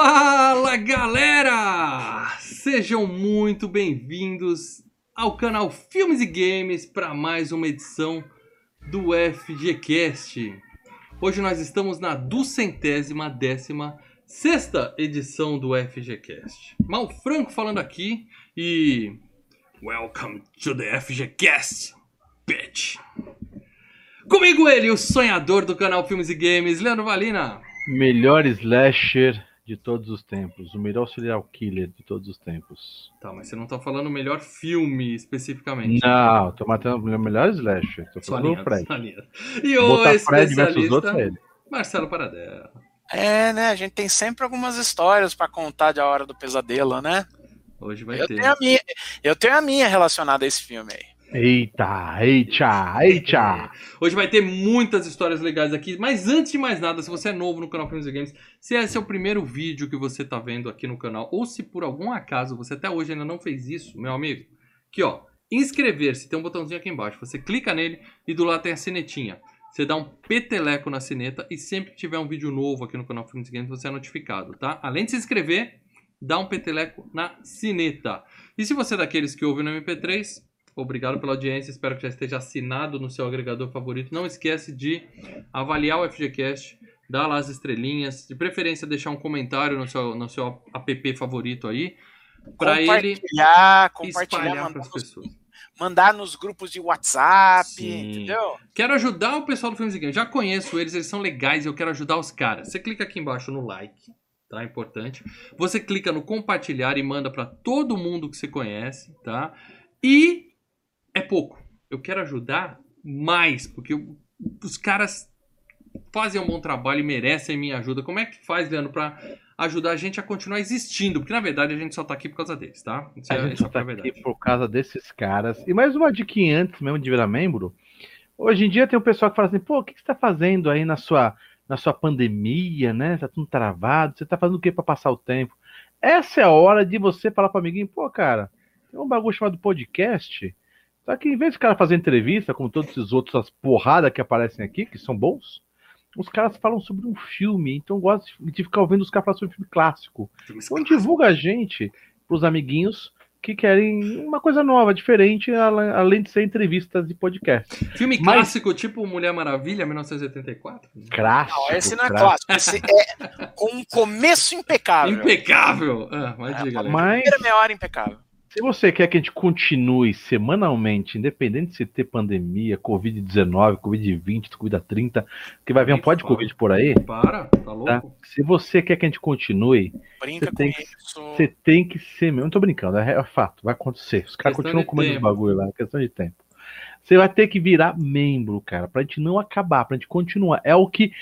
Fala galera! Sejam muito bem-vindos ao canal Filmes e Games para mais uma edição do FGCast. Hoje nós estamos na duzentésima décima sexta edição do FGCast. Mal Franco falando aqui e Welcome to the FGCast, bitch! Comigo ele, o sonhador do canal Filmes e Games, Leandro Valina. Melhor slasher de todos os tempos. O melhor serial killer de todos os tempos. Tá, mas você não tá falando o melhor filme especificamente. Não, tô matando o melhor slasher. Tô falando Solinha, o Fred. E Botar o Fred versus outro especialista, é ele. Marcelo Paradela. É, né? A gente tem sempre algumas histórias pra contar de A Hora do Pesadelo, né? Hoje vai Eu ter. tenho, a minha, eu tenho a minha relacionada a esse filme aí. Eita, eita, eita. Hoje vai ter muitas histórias legais aqui, mas antes de mais nada, se você é novo no canal Filmes e Games, se esse é o primeiro vídeo que você tá vendo aqui no canal, ou se por algum acaso você até hoje ainda não fez isso, meu amigo, aqui ó, inscrever-se, tem um botãozinho aqui embaixo, você clica nele e do lado tem a sinetinha. Você dá um peteleco na sineta e sempre que tiver um vídeo novo aqui no canal Filmes e Games, você é notificado, tá? Além de se inscrever, dá um peteleco na sineta. E se você é daqueles que ouve no MP3, Obrigado pela audiência, espero que já esteja assinado no seu agregador favorito. Não esquece de avaliar o FGCast, dar lá as estrelinhas, de preferência deixar um comentário no seu, no seu app favorito aí, para ele Compartilhar, compartilhar, espalhar mandar para as pessoas. mandar nos grupos de WhatsApp, Sim. entendeu? Quero ajudar o pessoal do Filmes e Games. Já conheço eles, eles são legais eu quero ajudar os caras. Você clica aqui embaixo no like, tá? Importante. Você clica no compartilhar e manda para todo mundo que você conhece, tá? E é pouco. Eu quero ajudar mais, porque o- os caras fazem um bom trabalho e merecem minha ajuda. Como é que faz, Leandro, pra ajudar a gente a continuar existindo? Porque na verdade a gente só tá aqui por causa deles, tá? Isso A é, gente isso só é tá aqui por causa desses caras. E mais uma dica antes mesmo de virar membro. Hoje em dia tem um pessoal que fala assim, pô, o que que você tá fazendo aí na sua, na sua pandemia, né? Tá tudo travado, você tá fazendo o que pra passar o tempo? Essa é a hora de você falar pro amiguinho, pô, cara, tem um bagulho chamado podcast. Só que em vez de cara fazer entrevista, como todos esses outros, as porradas que aparecem aqui, que são bons, os caras falam sobre um filme, então eu gosto de ficar ouvindo os caras falar sobre filme clássico. Então divulga a gente pros amiguinhos que querem uma coisa nova, diferente, além de ser entrevistas de podcast. Filme Mas- clássico, tipo Mulher Maravilha, 1984? Clássico. Não, esse não é clássico. clássico, esse é com um começo impecável. Impecável! Ah, mas É, diga. Mas Primeira meia hora impecável. Se você quer que a gente continue semanalmente, independente de se ter pandemia, Covid-19, Covid-20, Covid-30, que vai vir um Nem pó de fala. Covid por aí, Para, tá louco? tá? Se você quer que a gente continue, Brinca Você com tem que- isso. Você tem que ser mesmo. Não tô brincando, é, é fato, vai acontecer. Os caras continuam comendo os tempo. bagulho lá, é questão de tempo. Você vai ter que virar membro, cara, pra gente não acabar, pra gente continuar. É o que.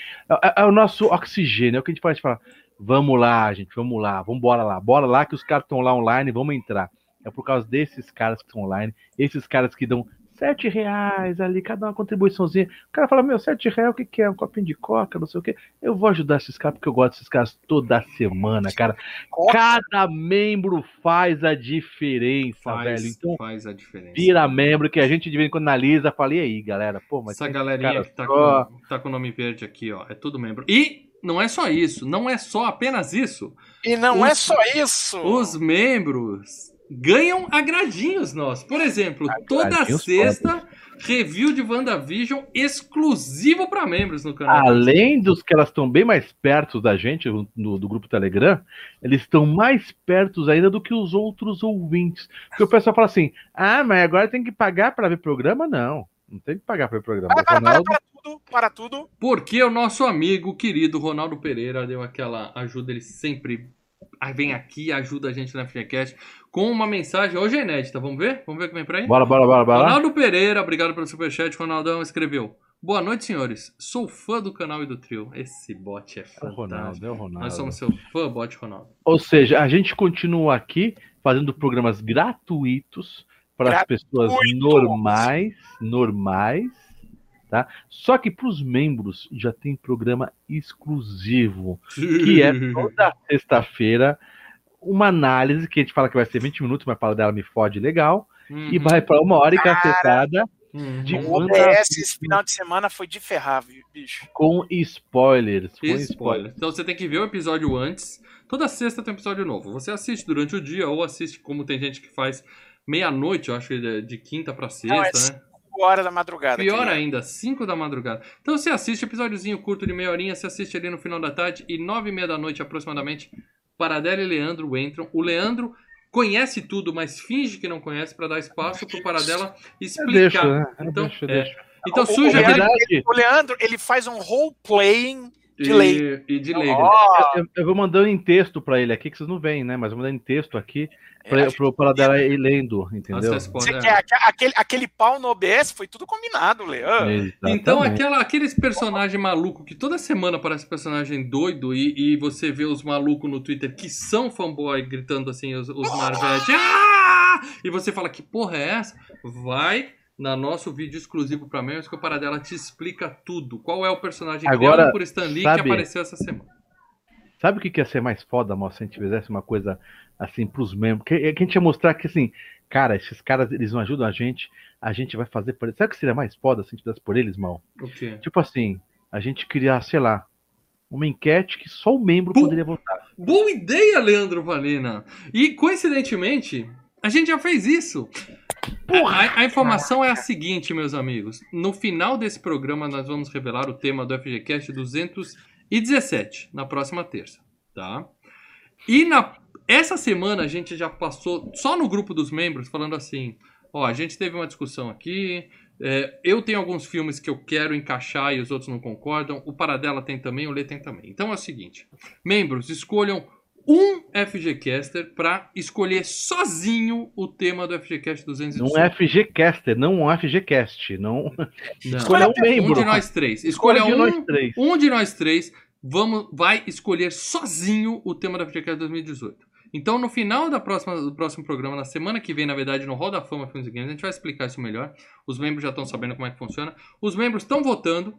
É, é o nosso oxigênio, é o que a gente pode falar. Vamos lá, gente, vamos lá, vamos bora lá, bora lá que os caras estão lá online, vamos entrar. É por causa desses caras que estão online, esses caras que dão sete reais ali, cada uma contribuiçãozinha. O cara fala, meu, sete reais, o que, que é? Um copinho de coca, não sei o quê. Eu vou ajudar esses caras porque eu gosto desses caras toda semana, cara. Coca. Cada membro faz a diferença, Faz, velho. Então, faz a diferença. vira membro que a gente de vez em quando analisa. Fala, e aí, galera? Pô, mas Essa galerinha cara que tá só- com, tá com o nome verde aqui, ó, é tudo membro. E não é só isso, não é só apenas isso. E não Os- é só isso. Os membros ganham agradinhos nossos. Por exemplo, toda Agradinhos sexta, review de WandaVision exclusivo para membros no canal. Além dos que elas estão bem mais perto da gente, no, do grupo Telegram, eles estão mais perto ainda do que os outros ouvintes. Porque o pessoal fala assim: ah, mas agora tem que pagar para ver programa? Não, não tem que pagar para ver programa. Para, para, para, Ronaldo- para tudo, para tudo. Porque o nosso amigo querido Ronaldo Pereira deu aquela ajuda, ele sempre ah, vem aqui e ajuda a gente na FGCast com uma mensagem, hoje é inédita, vamos ver? Vamos ver o que vem por aí? Bora, bora, bora, bora. Ronaldo Pereira, obrigado pelo superchat, Ronaldão escreveu. Boa noite, senhores. Sou fã do canal e do trio. Esse bot é É o. Ronaldo, é o Ronaldo. Nós somos seu fã, bot Ronaldo. Ou seja, a gente continua aqui fazendo programas gratuitos para as pessoas normais, normais, tá? Só que para os membros já tem programa exclusivo, que é toda sexta-feira uma análise que a gente fala que vai ser 20 minutos, mas fala dela me fode legal, Uhum. e vai para uma hora e cacetada Hum. De O OBS esse final de semana foi de ferrar, bicho. Com spoilers. Com Spoiler. spoilers. Então você tem que ver o episódio antes. Toda sexta tem um episódio novo. Você assiste durante o dia ou assiste como tem gente que faz meia-noite, eu acho que é de quinta pra sexta, Não, é né? 5 horas da madrugada. Pior ainda, 5 da madrugada. Então você assiste episódiozinho curto de meia horinha, você assiste ali no final da tarde e nove e meia da noite aproximadamente, Paradela e Leandro entram. O Leandro conhece tudo, mas finge que não conhece pra dar espaço pro Paradela Eu explicar. deixo, né? Então, deixo, é. Então O- surge o aquele... verdade, O Leandro, ele faz um role-playing de e, lei. e de lei. Ó, eu, eu vou mandando em texto pra ele aqui, que vocês não veem, né? Mas eu vou mandando em texto aqui pra, é, pro Paradela ir lendo, entendeu? Você é. quer aque- aquele, aquele pau no OBS foi tudo combinado, Leandro. Exatamente. Então, aquela, aqueles personagens malucos que toda semana parece personagem doido e, e você vê os malucos no Twitter que são fanboy gritando assim, os, os Marvete. Ah! E você fala, que porra é essa? Vai na nosso vídeo exclusivo pra membros que o Paradela te explica tudo. Qual é o personagem Agora, criado por Stan Lee que sabe- apareceu essa semana. Sabe o que que ia ser mais foda, moça, se a gente fizesse uma coisa assim pros membros? Que, que a gente ia mostrar que, assim, cara, esses caras, eles não ajudam a gente, a gente vai fazer por eles. Sabe o que seria mais foda se a gente por eles, mal? O quê? Tipo assim, a gente criar, sei lá, uma enquete que só o membro Pum. poderia votar. Boa ideia, Leandro Valina. E coincidentemente, a gente já fez isso. A, a- a informação é a seguinte, meus amigos. No final desse programa, nós vamos revelar o tema do FGCast 217, na próxima terça, tá? E na essa semana a gente já passou só no grupo dos membros falando assim: ó, a gente teve uma discussão aqui. é, eu tenho alguns filmes que eu quero encaixar e os outros não concordam. O Paradela tem também, o Lê tem também. Então é o seguinte: membros, escolham um FGCaster para escolher sozinho o tema do FGCast 218. Não é FGCaster, não um FGCast, não. Não. Escolha um Um membro. de nós três. Escolha de um, nós três. um de nós três vamos, vai escolher sozinho o tema da FGCast 2018. Então, no final da próxima, do próximo programa, na semana que vem, na verdade, no Hall da Fama Filmes e Games, a gente vai explicar isso melhor. Os membros já estão sabendo como é que funciona. Os membros estão votando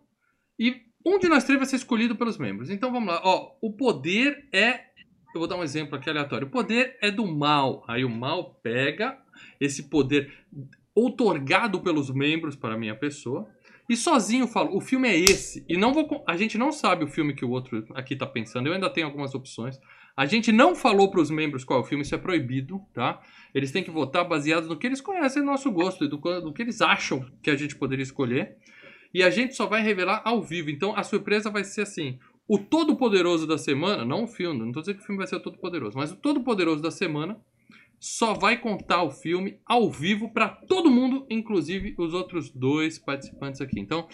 e um de nós três vai ser escolhido pelos membros. Então, vamos lá. Ó, o poder é... Eu vou dar um exemplo aqui aleatório. O poder é do mal. Aí o mal pega esse poder outorgado pelos membros para a minha pessoa e sozinho falo, o filme é esse. E não vou. A gente não sabe o filme que o outro aqui tá pensando. Eu ainda tenho algumas opções. A gente não falou para os membros qual é o filme, isso é proibido, tá? Eles têm que votar baseado no que eles conhecem do nosso gosto e do, do que eles acham que a gente poderia escolher. E a gente só vai revelar ao vivo. Então a surpresa vai ser assim: o Todo-Poderoso da semana, não o filme, não tô dizendo que o filme vai ser o Todo-Poderoso, mas o Todo-Poderoso da semana só vai contar o filme ao vivo para todo mundo, inclusive os outros dois participantes aqui. Então,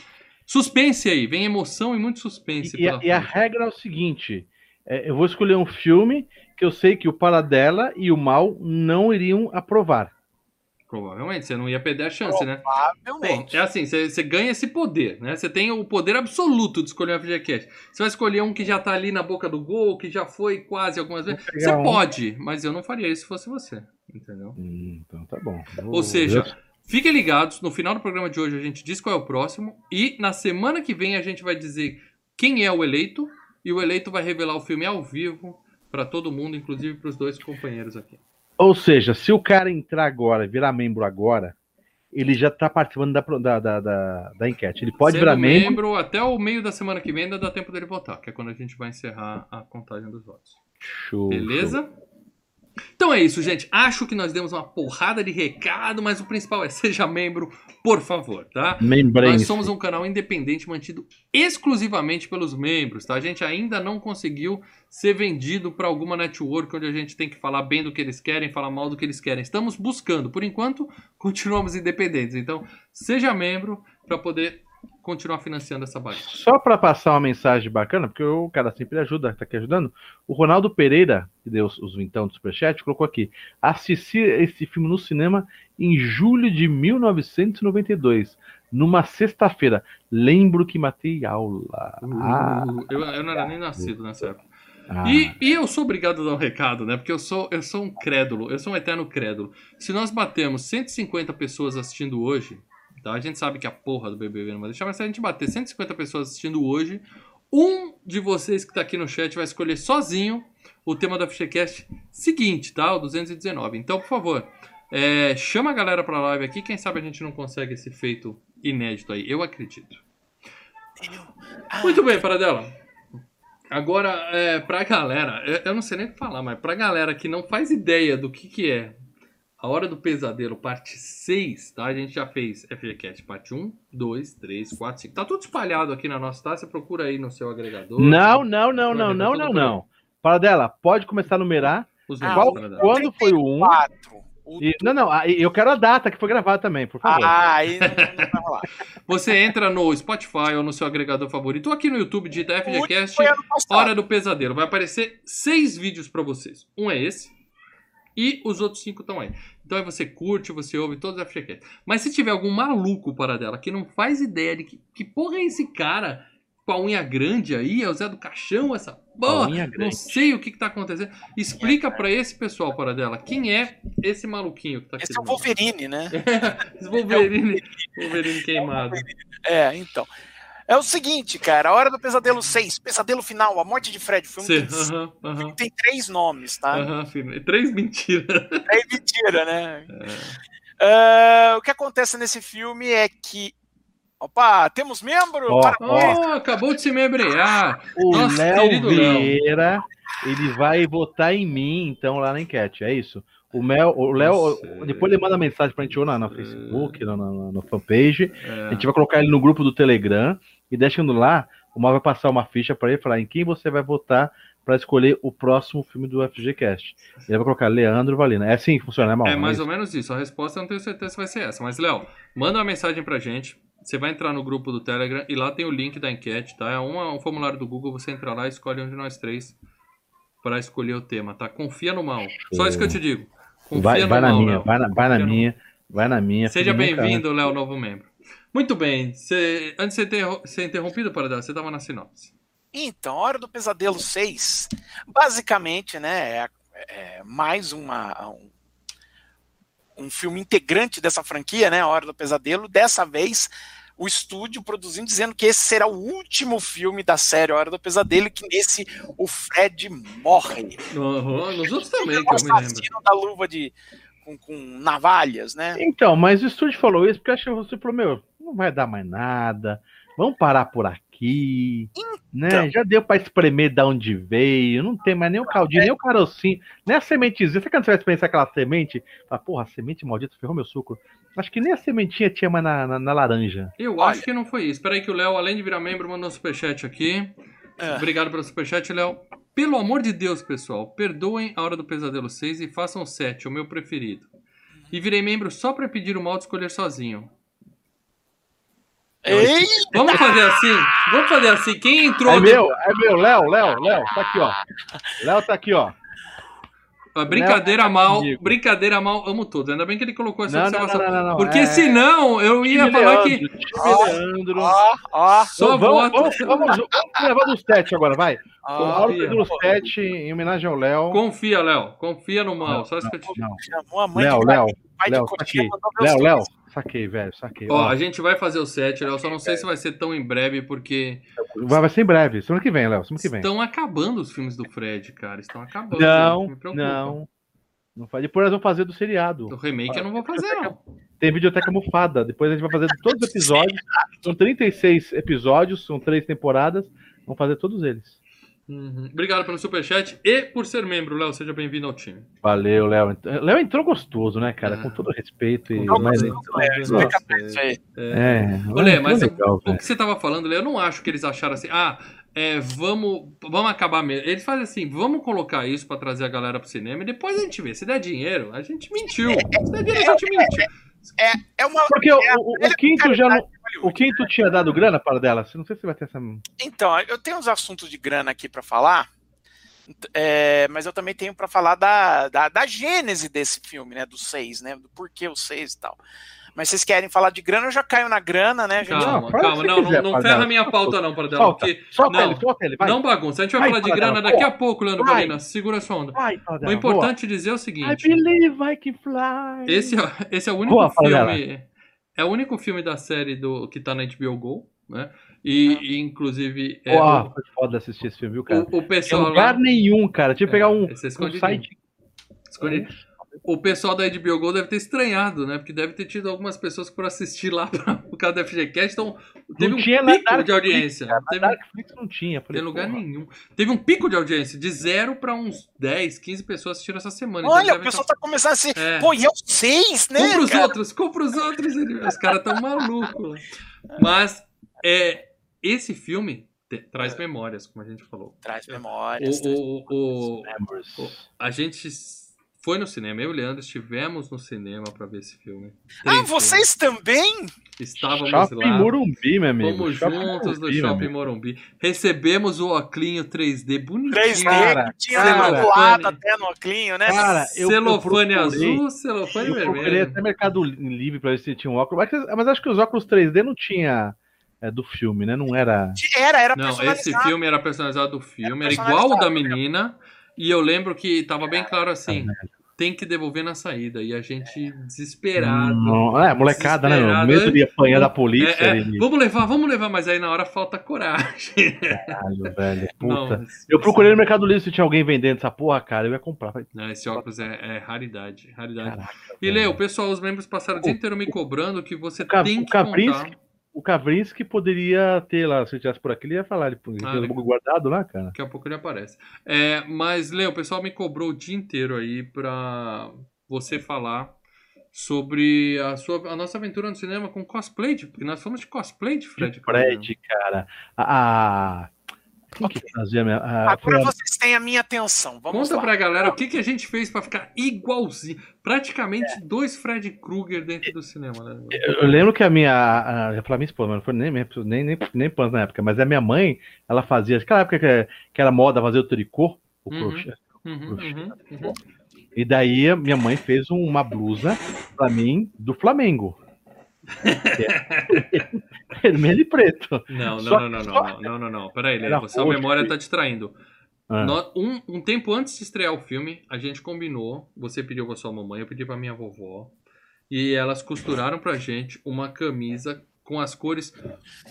suspense aí, vem emoção e muito suspense. E, e a frente. regra é o seguinte: é, eu vou escolher um filme que eu sei que o Paradela e o Mal não iriam aprovar. Provavelmente, você não ia perder a chance, né? Bom, Provavelmente. é assim, você, você ganha esse poder, né? Você tem o poder absoluto de escolher um FGCast. Você vai escolher um que já tá ali na boca do gol, que já foi quase algumas vezes. Você um. pode, mas eu não faria isso se fosse você, entendeu? Hum, então tá bom. Ou seja, fiquem ligados, no final do programa de hoje a gente diz qual é o próximo e na semana que vem a gente vai dizer quem é o eleito e o eleito vai revelar o filme ao vivo para todo mundo, inclusive para os dois companheiros aqui. Ou seja, se o cara entrar agora, virar membro agora, ele já tá participando da, da, da, da, enquete. Ele pode Sendo virar membro. até o meio da semana que vem ainda dá tempo dele votar, que é quando a gente vai encerrar a contagem dos votos. Show, Beleza? Então é isso, gente. Acho que nós demos uma porrada de recado, mas o principal é seja membro, por favor, tá? Membrense. Nós somos um canal independente mantido exclusivamente pelos membros, tá? A gente ainda não conseguiu ser vendido para alguma network onde a gente tem que falar bem do que eles querem, falar mal do que eles querem. Estamos buscando, por enquanto, continuamos independentes. Então, seja membro para poder continuar financiando essa bagaça. Só para passar uma mensagem bacana, porque o cara sempre ajuda, tá aqui ajudando. O Ronaldo Pereira, que deu os, vintão do Superchat, colocou aqui: assisti esse filme no cinema em julho de 1992, numa sexta-feira. Lembro que matei aula. Ah, eu, eu não era nem nascido nessa época. ah. E, e eu sou obrigado a dar um recado, né? Porque eu sou, eu sou um crédulo, eu sou um eterno crédulo. Se nós batemos 150 pessoas assistindo hoje, tá? A gente sabe que a porra do BBB não vai deixar, mas se a gente bater 150 pessoas assistindo hoje, um de vocês que tá aqui no chat vai escolher sozinho o tema da FGCast seguinte, tá? O 219. Então, por favor, É, chama a galera pra live aqui, quem sabe a gente não consegue esse feito inédito aí. Eu acredito. Muito bem, Paradela. Agora, é, pra galera, eu, eu não sei nem o que falar, mas pra galera que não faz ideia do que, que é A Hora do Pesadelo, parte 6, tá? A gente já fez FGCast parte 1, 2, 3, 4, 5. Tá tudo espalhado aqui na nossa, tá? Você procura aí no seu agregador. Não, não, não, não, não, não, não. Paradela, pode começar a numerar. Os Ah, números, Qual- Paradela. quando foi o 1? 4. O... E, não, não, aí eu quero a data que foi gravado também, por favor. Ah, aí não, não vai rolar. Você entra no Spotify ou no seu agregador favorito, ou aqui no YouTube, digita último FGCast. Hora do Pesadelo. Vai aparecer seis vídeos pra vocês. Um é esse, e os outros cinco estão aí. Então aí você curte, você ouve todos os FGCast. Mas se tiver algum maluco para dela que não faz ideia de que, que porra é esse cara com a unha grande aí, é o Zé do Caixão, essa porra, não sei o que, que tá acontecendo. Explica pra esse pessoal, para dela, quem é esse maluquinho que tá aqui. Esse é o. Wolverine, né? Esse Wolverine, Wolverine queimado. É, então. É o seguinte, cara, a Hora do Pesadelo 6, Pesadelo Final, A Morte de Fred, foi um Sim, tem, aham, aham. tem três nomes, tá? Aham, firme. Três mentiras. É mentira, né? É. Ah, o que acontece nesse filme é que. Opa, temos membro? Parabéns. Oh, acabou de se membrear. O Léo. Vieira, ele vai votar em mim, então, lá na enquete, é isso? O, Mel, o Léo, Nossa. depois ele manda mensagem pra gente ou lá no Facebook, no, no, no fanpage. É. A gente vai colocar ele no grupo do Telegram e deixando lá, o Mal vai passar uma ficha pra ele falar em quem você vai votar pra escolher o próximo filme do FGCast. Ele vai colocar Leandro Valina. É assim que funciona, né, Mal? É mais ou menos isso. A resposta eu não tenho certeza se vai ser essa. Mas, Léo, manda uma mensagem pra gente. Você vai entrar no grupo do Telegram e lá tem o link da enquete, tá? É um, um formulário do Google. Você entra lá e escolhe um de nós três pra escolher o tema, tá? Confia no mal. Só isso que eu te digo. Confia Vai, no vai na mal, minha, Léo. vai na, vai na no- minha, vai na minha. Seja bem-vindo, Léo, novo membro. Muito bem. Você- antes de ser interro- ser interrompido, para dar, você tava na sinopse. Então, Hora do Pesadelo 6, basicamente, né, é, é mais uma, um, um filme integrante dessa franquia, né, A Hora do Pesadelo. Dessa vez, o estúdio produzindo, dizendo que esse será o último filme da série A Hora do Pesadelo e que nesse o Fred morre. Uhum, nos outros também, Ele que é eu me lembro. da luva de, com, com navalhas, né? Então, mas o estúdio falou isso porque acho que o estúdio falou, meu, não vai dar mais nada, vamos parar por aqui, né? Então. Já deu pra espremer da onde veio, não tem mais nem o caldinho, nem o carocinho, nem a sementezinha. Sabe quando você vai pensar aquela semente? Fala, porra, a semente maldita ferrou meu suco. Acho que nem a sementinha tinha mais na, na, na laranja. Eu Olha. acho que não foi isso. Espera aí que o Léo, além de virar membro, mandou um superchat aqui. É. Obrigado pelo superchat, Léo. Pelo amor de Deus, pessoal, perdoem a Hora do Pesadelo 6 e façam o 7, o meu preferido. E virei membro só pra pedir o mal de escolher sozinho. Ei, Vamos fazer assim? Vamos fazer assim. Quem entrou... É meu, é meu, Léo, Léo, Léo, tá aqui, ó. Léo tá aqui, ó. Ah, Brincadeira mal, comigo. brincadeira mal, amo todos. Ainda bem que ele colocou essa Não, não, não, observação. não, não, não. Porque é- senão eu ia time falar Leandro, que Ó, Leandro. ó, ó, só vamos, voto... vamos, vamos, vamos levar do 7 agora, vai. ó. Hora Confia. do 7 em homenagem ao Léo. Confia, Léo. Confia no mal. Só isso que eu te digo. Léo, Léo, pai de Léo, dois. Léo, saquei, velho, saquei. Ó, Ó, a gente vai fazer o 7, Léo. Só não sei se vai ser tão em breve, porque vai, vai ser em breve, semana que vem, Léo, semana que vem. estão acabando os filmes do Fred, cara. Estão acabando. Não, Me preocupa. não. Não faz. Depois nós vamos fazer do seriado. Do remake eu não vou fazer, não. Tem videoteca mofada. Depois a gente vai fazer todos os episódios. São 36 episódios, são três temporadas. Vamos fazer todos eles. Uhum. Obrigado pelo superchat e por ser membro, Léo. Seja bem-vindo ao time. Valeu, Léo. Léo entrou gostoso, né, cara? Ah. Com todo respeito. E, Não, mas, mas- é, é, Olha, entrou mas o- legal, O velho. que você tava falando, Léo, eu não acho que eles acharam assim, ah, é, vamos, vamos acabar mesmo. Eles fazem assim, vamos colocar isso pra trazer a galera pro cinema e depois a gente vê. Se der dinheiro, a gente mentiu. Se der dinheiro, a gente mentiu. É uma. Porque o, o- o quinto já não, o Hollywood. quinto tinha dado grana para dela. Não sei se vai ter essa. Então, eu tenho uns assuntos de grana aqui pra falar, é, mas eu também tenho pra falar da, da, da gênese desse filme, né? Do 6, né? Do porquê o 6 e tal. Mas vocês querem falar de grana, eu já caio na grana, né, gente? Calma, Não, calma. Não, não, quiser, não Pardela. ferra a minha pauta, não, Pardela. Solta, Porque solta não, ele, solta ele, vai. não bagunça. A gente vai Vai, falar de grana daqui boa. a pouco, Leandro Vai. Segura sua onda. Vai, O importante dizer é o boa. I seguinte. believe I can fly. Esse, é- esse é o único Boa, filme. É o único filme da série do, que tá na HBO Go, né? E, e, inclusive. É, Pô, foi foda assistir esse filme, viu, cara? o, o Em pessoal lá. lugar nenhum, cara. Tinha que pegar um, é um site. Escolhi. O pessoal da HBO Go deve ter estranhado, né? Porque deve ter tido algumas pessoas que foram assistir lá pra, por causa do FGCast, então teve Não um pico Dark de audiência. Cara, teve, Darkflix não tinha. tem Falei, lugar porra. nenhum. Teve um pico de audiência, de zero pra uns 10, 15 pessoas assistiram essa semana. Então Olha, o deve pessoal tá- tá começando a ser. É. Pô, e é o 6, né? Compra os cara? outros, compra os outros. Os caras tão malucos. Mas é, esse filme traz memórias, como a gente falou. Traz O, memórias. o, o, Memories. o- a gente foi no cinema, eu e o Leandro estivemos no cinema pra ver esse filme. Ah, vocês também? filmes. Estávamos Shopping lá. Morumbi, meu amigo. Fomos Shopping juntos no Morumbi, meu Shopping. Morumbi. Recebemos o Oclinho 3D bonitinho. 3D, Cara, que tinha voado até no Oclinho, né? Cara, eu, eu celofane procurei- azul, celofane Eu procurei vermelho. até Mercado Livre pra ver se tinha um óculos. Mas, mas acho que os óculos 3D não tinha é, do filme, né? Não era. Era, era Não, esse filme era personalizado do filme, Era era igual o da menina. E eu lembro que tava bem claro assim: tem que devolver na saída. E a gente desesperado. Não, é, molecada, né? Desesperado, meu? Medo de apanhar da É, polícia. é, e- vamos levar, vamos levar, mas aí na hora falta coragem. Caralho, velho. Não, Puta. Eu procurei no Mercado Livre se tinha alguém vendendo essa porra, cara. Eu ia comprar. Não, esse óculos é, é raridade, raridade. Caraca, E velho. Leo, pessoal, os membros passaram o dia inteiro me cobrando que você O tem o que contar. O Kavrinsky poderia ter lá, se ele tivesse por aqui, ele ia falar. Ele Ah, tem um guardado lá, cara. Daqui a pouco ele aparece. É, mas, Leo, o pessoal me cobrou o dia inteiro aí pra você falar sobre a, sua, a nossa aventura no cinema com cosplay, de, porque nós fomos de cosplay de Fred. Krueger. Fred, cara. A. a- Quem que fazia a minha. a- Agora a- vocês têm a minha atenção. Vamos Conta lá. pra galera o que, que a gente fez pra ficar igualzinho. Praticamente dois Fred Krueger dentro do cinema, né? Eu lembro que a minha. A, falar minha esposa, mas não foi nem, nem, nem, nem pans na época, mas a minha mãe, ela fazia. Aquela época que, que era moda fazer o tricô, o Uhum. crochê. Uhum, uhum, uhum. E daí a minha mãe fez uma blusa pra mim do Flamengo. É Vermelho e preto. Não, não, não, não, não, não, não, não. Peraí, Era Leo, sua memória e- tá distraindo. Ah. Nó- Um, um tempo antes de estrear o filme, a gente combinou. Você pediu pra sua mamãe, eu pedi pra minha vovó. E elas costuraram pra gente uma camisa com as cores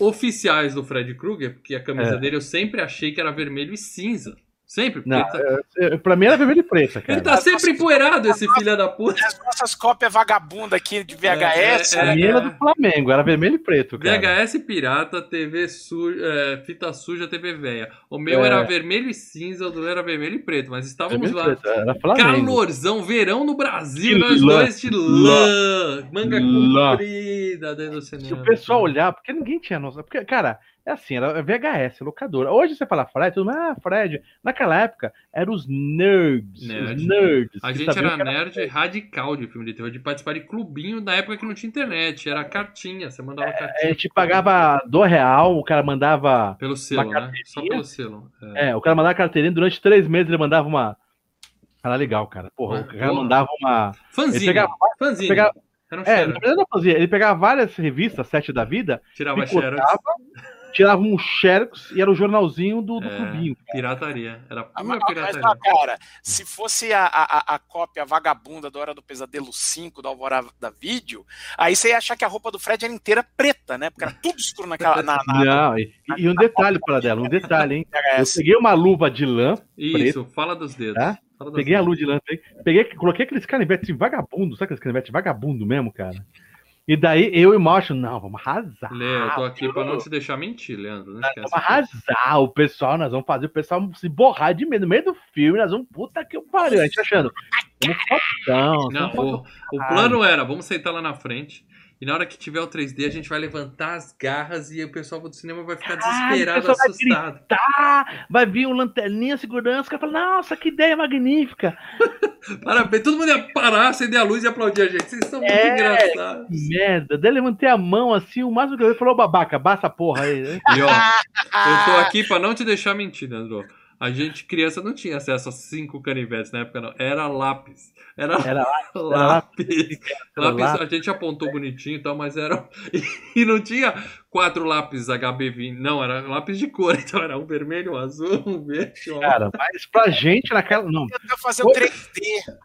oficiais do Fred Krueger, porque a camisa É. dele eu sempre achei que era vermelho e cinza. Sempre. porque Não, tá, é, pra mim era vermelho e preto, cara. ele tá sempre empoeirado, esse filho da puta. As nossas cópias vagabundas aqui de VHS. É, é, A minha era do Flamengo, era vermelho e preto, cara. VHS pirata, TV suja, é, fita suja, TV velha. O meu É. era vermelho e cinza, o do era vermelho e preto, mas estávamos Vermelho lá. preto, era Flamengo. Calorzão, verão no Brasil, nós lã. dois de lã, manga Lã. comprida dentro do cinema. Se o pessoal olhar, porque ninguém tinha noção. Porque, cara, é assim, era VHS, locadora. Hoje você fala Fred, mundo, ah, Fred. Naquela época, eram os nerds. Nerd. Os nerds. A gente era nerd radical de filme de terror, de participar de clubinho na época que não tinha internet, era cartinha, você mandava A cartinha gente pagava do real, o cara mandava. pelo selo, né? Só pelo selo. É. É, o cara mandava carteirinha, durante três meses ele mandava uma. Era legal, cara. Porra, o cara Porra. mandava uma. Fanzine, Ele pegava- fanzine. pegava- Era um É, na verdade não fazia. Ele pegava várias revistas, sete da vida, Tirava xerox. Tirava um xerox e era o jornalzinho do, do É. clubinho. Pirataria. Era Ah, pura Mas, mas, pirataria. ó, cara, se fosse a, a, a cópia vagabunda da Hora do Pesadelo 5 da Alvorada da Vídeo, aí você ia achar que a roupa do Fred era inteira preta, né? Porque era tudo escuro naquela. Na, na, na Não, e, e um detalhe para dela, um detalhe, hein? Eu VHS. peguei uma luva de lã, Isso, fala dos dedos. Tá? Fala dos peguei a luva de lã, peguei, peguei- coloquei aqueles canivetes vagabundo, sabe aqueles canivetes vagabundo mesmo, cara? E daí eu e o Macho, não, vamos arrasar. Lê, eu tô aqui pra não te deixar mentir, Leandro. Não esquece. Vamos arrasar o pessoal, nós vamos fazer o pessoal se borrar de medo. No meio do filme, nós vamos, puta que pariu. A gente achando. Não, vamos o, o plano era, vamos sentar lá na frente. E na hora que tiver o 3D, a gente vai levantar as garras e o pessoal do cinema vai ficar desesperado, o pessoal vai assustado. gritar, vai vir um lanterninha segurança, o cara fala, nossa, que ideia magnífica. Parabéns, todo mundo ia parar, acender a luz e aplaudir a gente. Vocês são muito É. engraçados. Merda. Daí levantei a mão assim, o máximo que eu vi falou, babaca, baixa a porra aí. né? E ó, eu tô aqui pra não te deixar mentir, Leandro. A gente, criança, não tinha acesso a cinco canivetes na época, não. Era lápis. Era, Era lápis. Era Lápis, lápis. a gente apontou bonitinho e tal, mas era. E não tinha quatro lápis HB20. Não, era lápis de cor. Então era um vermelho, um azul, um verde. Um... Cara, mas pra gente naquela. Não, Eu ia fazer o 3D.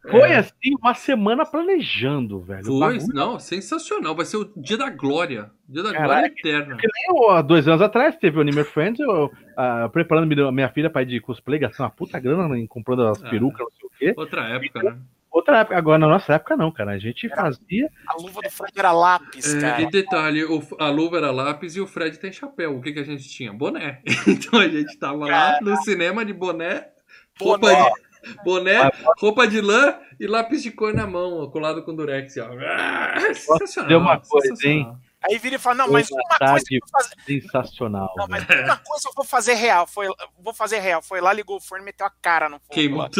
foi assim uma semana planejando, velho. Foi, não, sensacional. Vai ser o dia da glória. Dia da Caraca. glória eterna. Que nem eu, há dois anos atrás teve o Anime Friends, eu ah, preparando minha- minha filha pra ir de cosplay, gastando uma puta grana em comprando as Ah. perucas, não sei o quê. Outra época, né? Outra época, agora na nossa época não, cara. A gente Era- fazia. A luva do Fred era lápis, É, cara. e detalhe, o- a luva era lápis e o Fred tem chapéu. O que, que a gente tinha? Boné. Então a gente tava lá no cinema de boné, roupa Boné. de, boné, roupa de lã e lápis de cor na mão, ó, colado com durex. Ó. Ah, Sensacional. dizer uma coisa, sensacional. Aí vira e fala, não, mas uma coisa eu vou fazer. sensacional. Não, mas uma coisa eu vou fazer real. Foi, vou fazer real. Foi lá, ligou o forno e meteu a cara no fogo. Queimou.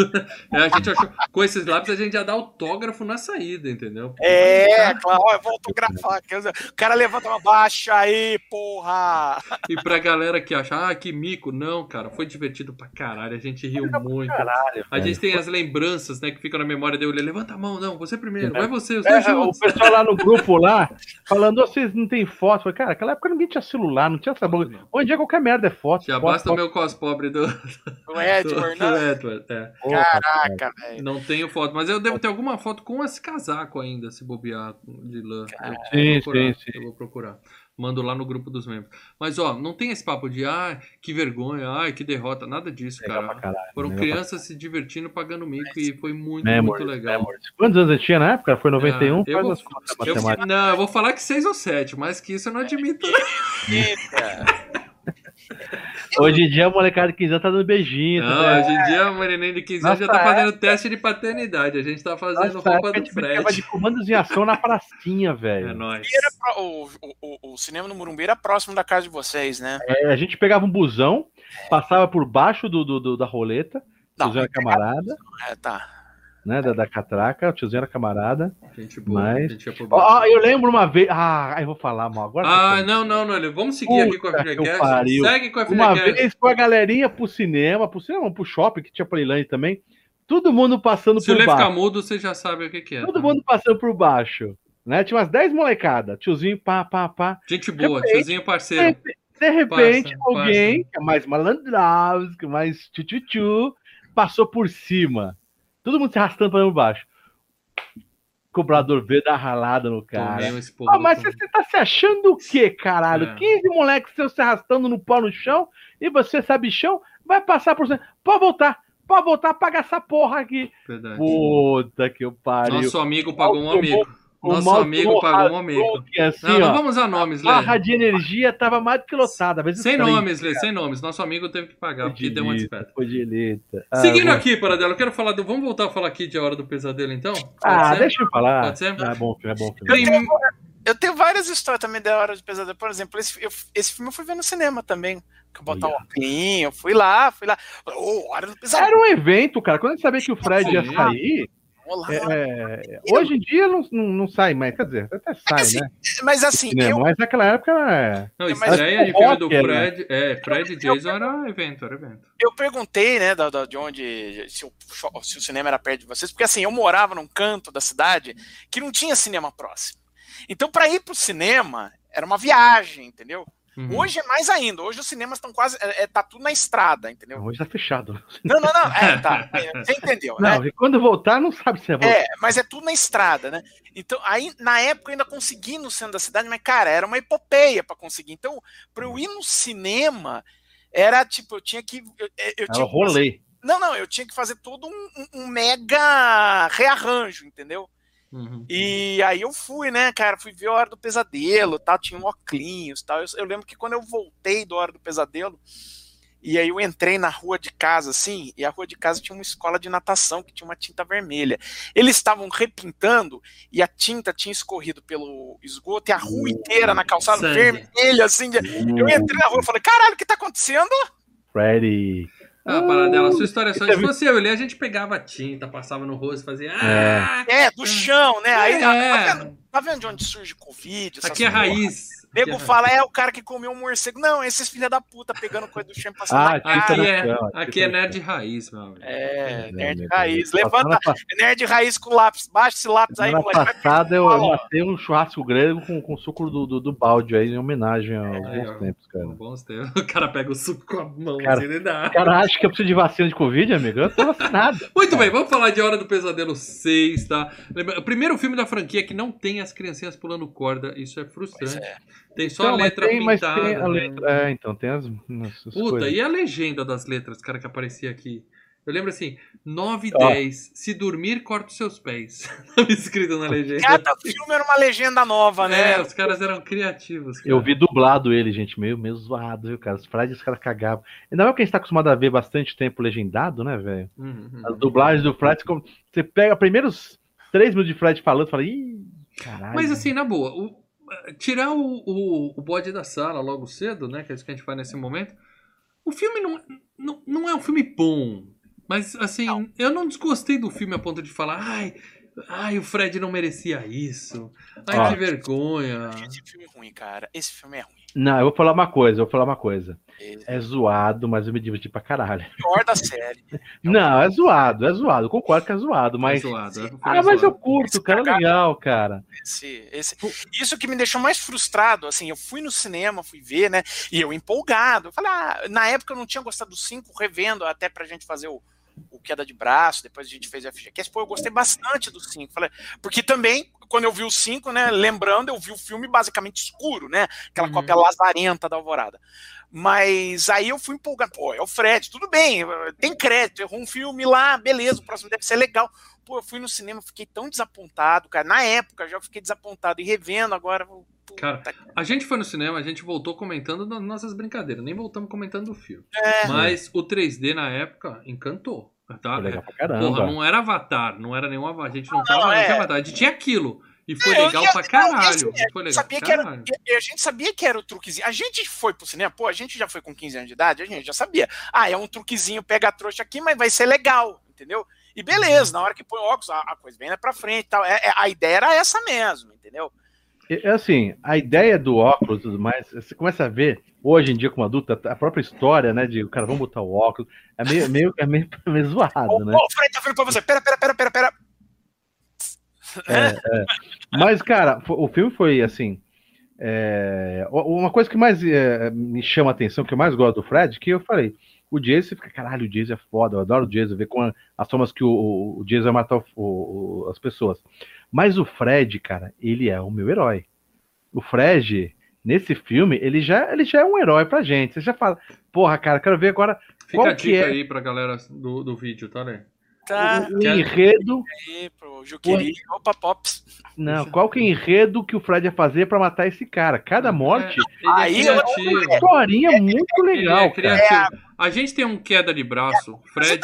É, a gente achou, com esses lápis a gente já dá autógrafo na saída, entendeu? É, claro, ó, eu vou autografar. O cara levanta uma baixa aí, porra! E pra galera que acha, ah, que mico. Não, cara, foi divertido pra caralho. A gente riu muito. Caralho, A gente tem as lembranças, né, que ficam na memória dele. Ele levanta a mão, não, você primeiro, É. vai você, os É, dois o pessoal lá no grupo lá, falando, "Ô, vocês não tem foto. Falei, cara, naquela época ninguém tinha celular, não tinha essa boca. Hoje em dia qualquer merda é foto. Já foto, basta o meu cos pobre do, Edward, do né? Edward. É. Caraca, velho. Não tenho foto, mas eu devo ter alguma foto com esse casaco ainda, se bobear de lã. Eu vou Sim, procurar, sim, sim. Eu vou procurar. Mando lá no grupo dos membros. Mas, ó, não tem esse papo de, ah, que vergonha, ai, que derrota. Nada disso, Legal cara. caralho. Foram crianças se divertindo, pagando mico e foi muito, Memories, muito legal. memories. Quantos anos você tinha na época? Foi 91? Ah, eu Faz vou- as contas Eu- não, eu vou falar que seis ou sete, mas que isso eu não admito. Eita. Hoje em dia a molecada de 15 anos tá dando beijinho. Não, tá hoje em dia o neném de 15 anos já tá fazendo teste de paternidade. A gente tá fazendo Nossa, roupa época a do gente brincava de Fred. comandos em ação na pracinha, É velho. nóis. Pro- O, o, o- cinema no Morumbi era próximo da casa de vocês, né? É, a gente pegava um busão, passava por baixo do, do- do- da roleta, Não, camarada, É, tá. Né, da, da catraca, o tiozinho era camarada. Gente boa, Mas- gente baixo. eu lembro uma vez, ah, eu vou falar, mal, agora Ah, não, não, não. Vamos seguir aqui com a Puta pariu. Segue com a Uma FreeCast. vez com a galerinha pro cinema, pro cinema, não, pro shopping, que tinha Playland também, todo mundo passando Se o por baixo. ficar mudo, você já sabe o que, que é. Todo tá? mundo passando por baixo. Né? Tinha umas 10 molecadas. Tiozinho, pá, pá, pá. Gente boa, Repente, tiozinho parceiro. De repente, Passa, alguém, que é mais malandraus, que é mais tchutchu, passou por cima. Todo mundo se arrastando pra baixo. O cobrador veio dar ralada no cara. Ah, mas você tá se achando o quê, caralho? É. 15 moleques seus se arrastando no pau no chão e você sabe chão, vai passar por cima. Pode voltar, pode voltar, paga essa porra aqui. Verdade. Puta que eu pariu. Nosso amigo pagou um amigo. O Nosso mal amigo pagou um amigo. assim, Não, não vamos usar nomes, Lê. barra de energia tava mais do que lotada. Sem nomes, Lê, sem nomes. Nosso amigo teve que pagar, porque deu uma. Foi dileta. Ah, Seguindo bom. aqui, Paradelo, eu quero falar do. Vamos voltar a falar aqui de A Hora do Pesadelo, então? Pode Ah, ser? deixa eu falar. Pode ser? Ah, é bom filme, é bom filme. Eu tenho várias histórias também da Hora de Pesadelo. Por exemplo, esse, eu- esse filme eu fui ver no cinema também. Que eu botar um eu fui lá, fui lá. Ô, Hora do Pesadelo. Era um evento, cara. Quando a gente sabia que o Fred ia sair, Vamos lá. é, é, hoje em dia não, não, não sai mais. Quer dizer, até sai, assim, né? Mas assim, Cinema, eu, Mas naquela época é. Não, Mas estreia de o filme do né? Fred. É, Fred e Jason era evento, era evento. eu perguntei, né, da, da- de onde, se o, se o cinema era perto de vocês, porque assim, eu morava num canto da cidade que não tinha cinema próximo. Então, para ir pro cinema, era uma viagem, entendeu? Uhum. Hoje é mais ainda. Hoje os cinemas estão quase. É, é, tá tudo na estrada, entendeu? Hoje tá fechado. Não, não, não. É, tá. é, Você entendeu, né? Não, e quando voltar, não sabe se é voltar. É, mas é tudo na estrada, né? Então, aí, na época, eu ainda consegui no centro da cidade, mas, cara, era uma epopeia para conseguir. Então, para eu ir no cinema, era tipo, eu tinha que. Eu, eu tinha rolê. não, não, eu tinha que fazer todo um- um mega rearranjo, entendeu? Uhum. E aí eu fui, né, cara, fui ver a Hora do Pesadelo, tal, tinha um óculos, tal. Eu, eu lembro que quando eu voltei do Hora do Pesadelo, e aí eu entrei na rua de casa, assim, e a rua de casa tinha uma escola de natação que tinha uma tinta vermelha. Eles estavam repintando e a tinta tinha escorrido pelo esgoto e a rua inteira na calçada Sangue. vermelha, assim. de- Eu entrei na rua e falei, caralho, o que tá acontecendo? Freddy. Ah, Paradela, a sua história é só. Você Se fosse eu ali, a gente pegava tinta, passava no rosto, fazia. Ah, É, do chão, né? Aí, É. tá, vendo, tá vendo de onde surge Covid? essas aqui é porra? raiz. Nego é fala, é o cara que comeu um morcego. Não, esses filha da puta pegando coisa do chão e passando Ah, na. Aqui no é, chão, aqui é nerd raiz, meu amigo. É, nerd É, raiz. Levanta, nerd raiz com lápis. Baixa esse lápis aí, moleque. passada eu matei um churrasco grego com, com suco do, do, do balde aí, em homenagem aos Aí, bons tempos, cara. Bons tempos. O cara pega o suco com a mão, Cara, assim, dá. O cara acha que eu preciso de vacina de Covid, amigo? Eu tô vacinado. Muito bem, vamos falar de Hora do Pesadelo 6, tá? Lembra- o primeiro filme da franquia que não tem as criancinhas pulando corda, isso é frustrante. Tem só Então, a letra tem- pintada. tem a né? letra- É, então, tem as, as Puta, coisas. e a legenda das letras, cara, que aparecia aqui? Eu lembro assim, 9 e Ó. 10, se dormir, corta os seus pés. Tava escrito na legenda. Cada filme era uma legenda nova, né? É, os caras eram criativos. cara. Eu vi dublado ele, gente, meio, meio zoado, viu, cara? Os Fred, os caras cagavam. Ainda mais que a gente tá acostumado a ver bastante tempo legendado, né, velho? Uhum, uhum. As dublagens do Fred, como- você pega primeiros três minutos de Fred falando e fala, ih, caralho. Mas assim, na boa, o- tirar o, o, o bode da sala logo cedo, né? Que é isso que a gente faz nesse momento. O filme não, não, não é um filme bom. Mas assim, Não. eu não desgostei do filme a ponto de falar, ai, ai, o Fred não merecia isso. Ai, Ó. que vergonha. Esse filme é ruim, cara. Esse filme é ruim. Não, eu vou falar uma coisa, eu vou falar uma coisa. Esse É zoado, mas eu me diverti pra caralho. é o pior da série. Não, é zoado, é zoado. Eu concordo que é zoado, mas. É zoado, é Ah, mas eu curto, cara, é legal, cara. Esse, esse... Isso que me deixou mais frustrado, assim, eu fui no cinema, fui ver, né? E eu empolgado. Eu Falei, ah, na época eu não tinha gostado do 5, revendo até pra gente fazer o, o queda de braço, depois a gente fez a FGCast. Pô, eu gostei bastante do 5. Falei, porque também, quando eu vi o 5, né, lembrando, eu vi o filme basicamente escuro, né? Aquela Uhum. cópia lazarenta da Alvorada. Mas aí eu fui empolgado, pô, é o Fred, tudo bem, tem crédito, errou um filme lá, beleza, o próximo deve ser legal. Pô, eu fui no cinema, fiquei tão desapontado, cara. Na época já fiquei desapontado e revendo agora. Cara, A gente foi no cinema, a gente voltou comentando das nossas brincadeiras, nem voltamos comentando o filme. É. Mas o 3D na época encantou. Tá? Foi legal pra Porra, caramba. não era Avatar, não era nenhum Avatar. A gente não Não, tava não, é. Avatar. A gente tinha aquilo. E foi É, eu legal ia- pra não, caralho. esse é, Foi legal sabia pra que era, caralho. a gente sabia que era o truquezinho. A gente foi pro cinema, pô, a gente já foi com 15 anos de idade, a gente já sabia. Ah, é um truquezinho, pega a trouxa aqui, mas vai ser legal, entendeu? E Uhum. beleza, na hora que põe o óculos, a, a coisa vem lá pra frente e tal. É, é- a ideia era essa mesmo, entendeu? É é assim, a ideia do óculos e tudo mais, você começa a ver, hoje em dia, como adulto, a própria história, né, de o cara, vamos botar o óculos, é meio, meio, é meio, meio zoado, né? ô, Fred, tá vendo pra você? Pera, pera, pera, pera, pera. Mas, cara, o filme foi assim. é, uma coisa que mais é, me chama a atenção, que eu mais gosto do Fred, que eu falei, o Jason fica, caralho, o Jason é foda, eu adoro o Jason, ver com as formas que o, o, o Jason vai matar o- o- o- as pessoas. Mas o Fred, cara, ele é o meu herói. O Fred, nesse filme, ele já, ele já é um herói pra gente. Você já fala, porra, cara, quero ver agora Fica qual a que dica é? aí pra galera do, do vídeo, tá, né? Tá o, o Quer- enredo. aí pro Juqueri. Opa, Pops. Não, qual que é o enredo que o Fred ia fazer pra matar esse cara? Cada morte. É, Aí é criativo. historinha muito Ele legal, é. A gente tem um queda de braço, Fred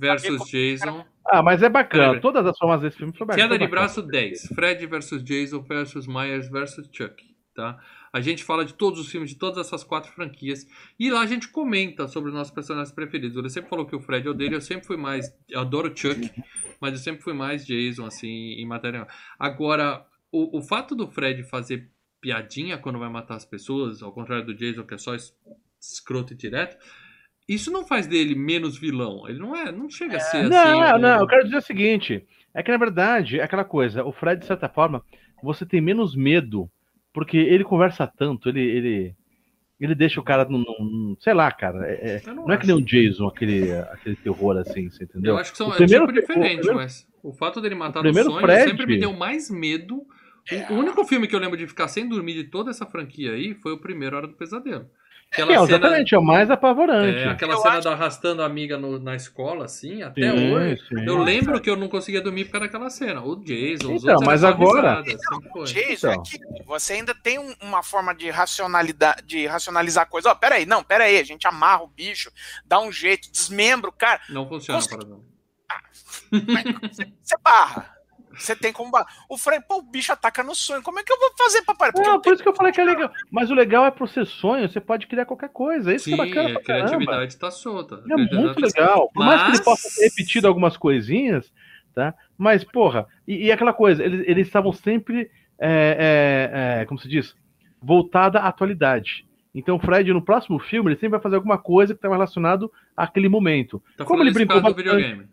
versus Jason. Ah, mas é bacana. Todas as formas desse filme foi bacana. Queda de braço 10. Fred versus Jason versus Myers versus Chuck, tá? A gente fala de todos os filmes de todas essas quatro franquias e lá a gente comenta sobre os nossos personagens preferidos. Ele sempre falou que o Fred é o dele, eu sempre fui mais, eu adoro o Chuck, mas eu sempre fui mais Jason assim em matéria. Agora, o, o fato do Fred fazer piadinha quando vai matar as pessoas, ao contrário do Jason que é só es- escroto e direto, isso não faz dele menos vilão. Ele não é, não chega a ser assim. Não, um- não, eu quero dizer o seguinte: é que na verdade, é aquela coisa, o Fred, de certa forma, você tem menos medo, porque ele conversa tanto, ele. ele... Ele deixa o cara num, num- sei lá, cara. é- é- não não é que nem um Jason, aquele, aquele terror assim, você entendeu? Eu acho que são O é primeiro- tipo diferente, o primeiro- mas o fato dele matar o no primeiro sonho Fred- sempre me deu mais medo. O- O único filme que eu lembro de ficar sem dormir de toda essa franquia aí foi o primeiro Hora do Pesadelo. Aquela É, cena, exatamente, é o mais apavorante. é, aquela Eu cena acho- da arrastando a amiga no- na escola, assim, até Sim, hoje. sim. Eu lembro que eu não conseguia dormir por causa daquela cena. O Jason, os Então, outros mas agora- risadas, sempre foi. Jason, Então. é que você ainda tem um- uma forma de racionalidade, de racionalizar a coisa. Ó, peraí, não, peraí, a gente amarra o bicho, dá um jeito, desmembra o cara, Não funciona Consegui- para não. você barra. Você tem como. O Fred, pô, o bicho ataca no sonho. Como é que eu vou fazer, papai? Porque Não, por isso que eu falei que é legal. Mas o legal é pro ser sonho, você pode criar qualquer coisa. Isso Sim, que é bacana a criatividade tá solta. É muito legal. Por mais que ele possa ter repetido algumas coisinhas, tá? Mas, porra, e, e aquela coisa, eles, eles estavam sempre, é, é, é, como se diz, voltada à atualidade. Então, o Fred, no próximo filme, ele sempre vai fazer alguma coisa que estava relacionado àquele momento. Tá Como ele brincou bastante. videogame.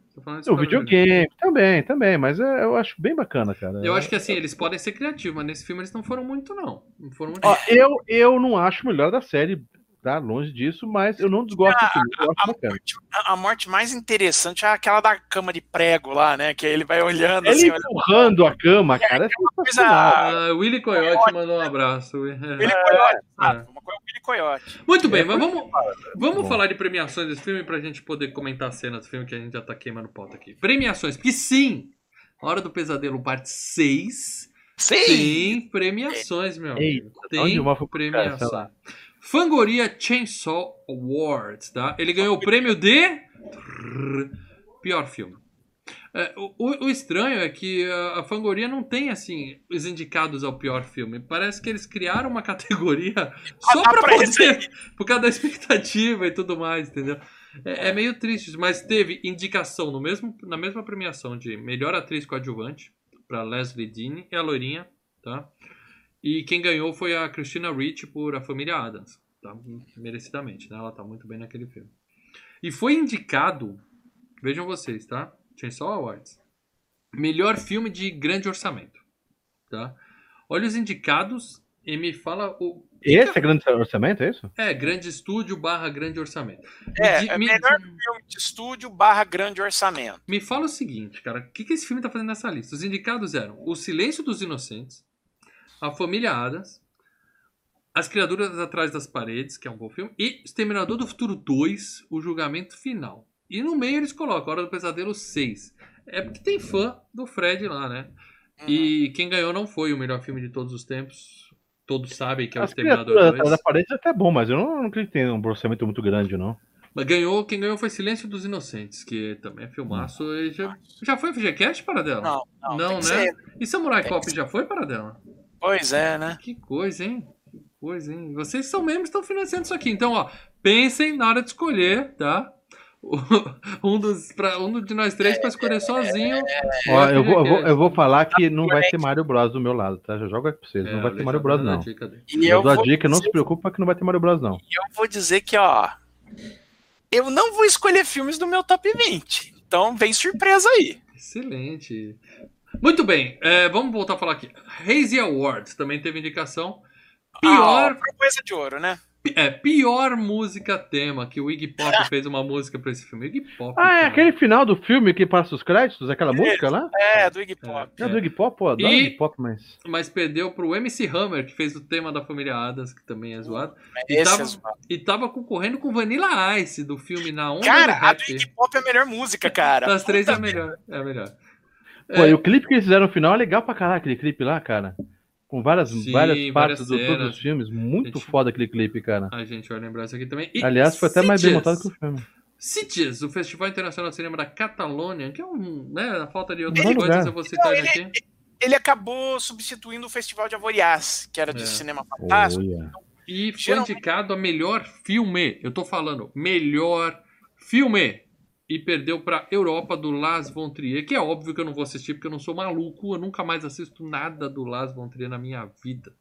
O videogame, também, também, mas é, eu acho bem bacana, cara. Eu acho que assim, eles podem ser criativos, mas nesse filme eles não foram muito, não. Não foram muito. Ó, eu, eu não acho o melhor da série, tá? Longe disso, mas eu não desgosto do filme. Eu acho a, morte, a- a morte mais interessante é aquela da cama de prego lá, né? Que ele vai olhando Ele assim, olha- empurrando a cama, cara, é sensacional. coisa. Ah, Willy Coyote mandou um abraço. Ele Coyote, sabe? Coisa, o Billy Coyote. Muito bem, É, mas vamos, vamos falar de premiações desse filme pra gente poder comentar a cena do filme que a gente já tá queimando pauta aqui. Premiações, porque sim, Hora do Pesadelo, parte 6, Sim! tem premiações, meu amigo. Eita, onde Tem premiação. lá. Fangoria Chainsaw Awards, tá? Ele ganhou o prêmio de... Pior filme. É, o, o- estranho é que a, a Fangoria não tem, assim, os indicados ao pior filme. Parece que eles criaram uma categoria só dá pra pra esse poder... Por causa da expectativa e tudo mais, entendeu? É, é meio triste, mas teve indicação no mesmo, na mesma premiação de melhor atriz coadjuvante pra Leslie Dean e a loirinha, tá? E quem ganhou foi a Christina Ricci por A Família Adams, tá? Merecidamente, né? Ela tá muito bem naquele filme. E foi indicado, vejam vocês, tá? Chainsaw Awards. Melhor filme de grande orçamento, tá? Olha os indicados e me fala o... Esse é grande orçamento, é isso? É, grande estúdio barra grande orçamento. Me É, é me- melhor filme de estúdio barra grande orçamento. Me fala o seguinte, cara, o que, que esse filme tá fazendo nessa lista? Os indicados eram O Silêncio dos Inocentes, A Família Adams, As Criaturas Atrás das Paredes, que é um bom filme, e Exterminador do Futuro 2, O Julgamento Final. E no meio eles colocam Hora do Pesadelo 6. É porque tem fã do Fred lá, né? Uhum. E quem ganhou não foi o melhor filme de todos os tempos. Todos sabem que é o As Exterminador criaturas 2. atrás da parede é até bom, mas eu não, não acredito que tenha um orçamento muito grande, não. Mas ganhou, quem ganhou foi Silêncio dos Inocentes, que também é filmaço. E já, já foi FGCast para dela? Não, não, Não, né? ser- E Samurai Cop já foi para dela? Pois é, né? Que coisa, hein? Que coisa, hein? Vocês são membros estão financiando isso aqui. Então, ó, pensem na hora de escolher, tá? um, dos, pra, um de nós três para escolher sozinho. Ó, eu, vou, eu, vou, eu vou falar que não vai ter Mario Bros do meu lado, tá? Já jogo aqui pra vocês. É, não vai o ter Mario Bros, a não. dica. E Eu eu dou a dica, não se dizer, preocupa que não vai ter Mario Bros, não. eu vou dizer que, ó. Eu não vou escolher filmes do meu top 20. Então vem surpresa aí. Excelente. Muito bem, é, vamos voltar a falar aqui. Hazy Awards também teve indicação. Pior, Ah, coisa de ouro, né? É, pior música tema, que o Iggy Pop fez uma música pra esse filme. Iggy Pop. Ah, é cara. aquele final do filme que passa os créditos, aquela música lá? É, do Iggy Pop. É do Iggy Pop, pô, adoro E- Iggy Pop, mas... Mas perdeu pro MC Hammer, que fez o tema da família Adams, que também é zoado. E Esse tava, é zoado. e tava concorrendo com Vanilla Ice, do filme Na Onda Cara, do a do. Iggy Pop é a melhor música, cara. Das três é a Puta melhor. É a melhor. Pô, É. e o clipe que eles fizeram no final é legal pra caralho, aquele clipe lá, cara. Com várias, Sim, várias várias partes do, cenas. todos os filmes. Muito Gente- foda aquele clipe, cara. A gente vai lembrar isso aqui também. E Aliás, foi até mais bem Sitges. montado que o filme. Sitges, o Festival Internacional de Cinema da Catalônia, que é um, né, a falta de outras coisas, lugar. eu vou citar Não, ele aqui. Ele acabou substituindo o Festival de Avoriaz, que era de É. cinema fantástico. Olha. E foi Geralmente- indicado a melhor filme. Eu tô falando, melhor filme. E perdeu pra Europa do Las von Trier, que é óbvio que eu não vou assistir porque eu não sou maluco, eu nunca mais assisto nada do Las von Trier na minha vida.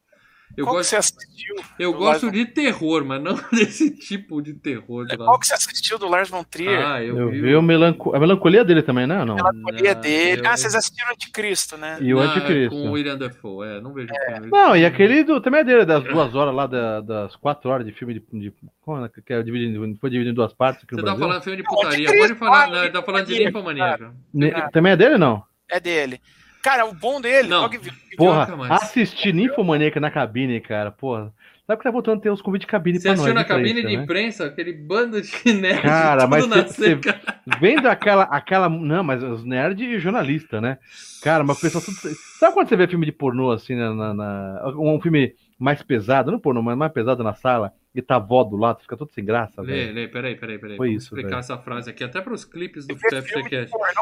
Eu Qual que gosto, você assistiu? eu gosto Lars- de terror, mas não desse tipo de terror. do Qual que você assistiu do Lars von Trier? Ah, eu, Eu vi. vi o melanco... a melancolia dele também, né? Não. Melancolia Não, dele. eu- Ah, vocês assistiram Anticristo, né? E o Não, Anticristo. Com o William Dafoe, é, não vejo filme. Não, e aquele do, também é dele, das duas horas lá, da- das quatro horas de filme de. de como é que é dividido, foi dividido em duas partes aqui no Você tá Brasil. falando filme de putaria, pode falar, ah, tá falando de ninfomaníaca. Ne- Também é dele não? É dele. Cara, o bom dele, Não. logo vi- Porra, assistir Ninfomaníaca na cabine, cara, porra. Sabe que tá voltando a ter uns convites de cabine Você pra nós. assistiu na de imprensa, cabine de né? imprensa, aquele bando de nerds, Cara, mas você- você- seca. Vendo aquela, aquela. Não, mas os nerds e jornalista, né? Cara, mas o pessoal tudo. Sabe quando você vê filme de pornô assim, na, na- na- um filme mais pesado, não pornô, mas mais pesado na sala, e tá a vó do lado, fica todo sem graça, Lê, velho. lê, peraí, peraí, peraí. Foi Vamos isso, explicar velho. essa frase aqui, até para os clipes do pornô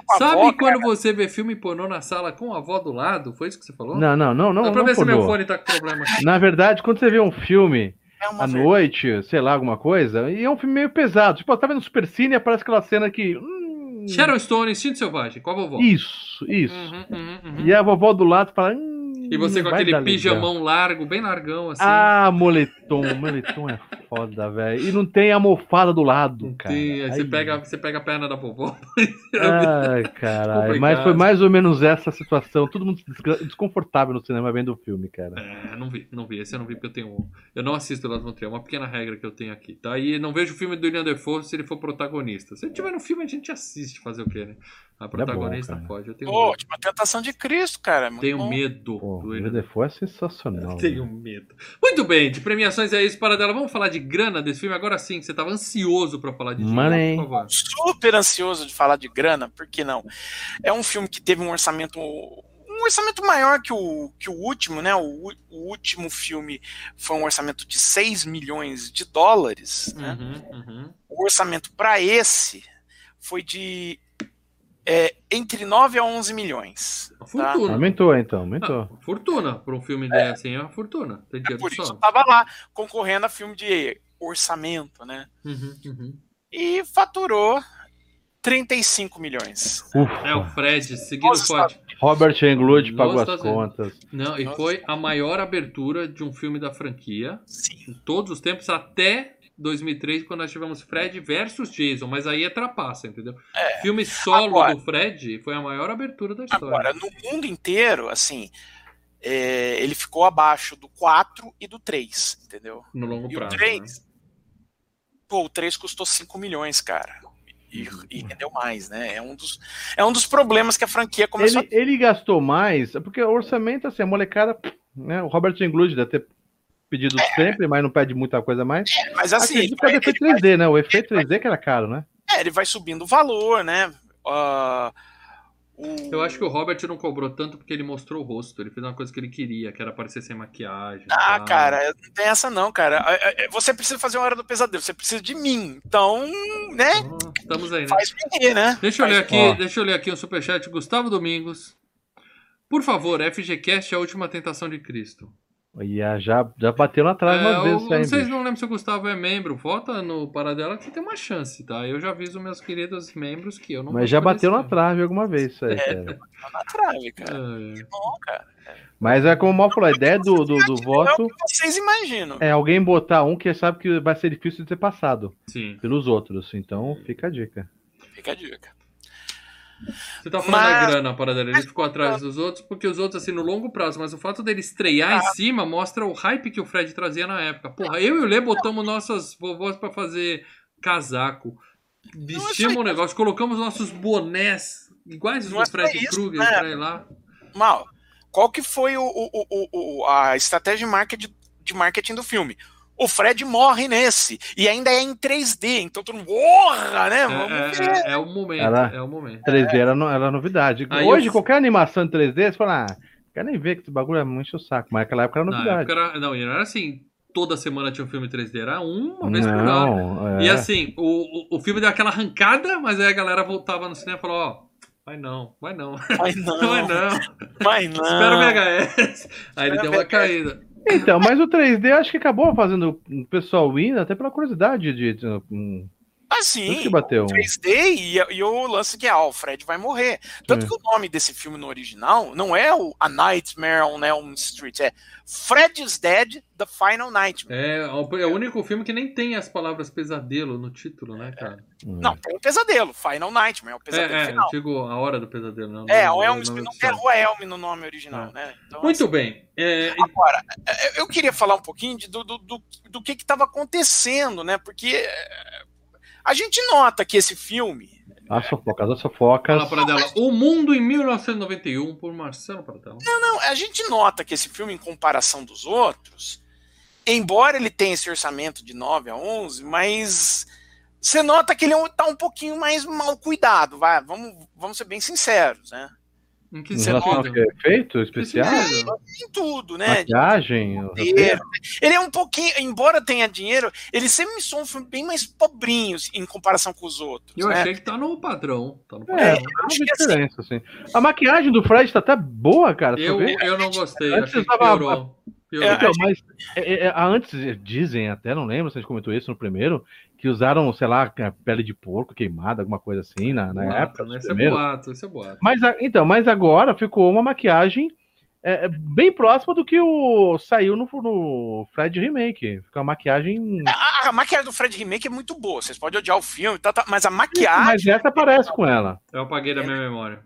a Sabe avó, quando cara. você vê filme pornô na sala com a avó do lado? Foi isso que você falou? Não, não, não, não. Dá pra não ver se meu pornô. fone tá com problema. Na verdade, quando você vê um filme É à noite, sei lá, alguma coisa, e é um filme meio pesado. Tipo, tá vendo Super Cine e aparece aquela cena que. hum, Sharon Stone, Instinto Selvagem, com a vovó. Isso, isso. Uhum, uhum, uhum. E a vovó do lado fala. Hum, E você com aquele dar legal. pijamão largo, bem largão, assim. Ah, moletom. Moletom é foda, velho. E não tem a almofada do lado, cara. Sim, aí você Ai, pega, você pega a perna da vovó. Ai, caralho. Mas foi mais ou menos essa situação. Todo mundo desconfortável no cinema vendo o filme, cara. É, não vi, não vi. Esse eu não vi porque eu tenho. Eu não assisto Las Von Trier, é uma pequena regra que eu tenho aqui, tá? E não vejo o filme do William Defoe se ele for protagonista. Se ele tiver no filme, a gente assiste fazer o quê, né? A protagonista cara. pode. Eu tenho Pô, medo. tipo a tentação de Cristo, cara. é Tenho bom. medo. Pô. O William Defoe é sensacional. Tenho medo. Muito bem, de premiações é isso para dela. Vamos falar de grana desse filme agora sim, você estava ansioso para falar de Money. dinheiro, por favor. Super ansioso de falar de grana, por que não? É um filme que teve um orçamento um orçamento maior que o, que o último, né? O, o último filme foi um orçamento de 6 milhões de dólares. Né? Uhum, uhum. O orçamento para esse foi de é, entre 9 a 11 milhões. Uma Tá? fortuna. Aumentou então, aumentou. Ah, fortuna. Para um filme desse assim, é uma fortuna. Tem dinheiro Por isso estava lá concorrendo a filme de orçamento, né? Uhum, uhum. E faturou 35 milhões. Ufa. É o Fred, seguindo Nossa, forte. Robert Englund pagou as Estados contas. Não, e Nossa. foi a maior abertura de um filme da franquia Sim. em todos os tempos, até 2003, quando nós tivemos Fred versus Jason. Mas aí é trapaça, entendeu? filme solo Agora- do Fred foi a maior abertura da história. Agora, no mundo inteiro, assim, é, ele ficou abaixo do 4 e do 3, entendeu? no longo E o prazo. 3, né? pô, o 3 custou 5 milhões, cara. E, e rendeu mais, né? É um, dos, é um dos problemas que a franquia começou Ele, ele gastou mais, porque o orçamento, assim, a molecada, né? O Robert Englund deve ter pedido sempre, mas não pede muita coisa mais. a. Mas assim, Acredito ele que é efeito ele vai- 3D, né? O efeito 3D que era caro, né? é, ele vai subindo o valor, né? Ah, o- Eu acho que o Robert não cobrou tanto porque ele mostrou o rosto. Ele fez uma coisa que ele queria, que era aparecer sem maquiagem. Ah, tá? cara, não tem essa não, cara. É, é, Você precisa fazer uma hora do pesadelo, você precisa de mim. Então, né? Ah, Estamos aí, né? Faz vender, né? Deixa eu ler aqui, Ó. deixa eu ler aqui um superchat. Gustavo Domingos. Por favor, FGCast é a última tentação de Cristo. E a- já, já bateu na trave É, umas vezes eu aí, não sei se bicho. não lembro se o Gustavo é membro. Vota no Paradela que você tem uma chance, tá? Eu já aviso meus queridos membros que eu não vou Mas já bateu na trave alguma vez isso aí, cara. Tá na trave, cara. É. Bom, cara. Mas é como o Mal falou, a ideia do, do, do É voto o que vocês imaginam. é alguém botar um que sabe que vai ser difícil de ser passado Sim. pelos outros. Então fica a dica. Fica a dica. Você tá falando Mas- da grana, Paradela. Ele ficou atrás dos outros porque os outros, assim, no longo prazo. Mas o fato dele estrear Ah. em cima mostra o hype que o Fred trazia na época. Porra, eu e o Lê botamos nossas vovós pra fazer casaco. Vestimos um negócio, colocamos nossos bonés iguais os do é só Fred Krueger né? pra ir lá. Mal, qual que foi o, o- o- o- a estratégia de marketing, de marketing do filme? O Fred morre nesse. E ainda é em 3D. Então todo mundo. Porra, né? Vamos É, ver. é- é o momento, Era- é o momento. 3D era, no- era novidade. Aí Hoje, eu- qualquer animação em 3D, você fala, ah, quero nem ver que esse bagulho é muito o saco. Mas naquela época era Na novidade. época era, não, e não era assim, toda semana tinha um filme 3D, era uma vez por ano. Não, é. E assim, o, o, o filme deu aquela arrancada, mas aí a galera voltava no cinema e falou, ó, vai não, vai não, Vai não. vai não, Vai não. espera o VHS. Aí ele Espera deu o uma VHS. caída. Então, mas o 3D acho que acabou fazendo o pessoal indo, até pela curiosidade de. de- isso Assim, que bateu. 3D e, e o lance que é, ó, o Fred vai morrer. Tanto Sim. que o nome desse filme no original não é o A Nightmare on Elm Street, é Fred is Dead, The Final Nightmare. É, é o único filme que nem tem as palavras pesadelo no título, né, cara? Não, tem um pesadelo, Final Nightmare, é o pesadelo É, é, final. digo a hora do pesadelo, não. É, não- o Elm Street não a Rua Elm no nome original, né? Então, Muito bem. É, e- Agora, eu- eu queria falar um pouquinho de- do, do, do, do que estava acontecendo, né? Porque é, a gente nota que esse filme. As fofocas, as fofocas. fala para dela. O Mundo em 1991, por Marcelo Pradella. Não, a gente nota que esse filme, em comparação dos outros, embora ele tenha esse orçamento de 9 a 11, mas você nota que ele está um pouquinho mais mal cuidado, vai, vamos, vamos ser bem sinceros, né? Em que Em sentido? que é efeito especial, sentido? Em tudo, né? maquiagem, dinheiro. Ele é um pouquinho, embora tenha dinheiro, ele sempre me soa um filme bem mais pobrinho em comparação com os outros. Eu né? achei que tá no padrão. Tá no É, padrão. não acho que assim- diferença, assim. A maquiagem do Fred tá até boa, cara. Eu, eu não gostei, Antes achei que piorou. Piorou. Então, mas é, é, antes dizem, até não lembro se a gente comentou isso no primeiro, que usaram, sei lá, pele de porco queimada, alguma coisa assim, na, na Boato, época. né? Isso é boato, isso é boato. Mas, então, mas agora ficou uma maquiagem é, é, bem próxima do que o saiu no, no Fred Remake. Fica uma maquiagem. A, a maquiagem do Fred Remake é muito boa. Vocês podem odiar o filme, tá, tá, mas a maquiagem. Mas essa parece com ela. Eu apaguei da minha memória.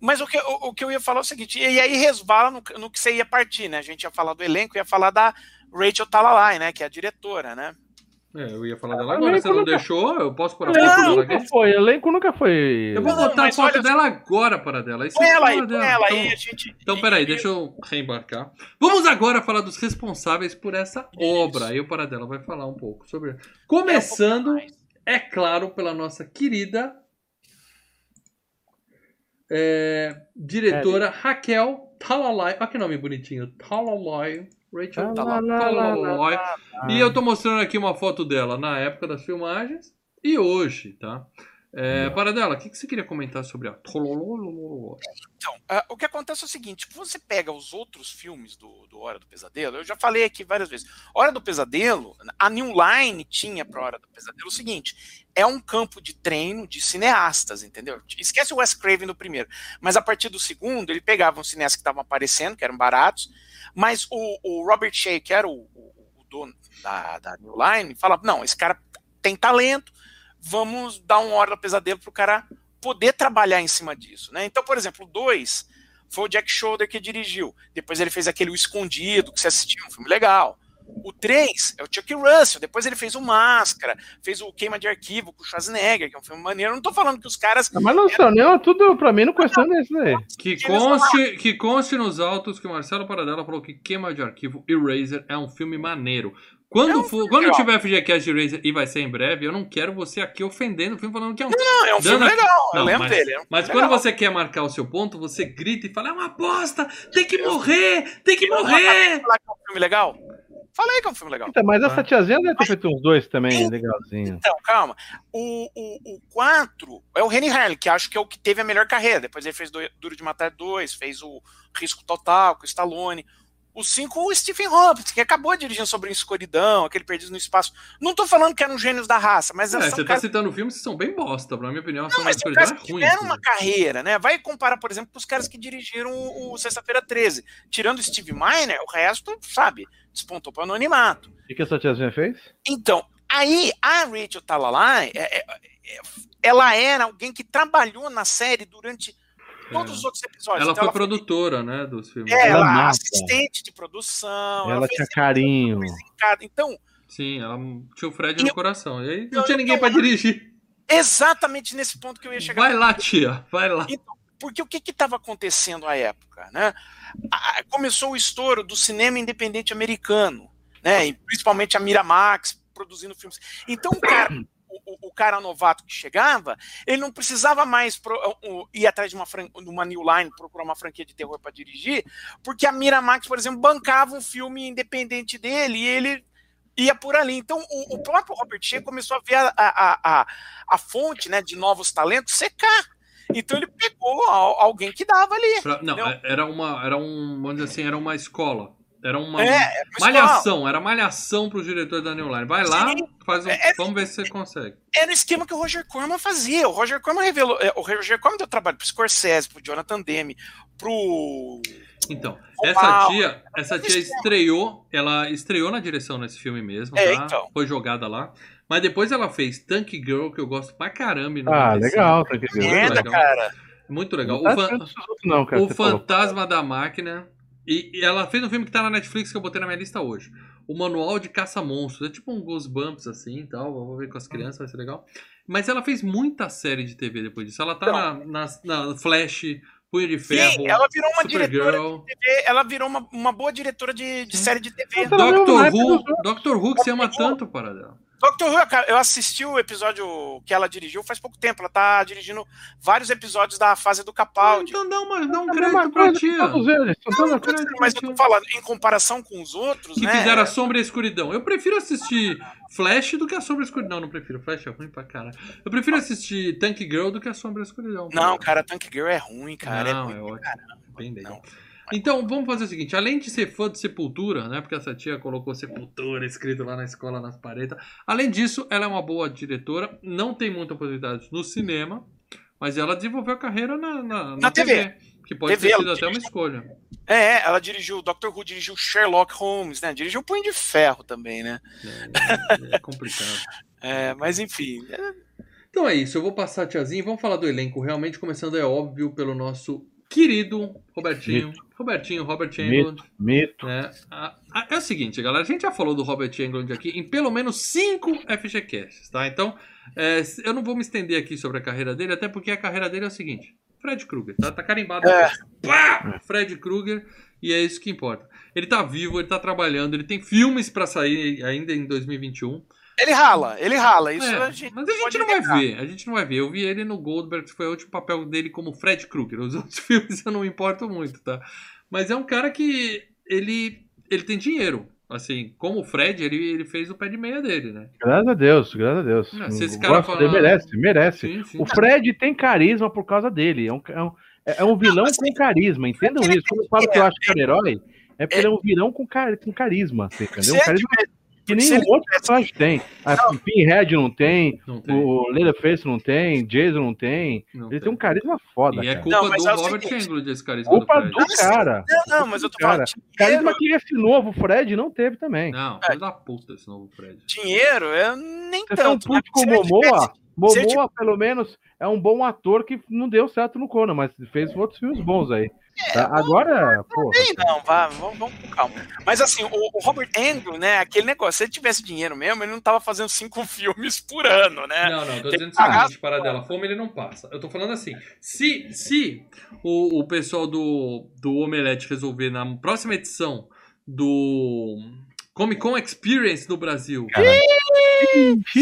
Mas o que, o, o que eu ia falar é o seguinte, e aí resvala no, no que você ia partir, né? A gente ia falar do elenco, ia falar da Rachel Talalay, né? Que é a diretora, né? É, eu ia falar dela agora, você não nunca- deixou, eu posso pôr a Elenco foto dela nunca aqui? foi, elenco nunca foi. Eu vou Não, botar a mas foto olha- dela agora para dela. Põe ela aí, põe ela Então- aí, a gente. Então, peraí, deixa eu reembarcar. Vamos agora falar dos responsáveis por essa obra. Aí o Paradela vai falar um pouco sobre. Começando, é claro, pela nossa querida é, diretora Raquel Talalay. Olha que nome bonitinho. Talalay. Rachel Talalay. E eu tô mostrando aqui uma foto dela na época das filmagens e hoje, tá? É, Paradela, o que, que você queria comentar sobre a? Então, ah, o que acontece é o seguinte: você pega os outros filmes do, do Hora do Pesadelo, eu já falei aqui várias vezes. Hora do Pesadelo, a New Line tinha pra Hora do Pesadelo o seguinte: é um campo de treino de cineastas, entendeu? Esquece o Wes Craven do primeiro, mas a partir do segundo, ele pegava uns cineastas que estavam aparecendo, que eram baratos, mas o, o Robert Shea, que era o, o- o dono da, da New Line, falava: não, esse cara tem talento, vamos dar um Hora do Pesadelo pro cara poder trabalhar em cima disso, né? Então, por exemplo, o 2 foi o Jack Shoulder que dirigiu. Depois ele fez aquele O Escondido, que você assistiu, um filme legal. O 3 é o Chuck Russell, depois ele fez o Máscara, fez o Queima de Arquivo com o Schwarzenegger, que é um filme maneiro. Eu não tô falando que os caras. Mas não são, não, tudo pra mim não questiona isso daí. Que conste, que conste nos autos que o Marcelo Paradela falou que Queima de Arquivo Eraser é um filme maneiro. Quando, É um for, quando legal. tiver FGCast de Eraser, e vai ser em breve, eu não quero você aqui ofendendo o filme, falando que é um. Não, é um filme legal, eu Não, lembro mas- dele. é um Mas filme quando legal. você quer marcar o seu ponto, você grita e fala: é uma bosta! Tem que morrer! Tem que Eu morrer! falar que é um filme legal? Falei que é um filme legal. Então, mas essa Ah. tiazinha deve ter feito uns dois também, legalzinho. Então, calma. O, o, o 4 é o Rennie Harley, que acho que é o que teve a melhor carreira. Depois ele fez Duro de Matar 2, fez o Risco Total com o Stallone. O 5, o Stephen Hopkins, que acabou dirigindo sobre a escuridão, aquele Perdido no Espaço. Não tô falando que eram gênios da raça, mas É, você tá caras citando filmes que são bem bosta, na minha opinião. Não, mas são Escuridão caras é que ruim. tiveram assim. uma carreira, né? Vai comparar, por exemplo, com os caras que dirigiram o, o Sexta-feira 13. Tirando o Steve Miner, o resto, sabe, despontou para o anonimato. O que, que essa tiazinha fez? Então, aí a Rachel Talalay, é- é- é- ela era alguém que trabalhou na série durante todos É. os outros episódios. Ela Então, foi produtora, né, dos filmes. É, Ela ela assistente de produção. Ela fez tinha carinho. Então, Sim, ela tinha o Fred no eu- coração. E aí eu- não tinha ninguém pra eu- dirigir. exatamente nesse ponto que eu ia chegar. Vai lá, tia, vai lá. Porque o que estava acontecendo à época? Né? Começou o estouro do cinema independente americano, né? e principalmente a Miramax produzindo filmes. Então, o cara, o, o- cara novato que chegava, ele não precisava mais pro- o- ir atrás de uma, de uma new line, procurar uma franquia de terror para dirigir, porque a Miramax, por exemplo, bancava um filme independente dele e ele ia por ali. Então, o, o próprio Robert Shea começou a ver a, a, a, a fonte né, de novos talentos secar. Então ele pegou al- alguém que dava ali. Pra- não, é- era uma, era um, vamos dizer assim, era uma escola. Era uma É, é uma malhação, era malhação pro diretor da New Line. Vai lá, Sim. faz um, É- é- vamos ver se você consegue. Era o esquema que o Roger Corman fazia. O Roger Corman revelou. é, O Roger Corman deu trabalho pro Scorsese, pro Jonathan Demme, pro. Então, Uau. essa tia, essa tia estreou, ela estreou na direção nesse filme mesmo, É, tá? então. Foi jogada lá. Mas depois ela fez Tank Girl, que eu gosto pra caramba. Ah, mereci. legal, aqui. Merda, legal. cara. Muito legal. Não O, tá fan- não, cara, o você falou. Fantasma da Máquina. E, e ela fez um filme que tá na Netflix que eu botei na minha lista hoje. O Manual de Caça-Monstros. É tipo um Goosebumps assim e tal. Vou ver com as crianças, vai ser legal. Mas ela fez muita série de TV depois disso. Ela tá na, na, na Flash, Punho de Ferro, Sim, ela virou uma diretora Supergirl. de TV, ela virou uma, uma boa diretora de, de Sim. série de TV. Doctor Who, Doctor Who que você ama tanto, para dela. Doctor Who, cara, eu assisti o episódio que ela dirigiu faz pouco tempo. Ela tá dirigindo vários episódios da fase do Capaldi. Então um É a mesma crédito pra que tia. todos eles. crédito pra Mas eu tô falando, em comparação com os outros, Que né? fizeram a Sombra e a Escuridão. Eu prefiro assistir Flash do que a Sombra e a Escuridão. Não, não prefiro. Flash é ruim pra cara. Eu prefiro assistir Tank Girl do que a Sombra e a Escuridão. Não, cara, Tank Girl é ruim, cara. Não, é é ótimo. É Bem legal. Não. Então, vamos fazer o seguinte: além de ser fã de Sepultura, né? Porque essa tia colocou Sepultura escrito lá na escola, nas paredes. Além disso, ela é uma boa diretora. Não tem muita oportunidade no cinema, mas ela desenvolveu a carreira na, na, na Na TV. Que pode TV, ter sido até uma escolha. É, ela dirigiu Doctor Who, dirigiu Sherlock Holmes, né? Dirigiu Punho de Ferro também, né? É, é complicado. É, mas enfim. é- Então é isso, eu vou passar a tiazinha e vamos falar do elenco. Realmente, começando, é óbvio, pelo nosso querido Robertinho. Robertinho, Robert Englund. Mito, mito. É, a- a- é o seguinte, galera. A gente já falou do Robert Englund aqui em pelo menos cinco FGCasts, tá? Então, é, eu não vou me estender aqui sobre a carreira dele, até porque a carreira dele é o seguinte: Fred Krueger, tá? Tá carimbado. É. Pá! Fred Krueger, e é isso que importa. Ele tá vivo, ele tá trabalhando, ele tem filmes pra sair ainda em 2021. Ele rala, ele rala. Isso É, a gente mas a gente não vai negar. ver, a gente não vai ver. Eu vi ele no Goldberg, que foi o último papel dele como Fred Krueger. Os outros filmes eu não me importo muito, tá? Mas é um cara que ele, ele tem dinheiro. Assim, como o Fred, ele, ele fez o pé de meia dele, né? Graças a Deus, graças a Deus. Não, se esse cara gosto falar- merece, merece. Sim, sim. O Fred tem carisma por causa dele. É um, é um, é um vilão com carisma, entendam isso. Quando eu falo que eu acho que é herói, é porque ele é um vilão com, car com carisma, você entendeu? Um carisma que nenhum ele outro personagem tem. A Pinhead não tem, Não tem. o Leatherface não tem, Jason não tem. não Ele tem um carisma foda, E é culpa Não, mas do é o Robert seguinte, Englund esse carisma Culpa do do cara. Não, não, mas eu tô Cara, falando. Carisma que esse novo Fred não teve também. Não, filho da puta esse novo Fred. dinheiro eu nem Você tá um tanto. né? puto com o Momoa. Momoa, pelo menos, é um bom ator que não deu certo no Conan, mas fez outros filmes bons aí. Tá? Agora, pô. Não, vá, vamos, vamos com calma. Mas assim, o, o Robert Englund, né, aquele negócio, se ele tivesse dinheiro mesmo, ele não tava fazendo cinco filmes por ano, né? Não, não, tô Tem dizendo que pagar seguinte, para dela, fome ele não passa. Eu tô falando assim, se, se o, o pessoal do, do Omelete resolver na próxima edição do Comic Con Experience no Brasil,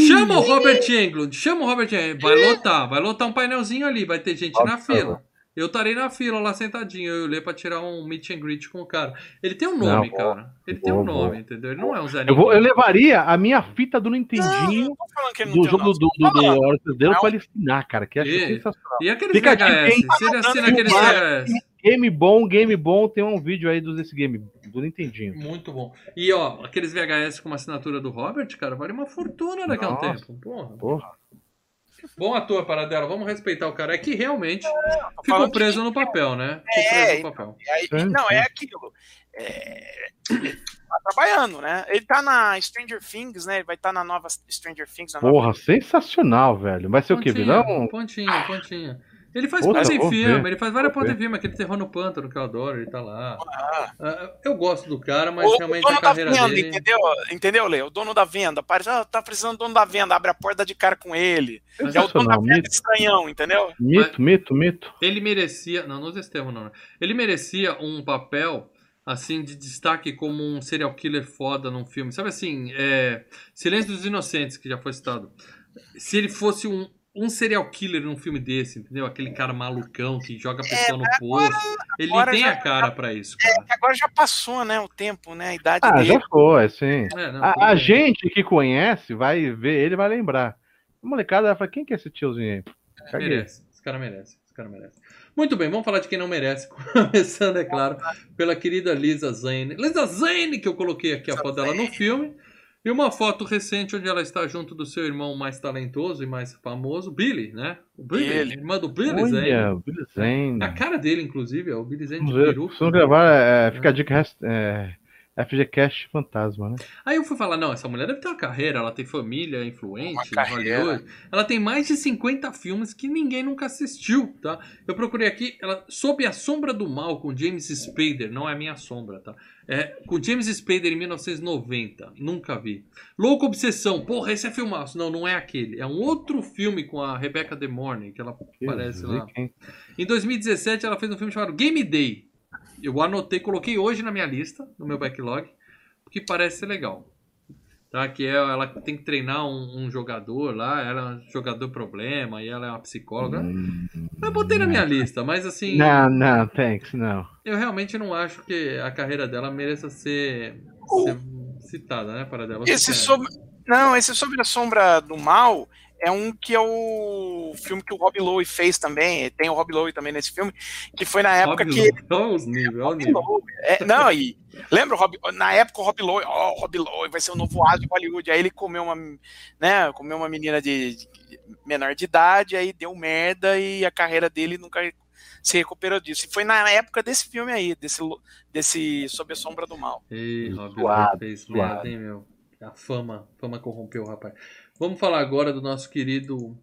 chama o Robert Englund, chama o Robert Englund, vai lotar, vai lotar um painelzinho ali, vai ter gente na fila. Eu estarei na fila lá sentadinho, eu o Lê pra tirar um meet and greet com o cara. Ele tem um nome, Não, cara. Ele tem um nome, vou. entendeu? Ele não é um Zé Eu, vou, eu levaria a minha fita do Nintendinho Não tô falando que ele não do jogo do, do, do, do Pesadelo Não. pra ele ensinar, cara, que E- sensacional. E aqueles Fica VHS? Se ele assina Filmar. VHS. Game bom, game bom, tem um vídeo aí desse game, do Nintendinho. Muito bom. E ó, aqueles VHS com uma assinatura do Robert, cara, vale uma fortuna um Nossa. tempo. Porra. Porra. Bom ator, Paradela, vamos respeitar o cara. É que realmente ficou falando de preso no papel, né? Ficou É, preso no papel. Aí, Sim, não, é aquilo. É, tá trabalhando, né? Ele tá na Stranger Things, né? Ele vai estar na nova Stranger Things. Na nova- Porra, sensacional, velho. Vai ser o quê? Pontinha, Vilão? Pontinha, pontinha. Ele faz Puta, ponta em filme, ver, ele faz várias pontas em filme, aquele terror no pântano que eu adoro, ele tá lá. Ah. Ah, Eu gosto do cara, mas O, o realmente dono a da carreira venda, dele. entendeu? Entendeu, Lê? O dono da venda. Parece, ah, tá precisando do dono da venda, abre a porta de cara com ele. É o dono da venda mito, estranhão, entendeu? mito, mito, mito. Ele merecia. Não, nos Estevam não. né? Ele merecia um papel assim de destaque como um serial killer foda num filme. Sabe assim, é, Silêncio dos Inocentes, que já foi citado. Se ele fosse um, um serial killer num filme desse, entendeu? Aquele cara malucão que joga a pessoa no poço. Ele agora tem já- a cara pra isso, cara. Agora já passou, né? O tempo, né? A idade Ah, dele. já foi, sim. É, não, A, a gente que conhece vai ver ele vai lembrar. A molecada vai falar, quem que é esse tiozinho aí? Caguei. Merece. Esse cara merece. Esse cara merece. Muito bem, vamos falar de quem não merece. Começando, é claro, pela querida Lisa Zane. Lisa Zane, que eu coloquei aqui a foto dela no filme. E uma foto recente onde ela está junto do seu irmão mais talentoso e mais famoso, Billy, né? O Billy, Billy. irmã do Billy Zane. Olha, Billy Zane. A cara dele, inclusive, é o Billy Zane de ver. peruca. Se não gravar, é, fica a dica rest- é, FGCast Fantasma, né? Aí eu fui falar, não, essa mulher deve ter uma carreira, ela tem família influente. Hollywood. Ela tem mais de 50 filmes que ninguém nunca assistiu, tá? Eu procurei aqui, ela Sob a Sombra do Mal com James Spader, não é a minha sombra, tá? É com James Spader em 1990, nunca vi. Louco Obsessão, porra, esse é filmaço. Não, não é aquele. É um outro filme com a Rebecca De Mornay, que ela aparece lá. Em 2017, ela fez um filme chamado Game Day. Eu anotei, coloquei hoje na minha lista, no meu backlog, porque parece ser legal. Tá? Que é, ela tem que treinar um, um jogador lá, ela é um jogador problema, e ela é uma psicóloga. Hum, Eu botei na minha lista, mas assim, Não, não, thanks, não. eu realmente não acho que a carreira dela mereça ser, ser citada, né, para dela. Esse sobre... Não, esse Sobre a Sombra do Mal é um que é o filme que o Rob Lowe fez também. Tem o Rob Lowe também nesse filme, que foi na época que Olha os níveis, olha o Rob nível. Lowe- é, não, e lembra o Rob, na época o Rob Lowe, ó, o Rob Lowe vai ser o novo astro de Hollywood. Aí ele comeu uma, né, comeu uma menina de, de menor de idade, aí deu merda e a carreira dele nunca se recuperou disso. E foi na época desse filme aí, desse desse Sob a Sombra do Mal. Ei, Rob Lowe fez merda, hein, meu? A fama, fama corrompeu o rapaz. Vamos falar agora do nosso querido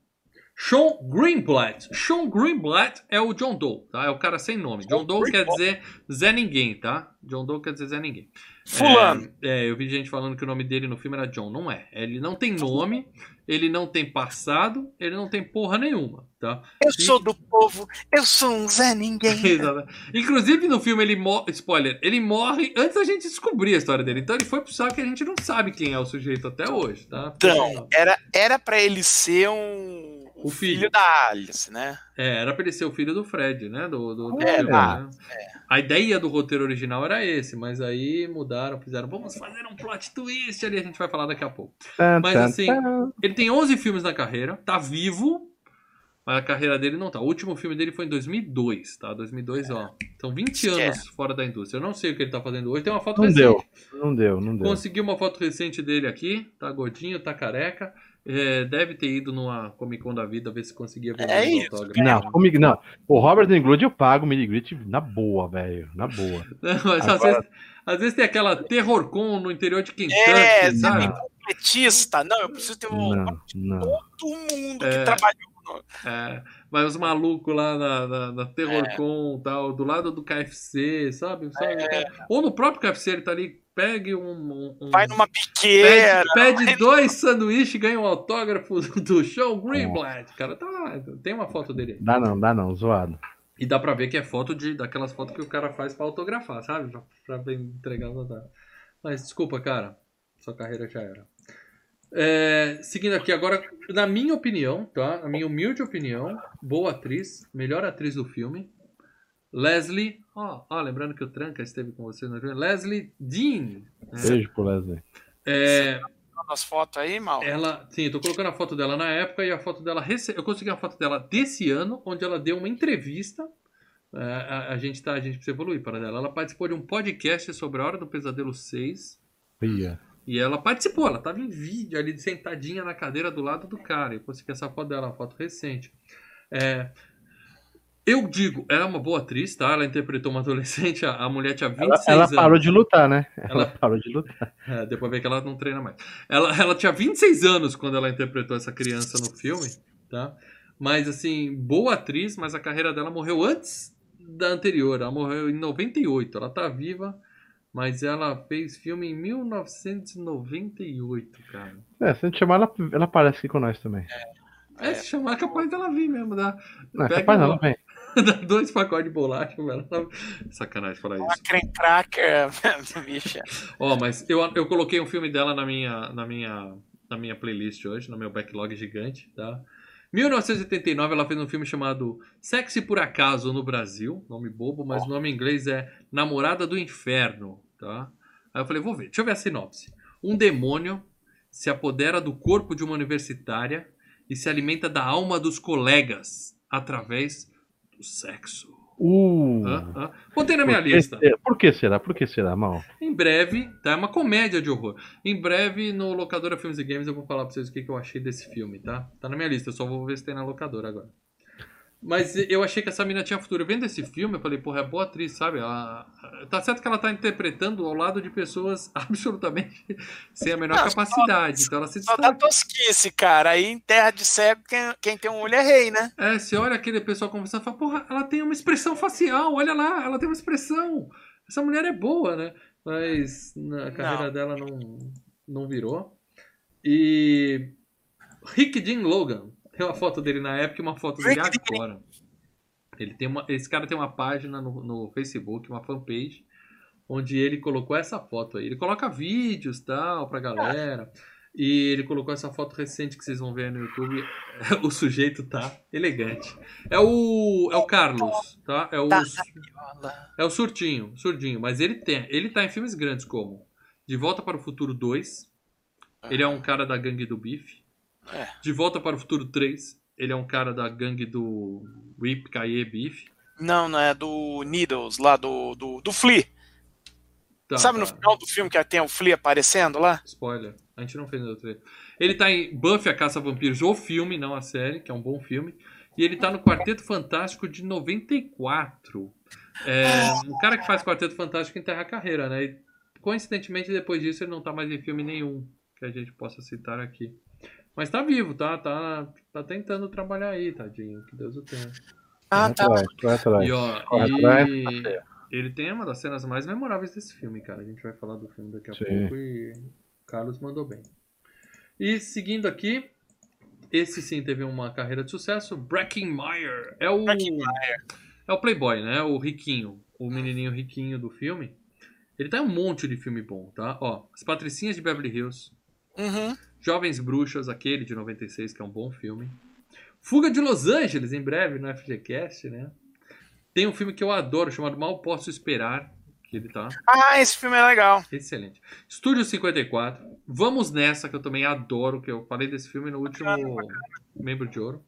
Sean Greenblatt. Sean Greenblatt é o John Doe, tá? É o cara sem nome. John Doe quer dizer Zé Ninguém, tá? John Doe quer dizer Zé Ninguém. Fulano. É, é, eu vi gente falando que o nome dele no filme era John. Não é. Ele não tem nome, ele não tem passado, ele não tem porra nenhuma, tá? Eu sou do povo, eu sou um Zé Ninguém. Exatamente. Inclusive no filme ele morre. Spoiler, ele morre antes da gente descobrir a história dele. Então ele foi pro saco que a gente não sabe quem é o sujeito até hoje, tá? Então, era, era pra ele ser um. O filho. filho da Alice, né? É, era pra ele ser o filho do Fred, né? Do, do, do É, filme, né? A ideia do roteiro original era esse, mas aí mudaram, fizeram, vamos fazer um plot twist ali, a gente vai falar daqui a pouco. Tan, Mas tan, assim, tan. Ele tem 11 filmes na carreira, tá vivo, mas a carreira dele não tá. O último filme dele foi em 2002, tá? 2002, ó. São 20 Esquece. anos fora da indústria. Eu não sei o que ele tá fazendo hoje. Tem uma foto Não recente. deu, não deu, não deu. Consegui uma foto recente dele aqui. Tá gordinho, tá careca. É, deve ter ido numa Comic Con da vida ver se conseguia ver É isso, autógrafos. Não, comigo não. O Robert Englund eu pago o Minigrit na boa, velho. Na boa. Não, mas às, Agora- vezes, às vezes tem aquela Terror-Con no interior de Kentucky, É, sabe? sabe? Completista. Não, eu preciso ter um. Não, não. Todo mundo É. que trabalhou. É, vai os malucos lá na, na, na Terrorcon tal, do lado do KFC, sabe? Sabe? Ou no próprio KFC ele tá ali, pegue um. um- um- Vai numa pede, piqueira. pede dois sanduíches e ganha um autógrafo do, show Greenblatt. Cara, tá lá. Tem uma foto dele aí. Dá não, dá não, zoado. E dá pra ver que é foto de daquelas fotos que o cara faz pra autografar, sabe? Pra, pra entregar os autógrafos. Mas desculpa, cara. Sua carreira já era. É, seguindo aqui, agora, na minha opinião, tá? Na minha humilde opinião, boa atriz, melhor atriz do filme. Leslie. Ó, ó, lembrando que o Tranca esteve com vocês no filme. Leslie Dean. né? Beijo pro Leslie. É, As fotos aí, mal. ela, sim, eu tô colocando a foto dela na época e a foto dela. rece- Eu consegui a foto dela desse ano, onde ela deu uma entrevista. É, a, a gente tá, a gente precisa evoluir para dela. Ela participou de um podcast sobre a Hora do Pesadelo 6. Ia. E ela participou, ela tava em vídeo ali, sentadinha na cadeira do lado do cara. Eu consegui essa foto dela, uma foto recente. É, eu digo, ela é uma boa atriz, tá? Ela interpretou uma adolescente, a, a mulher tinha 26 Ela, ela anos. parou de lutar, né? Ela, Ela- parou de lutar. É, pra ver que ela não treina mais. Ela, ela tinha 26 anos quando ela interpretou essa criança no filme, tá? Mas, assim, boa atriz, mas a carreira dela morreu antes da anterior. Ela morreu em 98. Ela tá viva, mas ela fez filme em 1998, cara. É, se a gente chamar ela, ela aparece aqui com nós também. É, se chamar, é capaz dela vir mesmo. Dá, Não, é Pega capaz ela vem. dá dois pacotes de bolacha. Ela tá... Sacanagem falar Uma isso. creme cracker, bicha. Ó, mas eu, eu coloquei um filme dela na minha, na, minha, na minha playlist hoje, no meu backlog gigante, tá? 1989 ela fez um filme chamado Sexy por Acaso no Brasil, nome bobo, mas o nome em inglês é Namorada do Inferno, tá? Aí eu falei, vou ver, deixa eu ver a sinopse. Um demônio se apodera do corpo de uma universitária e se alimenta da alma dos colegas através do sexo. Uh, Hã? Hã? Botei na minha lista. por que será? Por que será, mal? Em breve, tá? É uma comédia de horror. Em breve, no Locadora Filmes e Games, eu vou falar pra vocês o que, que eu achei desse filme, tá? Tá na minha lista, eu só vou ver se tem na locadora agora. Mas eu achei que essa mina tinha futuro. Vendo esse filme, eu falei, porra, é boa atriz, sabe? Ela... Tá certo que ela tá interpretando ao lado de pessoas absolutamente sem a menor Não, capacidade. Então ela se Só dá tosquice, cara. Aí em terra de cego, quem, quem tem um olho é rei, né? É, você olha aquele pessoal conversando e fala, porra, ela tem uma expressão facial, olha lá, ela tem uma expressão. Essa mulher é boa, né? Mas na carreira Não. dela não, não virou. E Rick Dean Logan, tem uma foto dele na época e uma foto dele agora. Ele tem uma, esse cara tem uma página no, no Facebook, uma fanpage, onde ele colocou essa foto aí. Ele coloca vídeos tal pra galera. E ele colocou essa foto recente que vocês vão ver aí no YouTube. O sujeito tá elegante. É o é o Carlos, tá? É o Tá. é o surtinho, surdinho, mas ele tem, ele tá em filmes grandes como De Volta para o Futuro 2. Ele é um cara da gangue do Bife. É. De Volta para o Futuro 3. Ele é um cara da gangue do Whip Kaye Beef. Não, não é do Needles, lá do, do, do Flea. Tá, Sabe no tá. final do filme que tem o Flea aparecendo lá? Spoiler. A gente não fez no trailer. Ele tá em Buffy a Caça a Vampiros, o filme, não a série, que é um bom filme. E ele tá no Quarteto Fantástico de 94. É, um cara que faz Quarteto Fantástico enterra a carreira, né? E, coincidentemente, depois disso, ele não tá mais em filme nenhum que a gente possa citar aqui. Mas tá vivo, tá? Tá, tá tentando trabalhar aí, tadinho. Que Deus o tenha. Ah, tá. E, ó, e tá ele tem uma das cenas mais memoráveis desse filme, cara. A gente vai falar do filme daqui a Sim. pouco e o Carlos mandou bem. E seguindo aqui, esse sim teve uma carreira de sucesso. Breckenmeyer é o Breckenmeyer. é o playboy, né? O riquinho, o menininho riquinho do filme. Ele tá em um monte de filme bom, tá? Ó, As Patricinhas de Beverly Hills, Uhum. Jovens Bruxas, aquele de 96, que é um bom filme. Fuga de Los Angeles, em breve no FGCast, né? Tem um filme que eu adoro, chamado Mal Posso Esperar, que ele tá Ah, esse filme é legal. excelente. Estúdio 54, Vamos Nessa, que eu também adoro, que eu falei desse filme no último Membro de Ouro.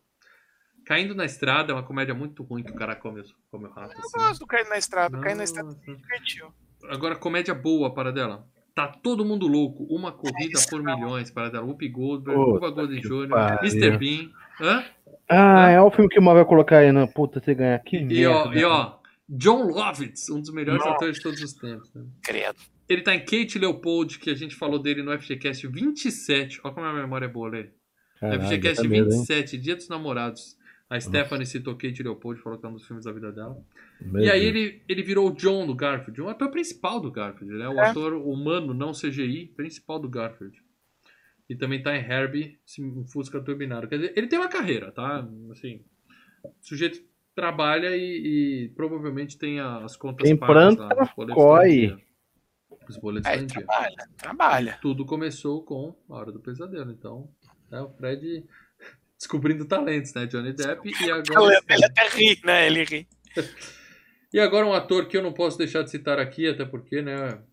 Caindo na Estrada é uma comédia muito ruim que o cara come, come o rato. Eu assim. gosto do Cair na Estrada. Cair na Estrada Nossa. me divertiu. Agora, comédia boa para dela. Tá todo mundo louco. Uma corrida isso por não. milhões para dela. Whoopi Goldberg, Puta Cuba Golding que Jr.. Mr. Bean. Hã? Ah, é o filme que o Mal vai colocar aí na puta, você ganhar aqui. E ó, e ó, John Lovitz, um dos melhores Nossa. atores de todos os tempos. né? Credo. Ele tá em Kate Leopold, que a gente falou dele no FGCast 27. Olha como a minha memória é boa, Lê. FGCast 27, Dia dos Namorados. A Stephanie citou Kate Leopold, falou que é um dos filmes da vida dela. E aí ele, ele virou o John do Garfield, o ator principal do Garfield, né? O É. ator humano, não CGI, principal do Garfield. E também tá em Herbie, um Fusca turbinado. Quer dizer, ele tem uma carreira, tá? Assim, o sujeito trabalha e, e provavelmente tem as contas Tem pagas planta, lá, os boletos coi. Os boletos É, trabalha, trabalha. Tudo começou com A Hora do Pesadelo. Então, né, o Fred descobrindo talentos, né? Johnny Depp e agora... Ele, até ri, né? Ele ri. E agora um ator que eu não posso deixar de citar aqui, até porque, né,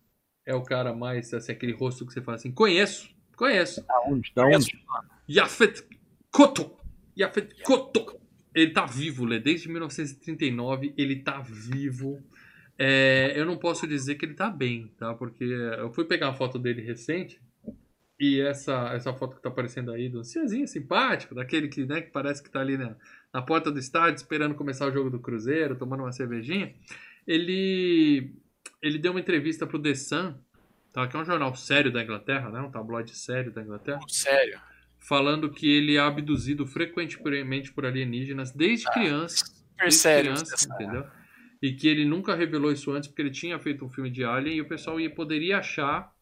é o cara mais, assim, aquele rosto que você fala assim, conheço, conheço. Da onde? Da onde? Yafet Koto. Yafet Koto. Ele tá vivo, Lê, desde 1939 ele tá vivo. É, eu não posso dizer que ele tá bem, tá? Porque eu fui pegar uma foto dele recente e essa, essa foto que tá aparecendo aí do senhorzinho simpático, daquele que, né, que parece que tá ali na, na porta do estádio esperando começar o jogo do Cruzeiro, tomando uma cervejinha. Ele, ele deu uma entrevista pro The Sun, tá? que é um jornal sério da Inglaterra, né? um tabloide sério da Inglaterra Sério. falando que ele é abduzido frequentemente por alienígenas desde criança. Super Desde sério. criança, entendeu? E que ele nunca revelou isso antes porque ele tinha feito um filme de Alien e o pessoal ia, poderia achar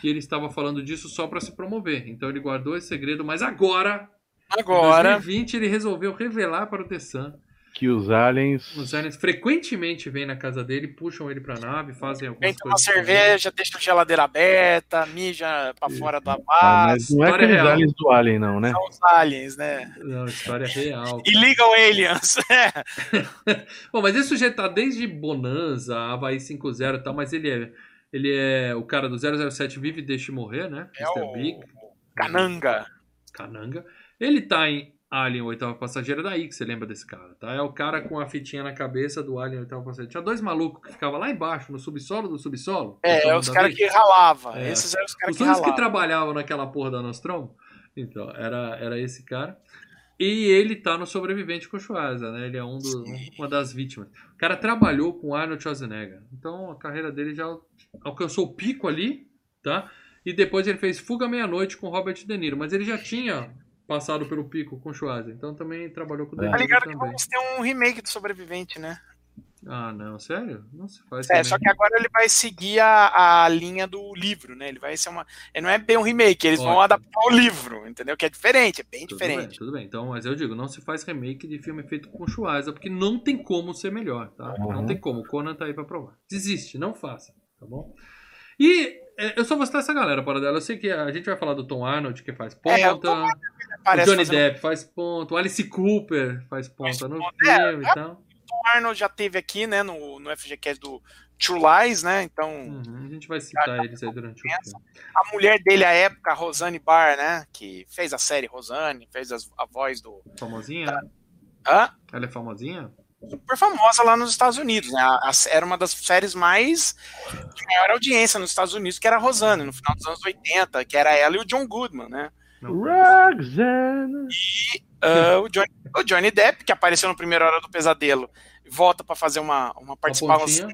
que ele estava falando disso só para se promover. Então ele guardou esse segredo, mas agora, em Agora, 2020, ele resolveu revelar para o The Sun. Que os aliens. Os aliens frequentemente vêm na casa dele, puxam ele para a nave, fazem algumas vem tomar coisas. com ele. cerveja, deixa a geladeira aberta, mija pra fora da Ah, base. mas não é história aqueles real. aliens do Alien, não, né? São os aliens, né? Não, história real. E ligam aliens. Bom, mas esse sujeito tá desde Bonanza, Havaí 5.0 e tal, mas ele é, ele é o cara do 007 Vive e Deixe Morrer, né? É Mr. o Big, Cananga. Cananga. Ele tá em Alien, Oitava Passageira daí, que você lembra desse cara, tá? É o cara com a fitinha na cabeça do Alien, Oitava Passageira. Tinha dois malucos que ficavam lá embaixo, no subsolo do subsolo. É, é os caras que ralavam. É. Esses eram os caras Os que únicos que ralavam. trabalhavam naquela porra da Nostromo. Então, era, era esse cara. E ele tá no Sobrevivente com o Schwarza, né? Ele é um do, uma das vítimas. O cara trabalhou com Arnold Schwarzenegger. Então, a carreira dele já alcançou o pico ali, tá? E depois ele fez Fuga Meia-Noite com Robert De Niro. Mas ele já tinha passado pelo pico com o Schwarza. Então, também trabalhou com o De Tá Tá Niro ligado que também. vamos ter um remake do Sobrevivente, né? Ah, não. Sério? Não se faz É, também. só que agora ele vai seguir a, a linha do livro, né? Ele vai ser uma. Ele não é bem um remake, eles vão Ótimo. adaptar o livro, entendeu? Que é diferente, é bem Tudo diferente. bem, tudo bem. Então, mas eu digo, não se faz remake de filme feito com Schwarza, porque não tem como ser melhor, tá? Não Uhum. tem como. O Conan tá aí pra provar. Desiste, não faça, tá bom? E é, eu só vou citar essa galera, para dela. Eu sei que a gente vai falar do Tom Arnold, que faz ponta. É, o Tom Johnny fazer um- Depp faz ponto. O Alice Cooper faz ponta no ponta. É, filme e tal. O Arnold já teve aqui, né, no, no FGCast do True Lies, né? Então, Uhum, a gente vai citar eles aí durante o filme. a mulher dele à época, a Rosane Barr, né? Que fez a série Rosane, fez as- a voz do. Famosinha? Hã? Ela é famosinha? Super famosa lá nos Estados Unidos, né? A- a- era uma das séries mais de maior audiência nos Estados Unidos, que era a Rosane, no final dos anos 80, que era ela e o John Goodman, né? Roxanne. Ah, o, Johnny, o Johnny Depp, que apareceu no primeiro Hora do Pesadelo, volta pra fazer uma, uma participação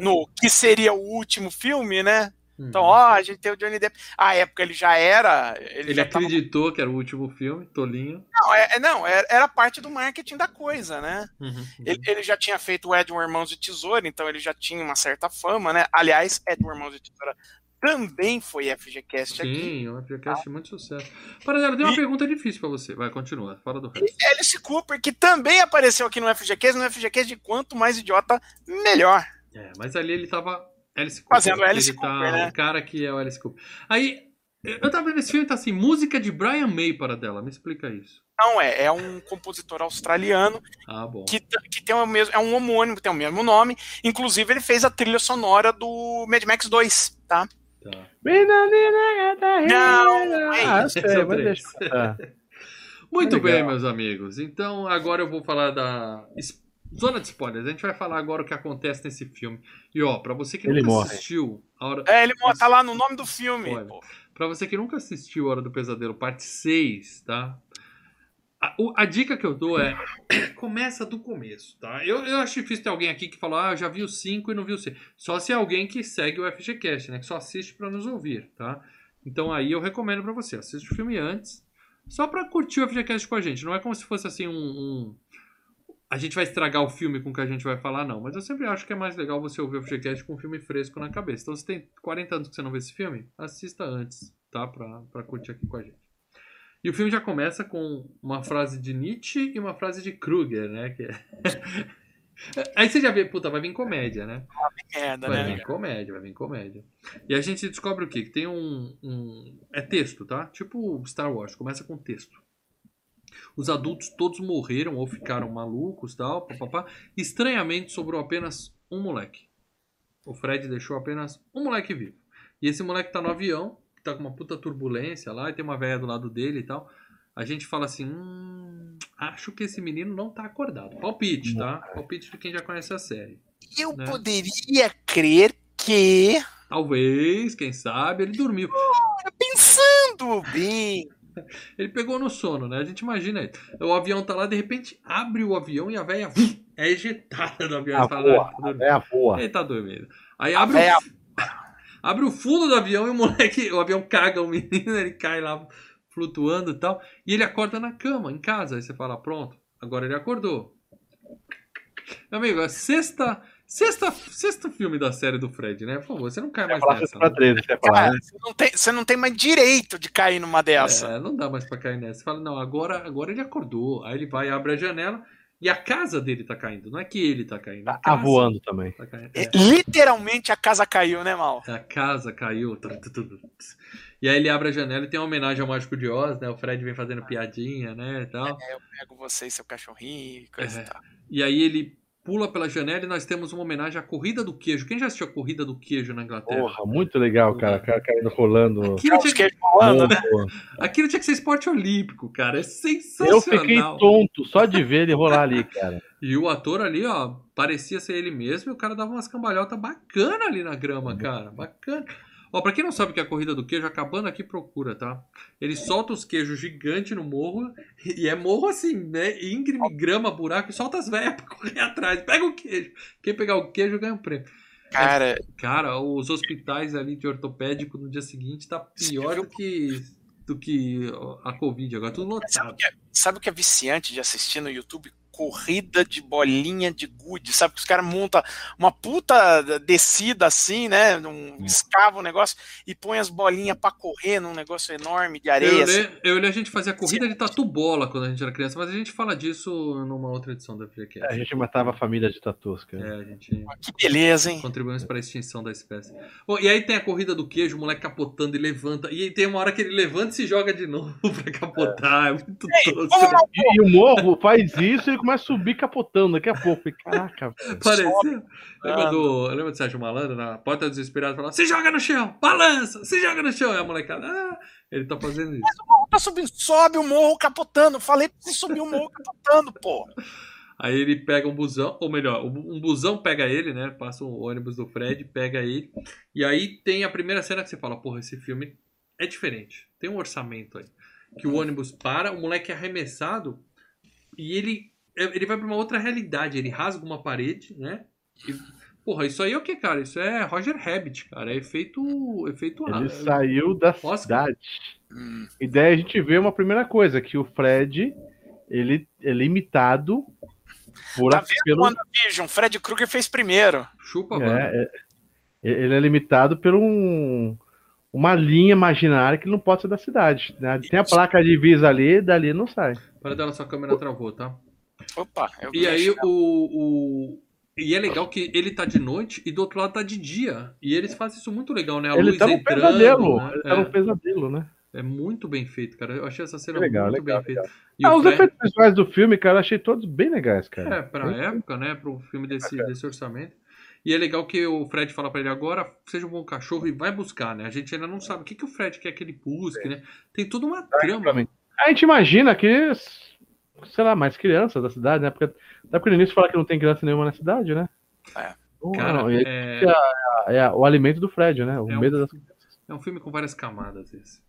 no que seria o último filme, né? Então, ó, a gente tem o Johnny Depp. À época ele já era. Ele, Ele já tava- acreditou que era o último filme, Tolinho. Não, é, é- não, era, era parte do marketing da coisa, né? Uhum. Ele, ele já tinha feito o Edward Irmãos de Tesoura, então ele já tinha uma certa fama, né? Aliás, Edward Irmãos de Tesoura também foi FGCast aqui. Sim, o FGCast é muito sucesso. Paradelo, tem uma E- pergunta difícil pra você. Vai, continua. Fala do resto. Alice Cooper, que também apareceu aqui no FGCast, no FGCast de quanto mais idiota, melhor. É, mas ali ele tava Alice Cooper. Fazendo Alice ele Cooper, tá, né? O cara que é o Alice Cooper. Aí, eu tava vendo esse filme, tá assim, música de Brian May para dela. Me explica isso. Não, é, é um compositor australiano Ah, bom. que, que tem o mesmo, é um homônimo, tem o mesmo nome. Inclusive, ele fez a trilha sonora do Mad Max 2, tá? Tá. Não, é Ah, sei, mas deixa. Tá. Muito bem, meus amigos. Então, agora eu vou falar da zona de spoilers. A gente vai falar agora o que acontece nesse filme. E ó, pra você que Ele nunca morre. assistiu a hora É, ele tá lá no nome do filme. Pra você que nunca assistiu Hora do Pesadelo, parte 6, tá? A, a dica que eu dou é começa do começo, tá? Eu, eu acho difícil ter alguém aqui que fala, ah, já vi o 5 e não vi o 6. Só se é alguém que segue o FGCast, né? Que só assiste pra nos ouvir, tá? Então aí eu recomendo pra você, assiste o filme antes, só pra curtir o FGCast com a gente. Não é como se fosse assim um, um- A gente vai estragar o filme com o que a gente vai falar, não. Mas eu sempre acho que é mais legal você ouvir o FGCast com um filme fresco na cabeça. Então, se tem 40 anos que você não vê esse filme, assista antes, tá? Pra, pra curtir aqui com a gente. E o filme já começa com uma frase de Nietzsche e uma frase de Kruger, né? Que é- Aí você já vê, puta, vai vir comédia, né? Merda, Vai né? vir comédia, vai vir comédia. E a gente descobre o quê? Que tem um, um- É texto, tá? Tipo Star Wars, começa com texto. Os adultos todos morreram ou ficaram malucos tal, papapá. Estranhamente sobrou apenas um moleque. O Fred deixou apenas um moleque vivo. E esse moleque tá no avião, que tá com uma puta turbulência lá, e tem uma velha do lado dele e tal. A gente fala assim, hum, acho que esse menino não tá acordado. Palpite, tá? Palpite de quem já conhece a série. Eu né? poderia crer que. Talvez, quem sabe, ele dormiu. Pensando bem. Ele pegou no sono, né? A gente imagina aí. O avião tá lá, de repente abre o avião e a velha é ejetada do avião. A "Ah, tá dormindo." é a boa. Ele tá dormindo. Aí abre, véia- o, abre o fundo do avião e o moleque, o avião caga o menino, ele cai lá flutuando e tal. E ele acorda na cama, em casa. Aí você fala, pronto, agora ele acordou. Meu amigo, é sexta, sexta, sexto filme da série do Fred, né? Por favor, você não cai mais nessa. pra né? 13, você ia falar, Cara, né? você não, tem, você não tem mais direito de cair numa dessa. É, não dá mais pra cair nessa. Você fala, não, agora, agora ele acordou. Aí ele vai, abre a janela e a casa dele tá caindo. Não é que ele tá caindo. Tá casa voando também. tá caindo. É, Literalmente a casa caiu, né, Mal? A casa caiu. E aí ele abre a janela e tem uma homenagem ao Mágico de Oz, né? O Fred vem fazendo piadinha, né? E, tal. É, eu pego você e seu cachorrinho, coisa É. e tal. e aí ele pula pela janela e nós temos uma homenagem à Corrida do Queijo. Quem já assistiu a Corrida do Queijo na Inglaterra? Porra, muito legal, cara. O cara caindo rolando. Aquilo tinha, queijos rolando, né? Pô, aquilo tinha que ser esporte olímpico, cara. É Eu sensacional. fiquei tonto só de ver ele rolar ali, cara. E o ator ali, ó, parecia ser ele mesmo e o cara dava umas cambalhotas bacana ali na grama, cara. Bacana. Ó, pra quem não sabe o que é a corrida do queijo, acabando aqui procura, tá? Ele solta os queijos gigantes no morro e é morro assim, né? Íngreme, grama, buraco e solta as velhas pra correr atrás. Pega o queijo. Quem pegar o queijo ganha um prêmio. Cara, Cara, os hospitais ali de ortopédico no dia seguinte tá pior do que, do que a Covid agora, tudo lotado. sabe o que é viciante de assistir no YouTube? Corrida de bolinha de gude, sabe? Que os caras montam uma puta descida assim, né? Um, escava o negócio e põe as bolinhas pra correr num negócio enorme de Eu areia. e assim. eu e a gente fazia corrida de tatu bola quando a gente era criança, mas a gente fala disso numa outra edição da FGCast. A gente matava a família de tatus, cara. É, a gente Que beleza, hein? contribuímos para a extinção da espécie. Bom, e aí tem a corrida do queijo, o moleque capotando e levanta. E aí tem uma hora que ele levanta e se joga de novo pra capotar. É, muito tosco. E, e o morro faz isso e ele começa a subir capotando daqui a pouco. E, Caraca. Pareceu. Lembra Ah, do, lembra do Sérgio Malandro na porta dos desesperados falando: se joga no chão, balança, se joga no chão. E a molecada, ah, ele tá fazendo isso. Tá subindo, sobe o morro capotando. Falei pra você subir o morro capotando, pô. Aí ele pega um busão, ou melhor, um busão pega ele, né? Passa o ônibus do Fred, pega ele. E aí tem a primeira cena que você fala, porra, esse filme é diferente. Tem um orçamento aí. Que o ônibus para, o moleque é arremessado e ele, ele vai pra uma outra realidade. Ele rasga uma parede, né? E Porra, isso aí é o que, cara? Isso é Roger Rabbit, cara. É efeito. efeito Ele saiu da Oscar. cidade. Hum. E daí a gente vê uma primeira coisa, que o Fred, ele é limitado por Tá vendo pelo, WandaVision? Fred Krueger fez primeiro. Chupa, mano. é, é, ele é limitado por um, uma linha imaginária que não pode ser da cidade. né? Tem a placa de visa ali, dali não sai. Para dela, sua câmera travou, tá? Opa, eu E aí o, o. E é legal que ele tá de noite e do outro lado tá de dia. E eles fazem isso muito legal, né? A ele luz tá no entrando. pesadelo. né? Ele tá É, no pesadelo, né? é muito bem feito, cara. Eu achei essa cena Legal, muito legal, bem feita. E Ah, o os Fred- efeitos visuais do filme, cara, eu achei todos bem legais, cara. É, pra época, né? Pra um filme desse, desse orçamento. E é legal que o Fred fala pra ele agora, seja um bom cachorro e vai buscar, né? A gente ainda não sabe o que, que o Fred quer que ele busque, né? Tem toda uma trama. A gente imagina que, sei lá, mais crianças da cidade, né? Porque até porque no início fala que não tem criança nenhuma na cidade, né? É. Não, Cara, não, aí é, é o alimento do Fred, né? O É um- medo das é um filme com várias camadas esse.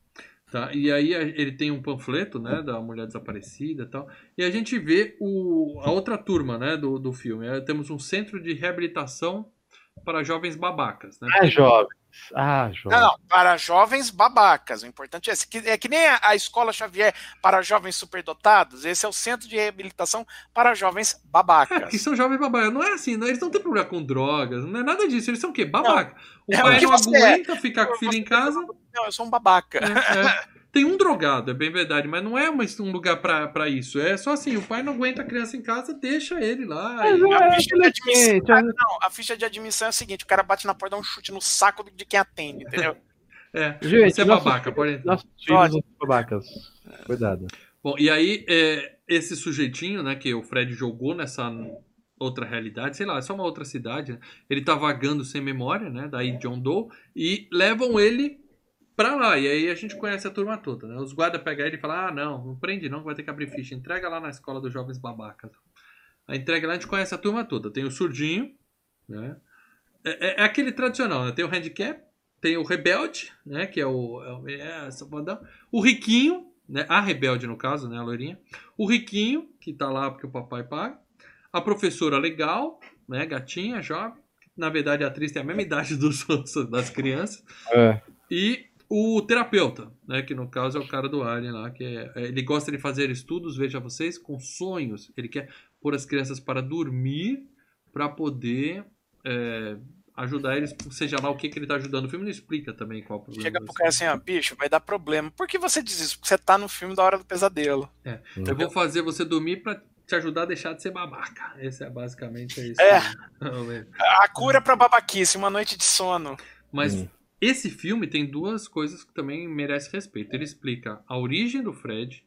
Tá? E aí ele tem um panfleto, né, da mulher desaparecida e tal. E a gente vê o, a outra turma, né, do, do filme. É, temos um centro de reabilitação para jovens babacas, né? Ah, jovens. Ah, jovens. Não, não, para jovens babacas. O importante é esse. que- É que nem a, a escola Xavier para jovens superdotados. Esse é o centro de reabilitação para jovens É, que babacas. são jovens babacas. Não é assim, não, eles não têm problema com drogas, não é nada disso. Eles são o quê? Babaca. O É, pai o que não é? aguenta ficar com o filho em casa. Não, eu sou um babaca. É, é. Tem um drogado, é bem verdade, mas não é uma- um lugar pra, pra isso. É só assim, o pai não aguenta a criança em casa, deixa ele lá. Mas e- é, A ficha, de adolescente, admissão, é- ah, não, a ficha de admissão é o seguinte: o cara bate na porta, dá um chute no saco de quem atende, entendeu? É, Gente, você é babaca, pode. Nossos filhos Pode. são babacas. Cuidado. Bom, e aí, é, esse sujeitinho, né, que o Fred jogou nessa outra realidade, sei lá, é só uma outra cidade, né? Ele tá vagando sem memória, né, daí John Doe, e levam ele pra lá. E aí a gente conhece a turma toda, né? Os guardas pegam ele e falam, ah, não, não prende não, vai ter que abrir ficha. Entrega lá na escola dos jovens babacas. A entrega lá, a gente conhece a turma toda. Tem o surdinho, né? É, é- é aquele tradicional, né? Tem o handicap, tem o rebelde, né? Que é o... É, o- é, o riquinho, né? A rebelde, no caso, né? A loirinha. O riquinho, que tá lá porque o papai paga. A professora legal, né? Gatinha, jovem. Na verdade, a atriz tem a mesma idade dos, das crianças. É. E o terapeuta, né? Que no caso é o cara do Alien lá, que é, é, ele gosta de fazer estudos, veja vocês, com sonhos. Ele quer pôr as crianças para dormir para poder é, ajudar eles, seja lá o que, que ele tá ajudando. O filme não explica também qual é o problema. Chega pro cara assim, ó, bicho, vai dar problema. Por que você diz isso? Porque você tá no filme da Hora do Pesadelo. Eu vou fazer você dormir para te ajudar a deixar de ser babaca. Esse é basicamente é isso. É. A cura pra babaquice, uma noite de sono. Mas Hum. Esse filme tem duas coisas que também merecem respeito. Ele explica a origem do Fred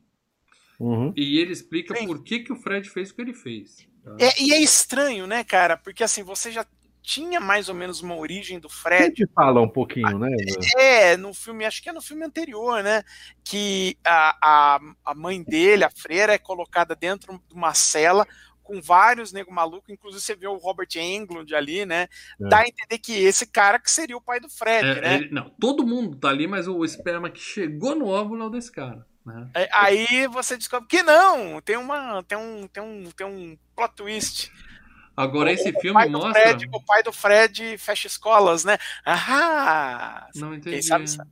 Uhum. e ele explica Sim. por que, que o Fred fez o que ele fez. tá? É, e é estranho, né, cara? Porque assim, você já tinha mais ou menos uma origem do A Fred. gente fala um pouquinho, né? É, no filme, acho que é no filme anterior, né? Que a, a, a mãe dele, a freira, é colocada dentro de uma cela com vários nego maluco, inclusive você vê o Robert Englund ali, né? É. Dá a entender que esse cara que seria o pai do Fred, É, né? ele- não, todo mundo tá ali, mas o esperma que chegou no óvulo é o desse cara. Né? É, Aí você descobre que não, tem uma tem um tem um tem um plot twist. Agora, esse o filme mostra. Fred, o pai do Fred fecha escolas, né? Ah, Não quem entendi. sabe sabe.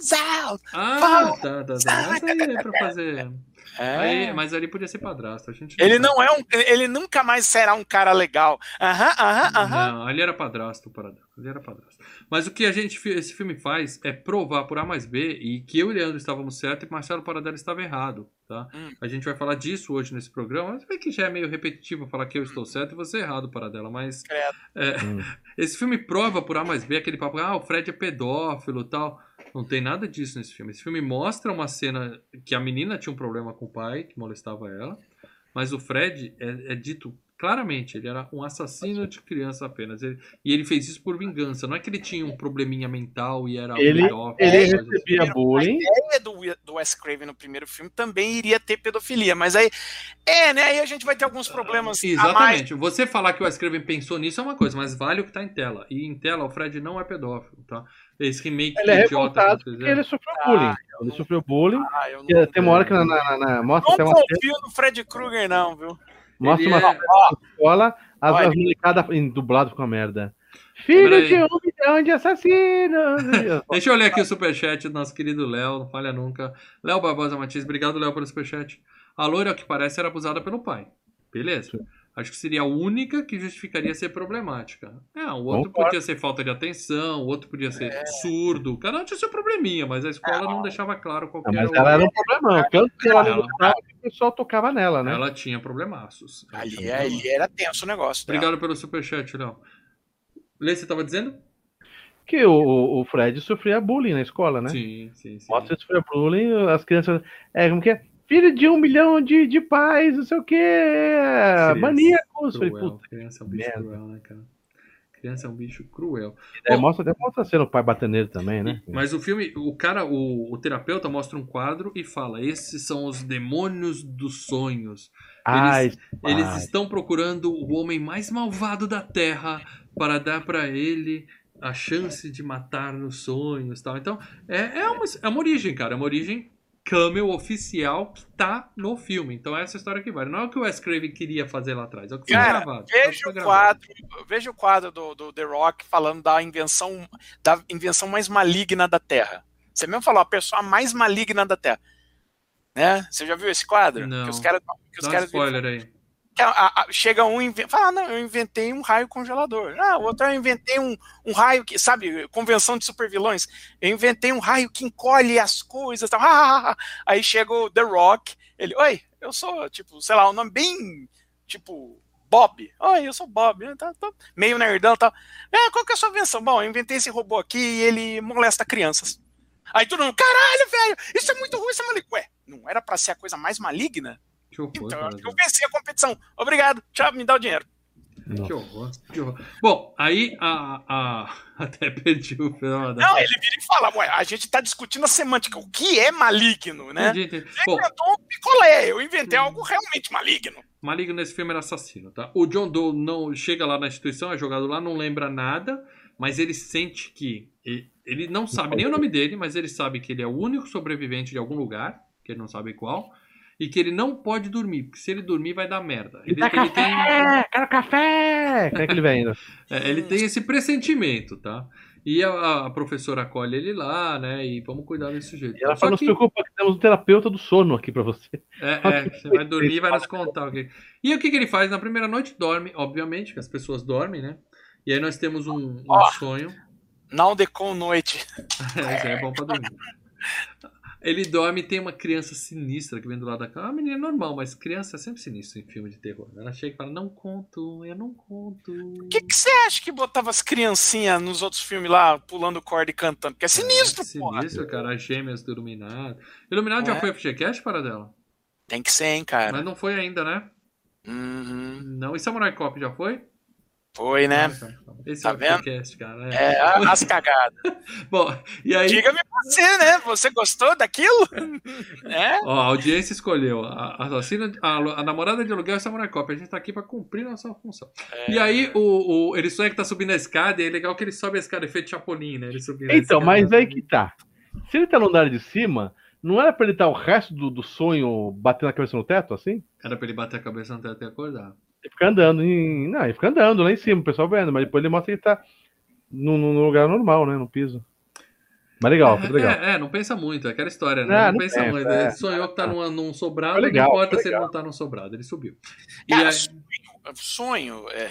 School's out. Ah, tá, tá, tá. Mas aí é pra fazer. É. Aí, mas ali podia ser padrasto. A gente Ele sabe. não é um. Ele nunca mais será um cara legal. Aham, aham, aham. Não, ali era padrasto, o paradão. Ali era padrasto. Mas o que a gente, esse filme faz é provar por A mais B e que eu e Leandro estávamos certos e Marcelo Paradela estava errado, tá? Hum. A gente vai falar disso hoje nesse programa. Mas é que já é meio repetitivo falar que eu estou certo e você errado, Paradela. Mas é, Hum. esse filme prova por A mais B aquele papo, ah, o Fred é pedófilo e tal. Não tem nada disso nesse filme. Esse filme mostra uma cena que a menina tinha um problema com o pai, que molestava ela. Mas o Fred é, é dito claramente, ele era um assassino de criança apenas. Ele- e ele fez isso por vingança. Não é que ele tinha um probleminha mental e era um Ele- pedófilo. Ele coisa assim. recebia bullying. A ideia do, do Wes Craven no primeiro filme também iria ter pedofilia, mas aí. É, né? Aí a gente vai ter alguns problemas a mais. Exatamente. Você falar que o Wes Craven pensou nisso é uma coisa, mas vale o que tá em tela. E em tela o Fred não é pedófilo, tá? Esse remake Ele é idiota ele sofreu bullying. Ele sofreu bullying. Ah, eu E não, Tem uma hora que na, na- na- mostra não até uma confio no Fred Krueger, não, viu? Mostra Ele uma é- escola, As, Olha. as molecadas em dublado ficou uma merda. Filho de um milhão de assassinos. Deixa eu ler aqui o superchat do nosso querido Léo, não falha nunca. Léo Barbosa Matias, obrigado, Léo, pelo superchat. A loira, que parece, era abusada pelo pai. Beleza. Acho que seria a única que justificaria ser problemática. É, o outro Concordo. podia ser falta de atenção, o outro podia ser surdo. Cada um tinha seu probleminha, mas a escola não deixava claro qual que Não, era mas o... ela era um problemão. Tanto que ela não Ela- gostava que o pessoal tocava nela, né? Ela tinha problemaços. Ela Ali, tinha ali era tenso o negócio. dela. Obrigado pelo superchat, Léo. Lê, você tava dizendo? Que o, o Fred sofria bullying na escola, né? Sim, sim, sim. Mostra que sofria bullying, as crianças. É, como que é? Filho de um milhão de, de pais, não sei o quê. Criança Maníacos. Falei, Cruel. puta, Criança é um bicho cruel, né, cara? Criança é um bicho cruel. é, Bom. mostra até mostra sendo o pai batendo nele também, né? Mas o filme, o cara, o, o terapeuta mostra um quadro e fala: esses são os demônios dos sonhos. Ai, Eles pai. estão procurando o homem mais malvado da Terra para dar para ele a chance de matar nos sonhos, tal. Então é, é, uma, é uma origem, cara, é uma origem camel oficial que tá no filme. Então é essa história que vale. Não é o que o Wes Craven queria fazer lá atrás, é o que foi Cara, gravado. é Veja o gravado. quadro, veja o quadro do, do The Rock falando da invenção, da invenção mais maligna da Terra. Você mesmo falou a pessoa mais maligna da Terra. Né? Você já viu esse quadro? Não. Que os caras, que os Dá caras spoiler aí. Que a- a- chega um e fala, ah, não, eu inventei um raio congelador. Ah, o outro eu inventei um, um raio que, sabe, convenção de supervilões. Eu inventei um raio que encolhe as coisas. Tal. Ah, ah. Aí chega o The Rock, ele, oi, eu sou, tipo, sei lá, um nome bem, tipo, Bob. Oi, eu sou Bob. Ah, tá, tá. Meio nerdão e tal. Ah, qual que é a sua invenção? Bom, eu inventei esse robô aqui e ele molesta crianças. Aí todo mundo, caralho, velho, isso é muito ruim, isso é maligno. Ué, não era pra ser a coisa mais maligna? Que horror, Então, eu cara. acho que eu venci a competição. Obrigado. Tchau, me dá o dinheiro. Que horror, que horror. Bom, aí a. a... Até perdi o final da. Não, ele vira e fala, ué, a gente tá discutindo a semântica. O que é maligno, né? Entendi, entendi. Você Bom, inventou um picolé, eu inventei algo realmente maligno. Maligno nesse filme era assassino, tá? O John Doe não chega lá na instituição, é jogado lá, não lembra nada, mas ele sente que ele, ele não sabe nem o nome dele, mas ele sabe que ele é o único sobrevivente de algum lugar, que ele não sabe qual, e que ele não pode dormir, porque se ele dormir vai dar merda. Me Ele, dá ele tem, café! Quero café! Como é que ele vem ainda? é, ele tem esse pressentimento, tá? E a, a professora acolhe ele lá, né? E vamos cuidar desse jeito. E ela Só fala, não se preocupa, que temos um terapeuta do sono aqui pra você. É, é, você vai dormir e vai nos contar o que. E o que, que ele faz? Na primeira noite dorme, obviamente, que as pessoas dormem, né? E aí nós temos um, um Ó. sonho. Não decom noite. É, isso aí é bom pra dormir. Ele dorme e tem uma criança sinistra que vem do lado da cama. Uma menina normal, mas criança é sempre sinistra em filme de terror. Ela chega e fala: Não conto, eu não conto. O que que você acha que botava as criancinhas nos outros filmes lá, pulando corda e cantando? Porque é sinistro, é. Sinistro, cara. As gêmeas do Iluminado. Iluminado já É. foi FGCast para dela? Tem que ser, hein, cara. Mas não foi ainda, né? Uhum. Não. E Samurai Cop já foi? Foi, né? Esse Tá é o vendo? FGCast, cara. É, a- as cagadas. Bom, e aí. Diga-me você, né? Você gostou daquilo? É? Ó, a audiência escolheu a, a assassina, a, a namorada de aluguel e o Samurai Cop. A gente tá aqui pra cumprir nossa função. É. E aí, o, o, ele sonha que tá subindo a escada e é legal que ele sobe a escada, efeito Chapolin, né? Ele subindo a Então, mas aí que tá. Se ele tá no andar de cima, não era pra ele estar o resto do, do sonho batendo a cabeça no teto, assim? Era pra ele bater a cabeça no teto e acordar. Ele fica andando em. Não, ele fica andando lá em cima, o pessoal vendo, mas depois ele mostra que ele tá no, no- no lugar normal, né? No piso. Mas legal, é, foi legal. É, é, não pensa muito, é aquela história, né? Ah, não, não pensa pensa, muito. é. Ele sonhou que tá num, num sobrado, Foi legal, não importa se ele não tá num sobrado, ele subiu. E Cara, aí, sonho, sonho, é,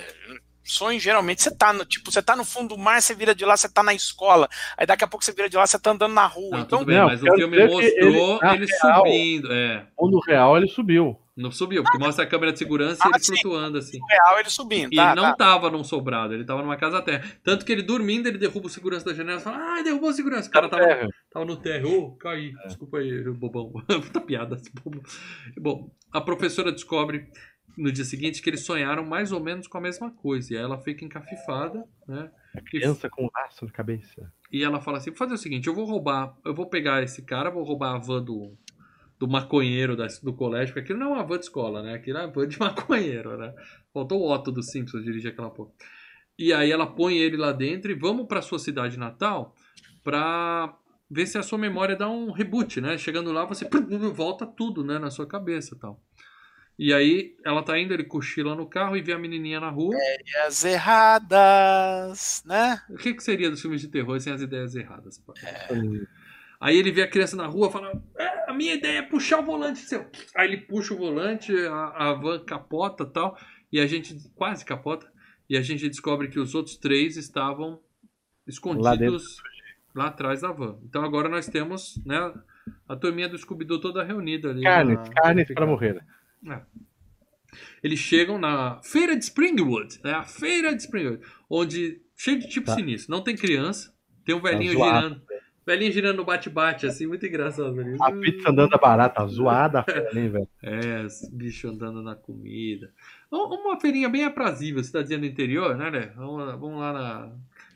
sonho geralmente você tá no tipo, você tá no fundo do mar, você vira de lá, você tá na escola. Aí daqui a pouco você vira de lá, você tá andando na rua. não, então, tudo bem, Não, mas o filme mostrou ele- ele, na real- subindo. É, O mundo real ele subiu. Não subiu, porque mostra a câmera de segurança e Ah, ele sim. flutuando assim. no real ele subindo, E tá? ele não tá. tava num sobrado, ele tava numa casa terra. Tanto que ele dormindo, ele derruba o segurança da janela e fala: Ai, derrubou o segurança. O cara tava, É, tava no terra. Ô, caí. Desculpa aí, bobão. Puta piada. esse bobo. Bom, a professora descobre no dia seguinte que eles sonharam mais ou menos com a mesma coisa. E aí ela fica encafifada, né? E, criança com um laço na cabeça. e ela fala assim: vou fazer o seguinte, eu vou roubar, eu vou pegar esse cara, vou roubar a van do. Do maconheiro da- do colégio, porque aquilo não é uma van de escola, né? Aquilo é uma van de maconheiro, né? Faltou o Otto dos Simpsons dirigir aquela porra. E aí ela põe ele lá dentro e vamos pra sua cidade natal pra ver se a sua memória dá um reboot, né? Chegando lá, você volta tudo, né, na sua cabeça e tal. E aí ela tá indo, ele cochila no carro e vê a menininha na rua. Ideias erradas, né? O que, que seria dos filmes de terror sem as ideias erradas? pô? Aí ele vê a criança na rua e fala: "É, minha ideia é puxar o volante seu. Aí ele puxa o volante, a, a van capota e tal. E a gente quase capota. E a gente descobre que os outros três estavam escondidos lá, atrás da van. Então agora nós temos né, a turminha do Scooby-Doo toda reunida ali. Carnes, na- carnes para morrer. É. Eles chegam na feira de Springwood, né? A feira de Springwood, onde cheio de tipo Tá. sinistro. Não tem criança, tem um velhinho zoado. girando. Velhinho girando no bate-bate, assim, muito engraçado. velhinho. A pizza andando a barata, zoada a fera, hein, velho? É, os bichos andando na comida. Um- Uma feirinha bem aprazível, cidadezinha do interior, né, né? Vamos lá, lá na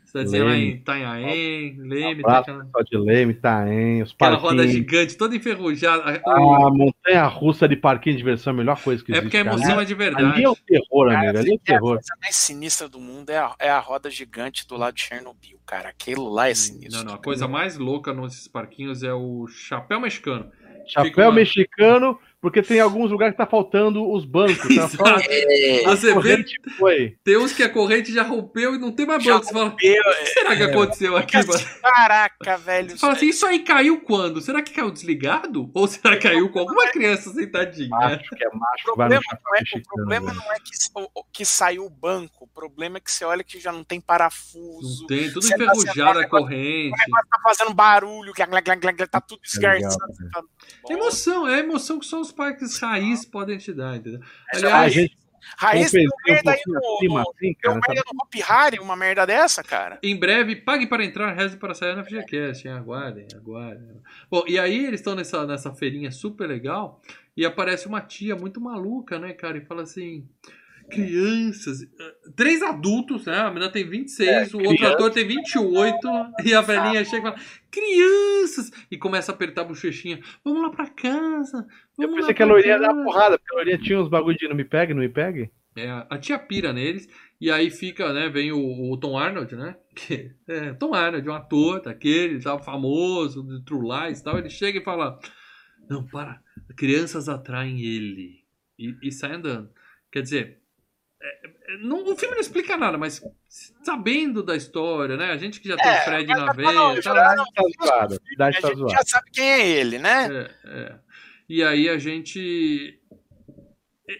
cidadezinha lá Leme. em Itanhaém, Leme, tem Abraço, aquela, pessoal de Leme, Itaém, os aquela roda parquinhos. gigante, toda enferrujada. A montanha russa de parquinho de diversão é a melhor coisa que é existe. porque a cara. emoção é de verdade. Ali é o terror, amigo. Ali é o É a terror. coisa mais sinistra do mundo é a, é a roda gigante do lado de Chernobyl, cara. Aquilo lá é sinistro. Não, não, a coisa mais louca nesses parquinhos é o chapéu mexicano. Chapéu Fica uma- mexicano, porque tem alguns lugares que tá faltando os bancos. Tá Exato. só É, vê, corrente foi. tem uns que a corrente já rompeu e não tem mais Já banco. Você fala, o eu- que será que É. aconteceu aqui? mano? Caraca, velho. Você fala assim, isso aí caiu quando? Será que caiu desligado? Ou será que caiu com alguma criança sentadinha? né? Macho que é macho, O problema, não é, o problema velho. não é que, o- que saiu o banco, o problema é que você olha que já não tem parafuso, Não tem, tudo tá enferrujado a corrente. tá fazendo barulho, que glá, glá, glá, glá, tá tudo legal, esgarçado. velho. tá bom. Emoção, é a emoção que só os parques raiz podem te dar, entendeu? É, A Aliás, gente Raiz deu um merda aí no, acima, assim, deu cara. merda no Hopi Hari, uma merda dessa, cara. Em breve, pague para entrar, reze para sair na FGCast, hein? Aguardem, aguardem. Bom, e aí eles estão nessa, nessa feirinha super legal e aparece uma tia muito maluca, né, cara? E fala assim: crianças, eh, três adultos, né? A menina tem 26, o outro ator tem 28 e a velhinha chega e fala: crianças! E começa a apertar a bochechinha: vamos lá pra casa. Eu pensei que a casa." uma porrada, porque a tinha uns bagulho de não me pegue, não me pegue. É, a tia pira neles, e aí fica, né, vem o, o Tom Arnold, né, que é Tom Arnold, um ator daquele, tal, famoso, de True Lies e tal, ele chega e fala, não, para, crianças atraem ele, e, e sai andando. Quer dizer, é, é, não, o filme não explica nada, mas sabendo da história, né, a gente que já tem É, o Fred mas- na veia, Tá. A idade A gente já sabe quem é ele, né? É, é. E aí a gente.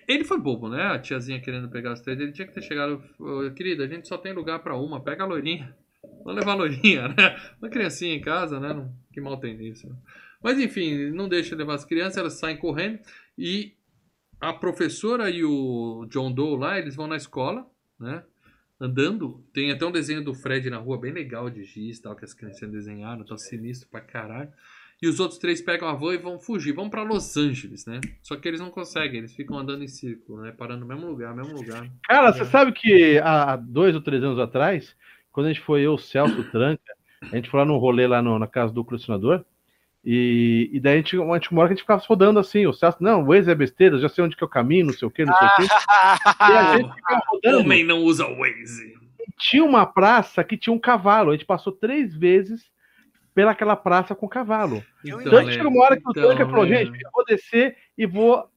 Ele foi bobo, né? A tiazinha querendo pegar as três. Ele tinha que ter chegado. "Ô, Querida, a gente só tem lugar pra uma. Pega a loirinha. Vamos levar a loirinha, né? Uma criancinha em casa, né? Não- Que mal tem nisso. né? Mas enfim, não deixa levar as crianças, elas saem correndo. E a professora e o John Doe lá, eles vão na escola, né? Andando. Tem até um desenho do Fred na rua, bem legal de giz, tal, que as crianças desenharam, tá sinistro pra caralho. E os outros três pegam a van e vão fugir, vão pra Los Angeles, né? Só que eles não conseguem, eles ficam andando em círculo, né? Parando no mesmo lugar, mesmo lugar. Cara, você sabe que há dois ou três anos atrás, quando a gente foi eu, o Celso, Tranca, a gente foi lá num rolê lá no- na casa do colecionador, e, e daí a gente, a gente, uma hora que a gente ficava rodando assim, o Celso, não, o Waze é besteira, já sei onde que é o caminho, não sei o que, não sei o que. E a gente ficava rodando. Homem não usa Waze. Tinha uma praça que tinha um cavalo, a gente passou três vezes pelaquela praça com cavalo. Eu Então, Léo, chegou uma hora que o então, falou, Léo. gente, eu vou descer e vou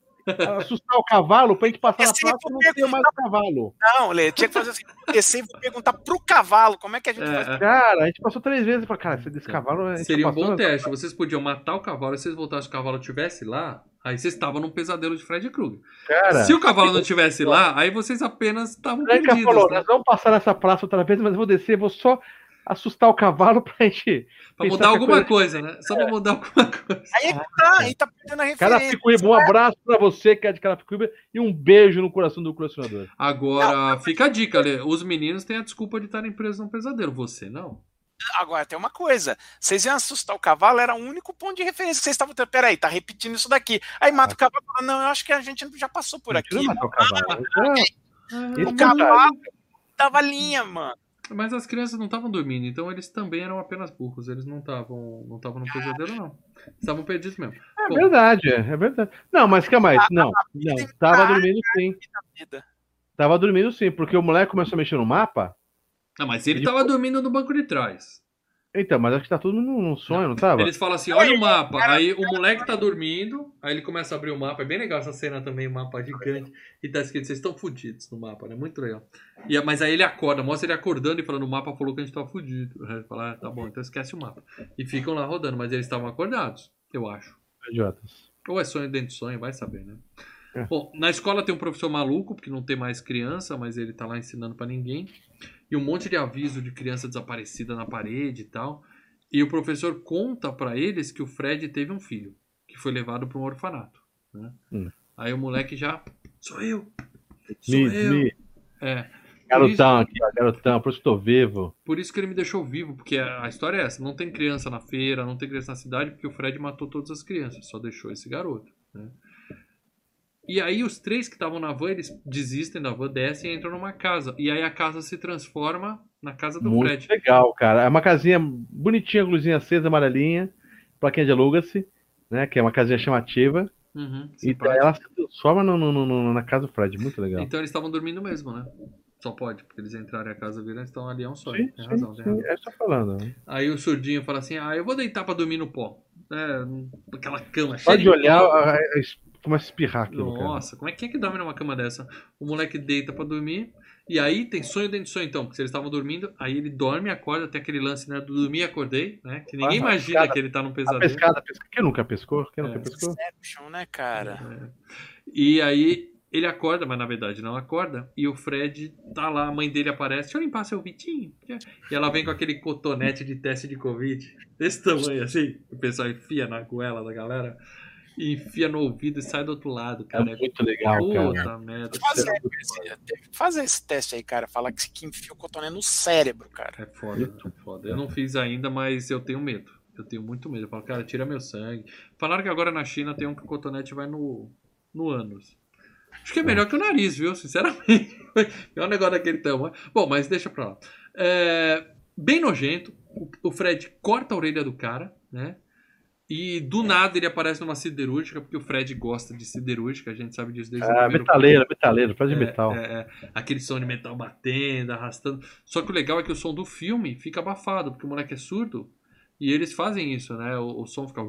assustar o cavalo pra gente passar na Esse praça e não ter mais cavalo. Não, Lê, tinha que fazer assim, descer e vou perguntar pro cavalo como é que a gente É, faz. Cara, a gente passou três vezes e falou, cara, esse cavalo... a gente Seria um bom teste. Vocês podiam matar o cavalo, e se vocês voltassem o cavalo estivesse lá, aí vocês estavam num pesadelo de Fred Krueger. Cara, Se o cavalo não estivesse lá, aí vocês apenas estavam o perdidos. falou, né? nós vamos passar nessa praça outra vez, mas eu vou descer, vou só assustar o cavalo pra gente... Pra mudar alguma coisa- coisa, né? Só pra mudar alguma coisa. Aí é que tá, aí tá perdendo a referência. Carapicuíba, um abraço pra você que é de Carapicuíba e um beijo no coração do colecionador. Agora, fica a dica, Lê. Os meninos têm a desculpa de estarem presos num pesadelo. Você não. Agora tem uma coisa: vocês iam assustar o cavalo, era o único ponto de referência que vocês estavam tendo. Peraí, tá repetindo isso daqui. Aí mata o cavalo e fala: Não, eu acho que a gente já passou por aqui. matar o cavalo. Ah, Esse O detalhe. cavalo tava linha, mano. Mas as crianças não estavam dormindo, então eles também eram apenas burros. Eles não estavam não estavam no pesadelo, não. Estavam perdidos mesmo. É Bom. verdade, é é verdade. Não, mas calma aí. Não, não. Tava dormindo sim. Tava dormindo sim, porque o moleque começou a mexer no mapa. Ah, mas ele Ele- estava dormindo no banco de trás. Então, mas acho que tá tudo num sonho, não tava? Eles falam assim, olha o mapa. Aí o moleque tá dormindo, aí ele começa a abrir o mapa. É bem legal essa cena também, o mapa gigante. E tá escrito, vocês estão fudidos no mapa, né? Muito legal. E, mas aí ele acorda, mostra ele acordando e falando, o mapa falou que a gente tava fudido. Aí ele fala, ah, tá bom, então esquece o mapa. E ficam lá rodando, mas eles estavam acordados, eu acho. Idiotas. Ou é sonho dentro de sonho, vai saber, né? É. Bom, na escola tem um professor maluco, porque não tem mais criança, mas ele tá lá ensinando pra ninguém. E um monte de aviso de criança desaparecida na parede e tal. E o professor conta pra eles que o Fred teve um filho, que foi levado pra um orfanato. né? Hum. Aí o moleque já. Sou eu! Sou Me, eu! me. É. Garotão aqui, ó, garotão, por isso que tô vivo. Por isso que ele me deixou vivo, porque a a história é essa: não tem criança na feira, não tem criança na cidade, porque o Fred matou todas as crianças, só deixou esse garoto. né? E aí os três que estavam na van, eles desistem da van, descem e entram numa casa. E aí a casa se transforma na casa do Muito Fred. legal, cara. É uma casinha bonitinha, luzinha acesa, amarelinha, plaquinha de aluga-se, né? Que é uma casinha chamativa. Uhum, E ela se transforma no, no- no- na casa do Fred. Muito legal. Então eles estavam dormindo mesmo, né? Só pode, porque eles entraram e a casa viram, estão ali, é um sonho. Sim, tem sim, razão, tem sim, razão. é só falando. né? Aí o surdinho fala assim: ah, eu vou deitar pra dormir no pó. É, aquela cama cheia de de olhar, a- a- começa a espirrar aquilo, cara. Nossa, como é que é que dorme numa cama dessa? O moleque deita pra dormir. E aí tem sonho dentro de sonho, então, porque se eles estavam dormindo, aí ele dorme e acorda, tem aquele lance né, do dormir e acordei, né? Que ninguém Ah, imagina pescada. que ele tá num A pesadelo. pescada, pesca... quem nunca pescou? Quem nunca É. pescou? Inception, né, cara? E aí ele acorda, mas na verdade não acorda. E o Fred tá lá, a mãe dele aparece, deixa eu limpar seu Vitinho. E ela vem com aquele cotonete de teste de Covid, desse tamanho assim. O pessoal enfia na goela da galera. E enfia no ouvido e sai do outro lado, É cara. muito legal, cara. Puta merda. Fazer, esse- teve que fazer esse teste aí, cara. Falar que, que enfia o cotonete no cérebro, cara. É foda, é foda. Eu não fiz ainda, mas eu tenho medo. Eu tenho muito medo. Eu falo, cara, tira meu sangue. Falaram que agora na China tem um que o cotonete vai no, no ânus. Acho que é melhor que o nariz, viu? Sinceramente. É um negócio daquele tamanho. Bom, mas deixa pra lá. É, bem nojento. O, o Fred corta a orelha do cara, né? E do nada ele aparece numa siderúrgica, porque o Fred gosta de siderúrgica, a gente sabe disso desde o Ah, primeiro metaleiro, metaleiro, faz de é, metal. é, é. aquele som de metal batendo, arrastando. Só que o legal é que o som do filme fica abafado, porque o moleque é surdo. E eles fazem isso, né? O, o som fica.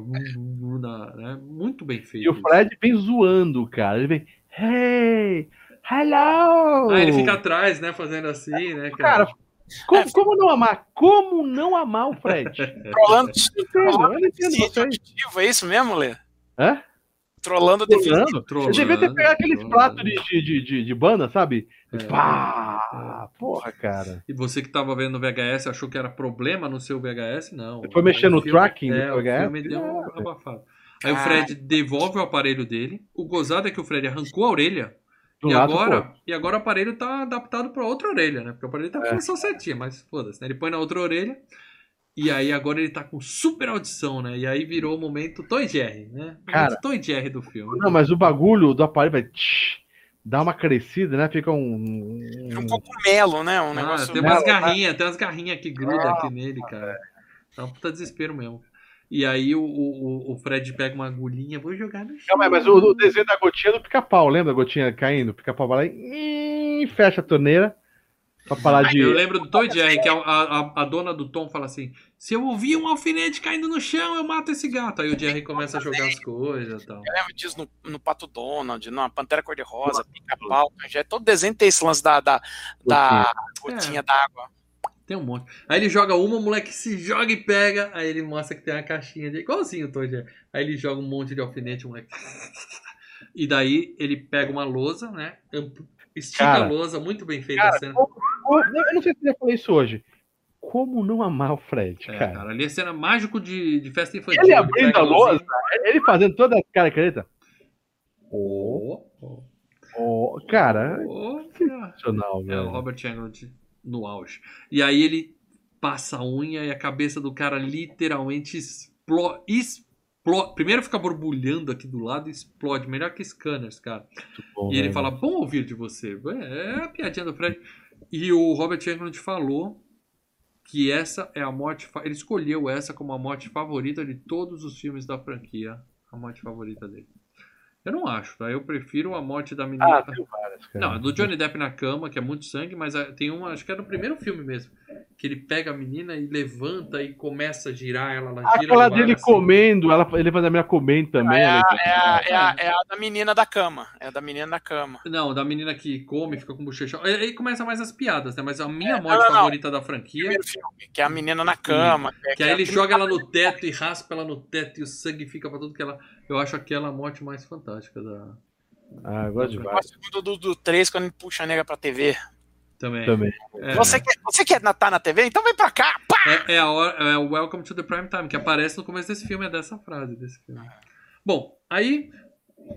na- né? Muito bem feito. E o Fred vem zoando, cara. Ele vem, hey, hello! Ah, ele fica atrás, né? Fazendo assim, né? Cara, como, como não amar? Como não amar o Fred? Trolando, vocês. auditivo, é isso mesmo, Lê? Hã? Trolando. Trolando? Trolando, Eu devia ter pegado aqueles trolando. pratos de, de, de, de, de banda, sabe? É. Pá! Porra, cara. E você que tava vendo no VHS achou que era problema no seu VHS? Não. Você foi mexer O no filme- tracking do é, o VHS? filme deu um É. abafado. Aí o Fred devolve o aparelho dele. O gozado é que o Fred arrancou a orelha. Do e, lado, agora, pô. e agora o aparelho tá adaptado pra outra orelha, né? Porque o aparelho tá com É. função certinha, mas foda-se, né? Ele põe na outra orelha. E aí agora ele tá com super audição, né? E aí virou o momento Tom e Jerry, né? O Cara. e Jerry do filme. Não, mas o bagulho do aparelho vai tch, dá uma crescida, né? Fica um. Vira um cogumelo, né? Um Ah, negócio. tem umas garrinhas, tem umas garrinhas que grudam Ah, aqui nele, cara. É um puta desespero mesmo. E aí o, o, o Fred pega uma agulhinha, vou jogar no chão. Aí, mas o, o desenho da gotinha é do pica-pau, lembra a gotinha caindo? O pica-pau vai lá e fecha a torneira pra parar de. Eu lembro do Tom e Jerry, que a, a, a dona do Tom fala assim: se eu ouvir um alfinete caindo no chão, eu mato esse gato. Aí o Jerry começa a jogar as coisas e tal. Eu lembro disso no, no Pato Donald, na Pantera Cor-de-Rosa, Pica-Pau, Cangé. Todo desenho tem esse lance da, da, da gotinha d'água. Tem um monte. Aí ele joga uma, o moleque se joga e pega. Aí ele mostra que tem uma caixinha de. Igualzinho o Jerry. Aí ele joga um monte de alfinete, o moleque. E daí ele pega uma lousa, né? Estica Cara. a lousa, muito bem feita Cara, a cena. Como- Eu não sei se eu falei isso hoje. Como não amar o Fred, É, cara? cara, ali a cena mágico de, de festa infantil. Ele abrindo a lousa, ele fazendo toda a cara careta. Oh, Oh, oh, cara, oh, oh. sensacional, É, o. Robert Englund no auge. E aí ele passa a unha e a cabeça do cara literalmente explode. explo- Primeiro fica borbulhando aqui do lado e explode. Melhor que scanners, cara. Bom, E ele velho. fala, bom ouvir de você. É a piadinha do Fred. E o Robert Englund falou que essa é a morte. Ele escolheu essa como a morte favorita de todos os filmes da franquia. A morte favorita dele. Eu não acho, tá? Eu prefiro a morte da menina. Ah, tem várias, cara. Não, a do Johnny Depp na cama, que é muito sangue, mas ah, tem uma, acho que é no primeiro filme mesmo. Que ele pega a menina e levanta e começa a girar ela, ela gira Aquela dele assim. comendo, ela, ele faz a minha comendo também. É a, é, a, é, a, é a da menina da cama. É a da menina da cama. Não, da menina que come, fica com bochecha. Aí aí começa mais as piadas, né? Mas a minha É, morte não, não, não. favorita da franquia, Primeiro filme, que é a menina na cama. que aí ele joga ela no teto e raspa ela no teto e o sangue fica pra tudo que ela. Eu acho aquela a morte mais fantástica da. Ah, eu gosto de várias do, do 3, quando ele puxa a nega pra TV. Também. também. É, Você, quer, você quer estar na TV? Então vem pra cá! Pá! é, é a hora, é o Welcome to the Prime Time, que aparece no começo desse filme, é dessa frase desse filme. Bom, aí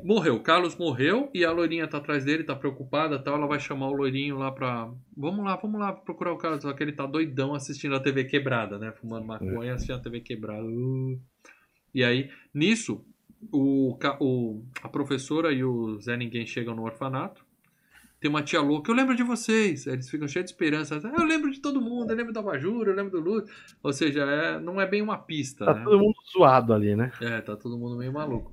morreu. Carlos morreu e a loirinha tá atrás dele, tá preocupada e tal. Ela vai chamar o loirinho lá pra. Vamos lá, vamos lá procurar o Carlos. Só que ele tá doidão assistindo a TV quebrada, né? Fumando maconha assistindo a TV quebrada. Uh. E aí, nisso, o, o- a professora e o Zé Ninguém chegam no orfanato. Tem uma tia louca, eu lembro de vocês. Eles ficam cheios de esperança. Eu lembro de todo mundo, eu lembro do Abajur, eu lembro do Lúcio. Ou seja, é- não é bem uma pista, Tá né? todo mundo zoado ali, né? É, tá todo mundo meio maluco.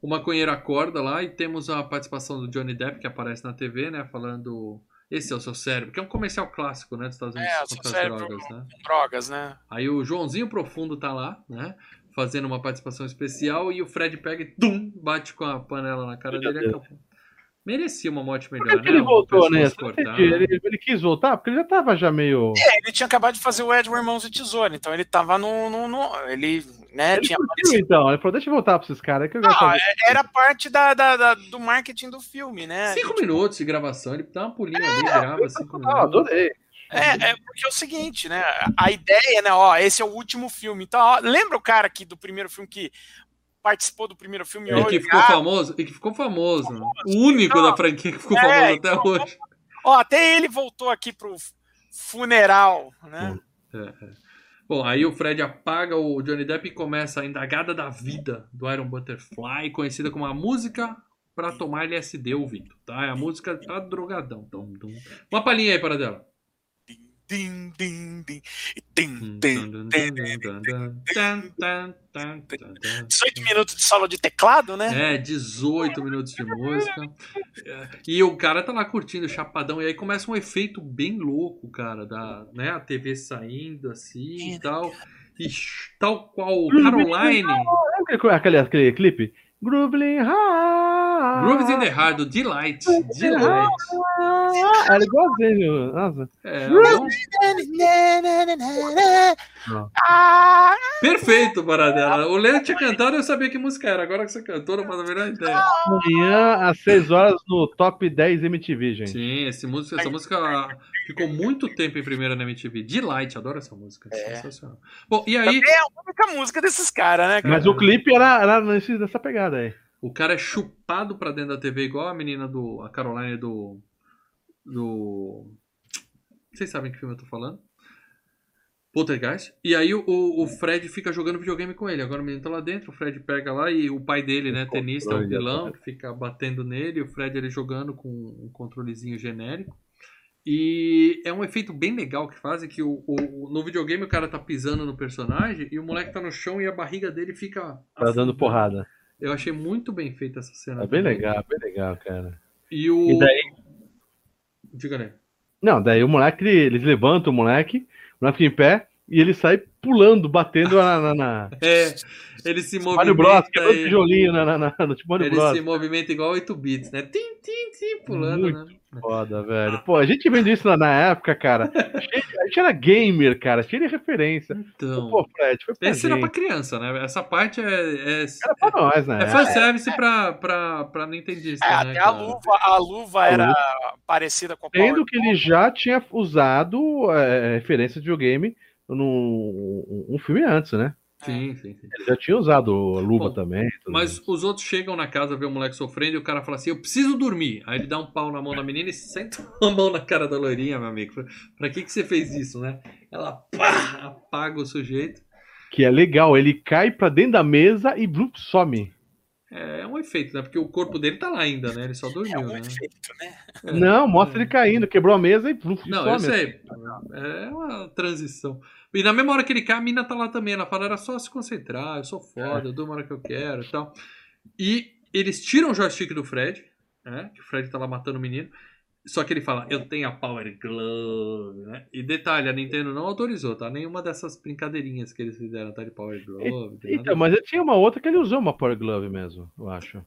O maconheiro acorda lá e temos a participação do Johnny Depp, que aparece na TV, né? Falando. Esse é o seu cérebro, que é um comercial clássico, né? Dos Estados Unidos É, o contra seu as cérebro drogas, né? com drogas, né? Aí o Joãozinho Profundo tá lá, né? Fazendo uma participação especial e o Fred pega e tum, bate com a panela na cara Meu dele e Deus. acabou. Merecia uma morte Por melhor, que, que né? ele voltou, né? Ele, ele quis voltar? Porque ele já tava já meio. É, ele tinha acabado de fazer o Edward Irmãos de Tesoura, então ele tava no. no, no- ele, né, Ele tinha curtiu, aparecido. então. Ele falou, deixa eu voltar pra esses caras que eu Não, de é- era parte da, da- da- do marketing do filme, né? Cinco minutos de gravação, ele dá uma pulinha ali, grava cinco Ah, minutos. adorei. É, é porque é o seguinte, né? A ideia, né? Ó, esse é o último filme. Então, ó, lembra o cara aqui do primeiro filme que participou do primeiro filme E hoje? que ficou Ah, famoso, e que ficou famoso. né? O único da franquia que ficou É, famoso então, até hoje. Ó, até ele voltou aqui pro funeral, né? É, é. Bom, aí o Fred apaga o Johnny Depp e começa a indagada da vida do Iron Butterfly, conhecida como a música pra tomar LSD ouvindo, tá? É a música tá drogadão. Dum. Uma palhinha aí para dela. Din, din, din, din, din, dum, dum, din, dum, dum, dum, tan, tan, tan, tan, tan. 18 minutos de solo de teclado, né? É, 18 minutos de música. É, E o cara tá lá curtindo, chapadão. E aí começa um efeito bem louco, cara. Da, né, a TV saindo assim e tal. E tal qual o Caroline. Lembra aquele, aquele, aquele clipe? Groovling High. Grooves in the Heart, do Delight. Delight. Era igualzinho. Nossa. É. Ah, Perfeito, Paradela. O Léo tinha cantado, eu sabia que música era. Agora que você cantou, não faço a menor ideia. Amanhã, às 6 horas, no Top 10 MTV, gente. Sim, esse música, essa música ficou muito tempo em primeira na MTV. Delight, adoro essa música. É. Sensacional. Bom, e aí, é a única música desses caras, né? cara? Mas o clipe era, era nesse, nessa pegada aí. o cara é chupado pra dentro da TV, igual a menina do. A Caroline do. Do. Vocês sabem que filme eu tô falando? Poltergeist. E aí o, o Fred fica jogando videogame com ele. Agora o menino tá lá dentro, o Fred pega lá e o pai dele, né, tenista, é o vilão, fica batendo nele, o Fred ele jogando com um controlezinho genérico. E é um efeito bem legal que fazem que o, o- no videogame o cara tá pisando no personagem e o moleque tá no chão e a barriga dele fica Tá dando afundando. porrada. Eu achei muito bem feita essa cena. É bem também. legal, bem legal, cara. E o. E daí? Diga aí. Não, daí o moleque, eles levantam o moleque, o moleque fica em pé e ele sai pulando, batendo na. na, na... É, ele se Mario movimenta. Bros, quebrando e- tijolinho na, na, na, no tipo Mario ele Bros. se movimenta igual 8 bits, né? Tim, tim, tim, pulando, Muito né? Foda, velho. Pô, a gente vendo isso na, na época, cara. a gente era gamer, cara, cheio de referência. Então. Pô, Fred, foi pra Esse era pra gente. criança, né? Essa parte é. É, Era pra nós, né? é fanservice pra, pra, pra Nintendista, É, né? até a cara? luva, a luva era parecida com a. Sendo que ele já tinha usado é, referência de videogame num um filme antes, né? Sim, sim, sim. Ele já tinha usado a luva Bom, também. Mas os outros chegam na casa, vê o moleque sofrendo e o cara fala assim: Eu preciso dormir. Aí ele dá um pau na mão da menina e senta a mão na cara da loirinha, meu amigo. Pra que, que você fez isso, né? Ela pá, apaga o sujeito. Que é legal, ele cai pra dentro da mesa e blum, some. É, é um efeito, né? Porque o corpo dele tá lá ainda, né? Ele só É dormiu, um né? efeito, né? É. Não, mostra ele caindo, quebrou a mesa e blum, Não, some. eu sei. É uma transição. E na mesma hora que ele cai, a mina tá lá também. Ela fala, era só se concentrar, eu sou foda, eu dou uma hora que eu quero e tal. E eles tiram o joystick do Fred, né? Que o Fred tá lá matando o menino. Só que ele fala, eu tenho a Power Glove, né? E detalhe, a Nintendo não autorizou, tá? Nenhuma dessas brincadeirinhas que eles fizeram, tá? De Power Glove. Então, mas tinha uma outra que ele usou uma Power Glove mesmo, eu acho.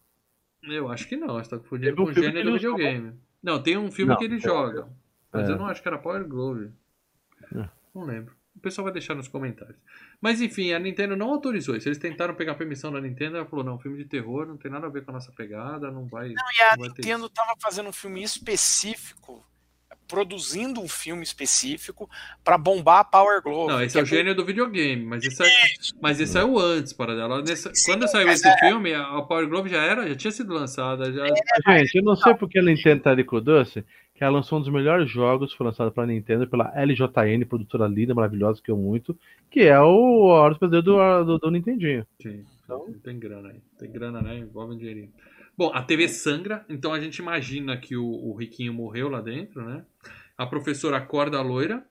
Eu acho que não, você tá confundindo um com o gênero do videogame. Não, tem um filme Não, que ele é. joga. Mas É. eu não acho que era Power Glove. É. Não lembro. O pessoal vai deixar nos comentários. Mas enfim, a Nintendo não autorizou isso. Eles tentaram pegar permissão da Nintendo, ela falou: não, filme de terror não tem nada a ver com a nossa pegada, não vai. Não, e a não Nintendo tava fazendo um filme específico, produzindo um filme específico pra bombar a Power Glove. Não, esse é o gênero do videogame, mas isso, é, mas isso Hum. saiu antes, para dela. Nessa- Sim, quando saiu esse filme, a Power Glove já era, já tinha sido lançada. Já... Gente, eu não sei porque a Nintendo tá com o doce, que ela lançou um dos melhores jogos, foi lançado pela Nintendo, pela LJN, produtora linda, maravilhosa, que eu muito, que é o Hora do do, do, do Nintendinho. Sim, Então- tem grana aí. Tem grana, né? Envolve um dinheirinho. Bom, a TV sangra, então a gente imagina que o, o Riquinho morreu lá dentro, né? A professora acorda a loira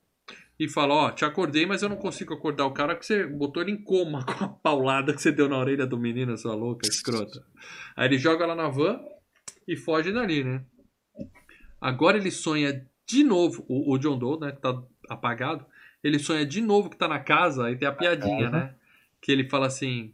e fala: Ó, te acordei, mas eu não consigo acordar o cara que você botou ele em coma com a paulada que você deu na orelha do menino, sua louca, escrota. Aí ele joga ela na van e foge dali, né? Agora ele sonha de novo, o, o John Doe, né? Que tá apagado. Ele sonha de novo que tá na casa, aí tem a piadinha, né? Que ele fala assim: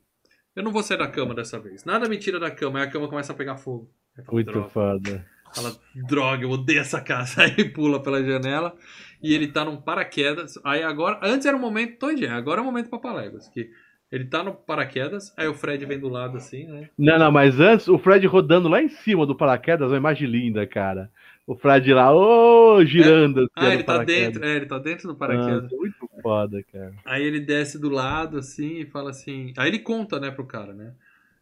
Eu não vou sair da cama dessa vez. Nada me tira da cama. Aí a cama começa a pegar fogo. Fala, Muito "Droga." foda. Fala, droga, eu odeio essa casa. Aí pula pela janela e ele tá num paraquedas. Aí agora, antes era um momento, em agora é um momento papaléguas. Que ele tá no paraquedas, aí o Fred vem do lado assim, né? Não, não, mas antes, o Fred rodando lá em cima do paraquedas, uma imagem linda, cara. O Fred lá, ô, girando. assim, Ah, ele tá paraquedas. dentro, é, ele tá dentro do paraquedas. Nossa, muito foda, cara. Aí ele desce do lado assim e fala assim. Aí ele conta, né, pro cara, né?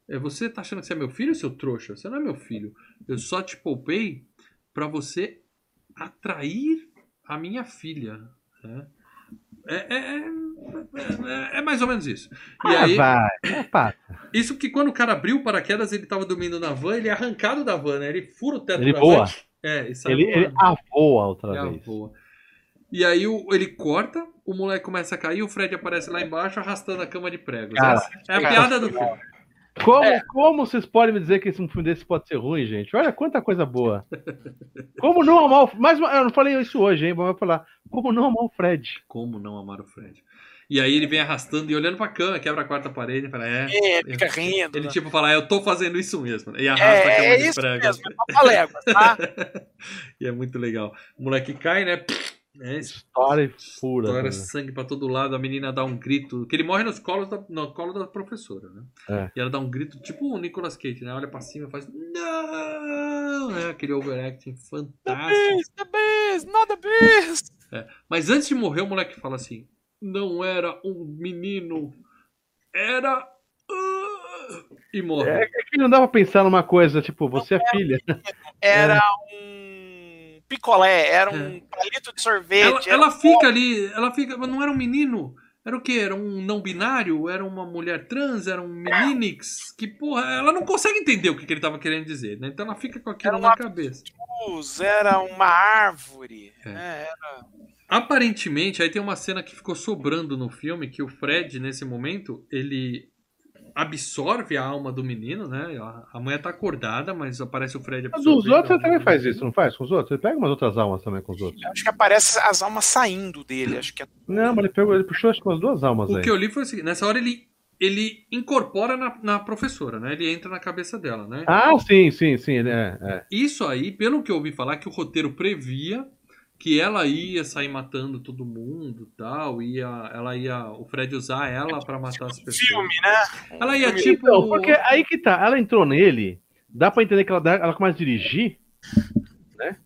"É, Você tá achando que você é meu filho, seu trouxa? Você não é meu filho. Eu só te poupei pra você atrair a minha filha. né? É, é, é, é- é mais ou menos isso. E Ah, aí, vai. É, passa. isso que quando o cara abriu o paraquedas, ele tava dormindo na van, ele é arrancado da van, né? Ele fura o teto Ele da voa. van. É, Ele, ele voando. avoa outra É, vez. voa. E aí o- ele corta, o moleque começa a cair, o Fred aparece lá embaixo arrastando a cama de pregos. Cara, Essa é a piada do filme. Como, É. como vocês podem me dizer que esse um filme desse pode ser ruim, gente? Olha quanta coisa boa. Como não amar o Mas eu não falei isso hoje, hein? Vamos falar. Como não amar o Fred? Como não amar o Fred? E aí ele vem arrastando e olhando pra cama, quebra a quarta parede e fala, é. É, fica rindo. Ele né? tipo fala, eu tô fazendo isso mesmo. E arrasta a é, cama é de isso pregos. mesmo, é papaléguas, tá? E é muito legal. O moleque cai, né? É, História pura. Estoura né? sangue pra todo lado, a menina dá um grito, que ele morre nos colos da, no colo da professora, né? É. E ela dá um grito, tipo o Nicolas Cage, né? Olha pra cima e faz não! É aquele overacting fantástico. Beast, the beast, not the beast. Mas antes de morrer, o moleque fala assim: não era um menino, era. ah", E morre. É que não dá pra pensar numa coisa, tipo, você é filha. Era um picolé, era um palito de sorvete. Ela, ela um- fica ali, ela fica. Mas não era um menino. Era o quê? Era um não binário? Era uma mulher trans? Era um meninix? Que porra, ela não consegue entender o que, que ele tava querendo dizer, né? Então ela fica com aquilo Era na cabeça. luz, era uma árvore. É. né? Era- Aparentemente, aí tem uma cena que ficou sobrando no filme, que o Fred, nesse momento, ele absorve a alma do menino, né? A- mulher tá acordada, mas aparece o Fred absorvendo. outros a ele também faz isso, não faz? Com os outros? Ele pega umas outras almas também com os outros. Acho que aparece as almas saindo dele. Acho que é Não, mas ele, pegou, ele puxou acho que umas duas almas O aí. que eu li foi o seguinte, nessa hora ele, ele incorpora na, na professora, né? Ele entra na cabeça dela, né? Ah, sim, sim, sim. É, é. Isso aí, pelo que eu ouvi falar, que o roteiro previa que ela ia sair matando todo mundo e tal, ia, ela ia, o Fred usar ela pra matar as pessoas. filme, né? Ela ia tipo, Então, porque aí que tá, ela entrou nele, dá pra entender que ela, ela começa a dirigir, né?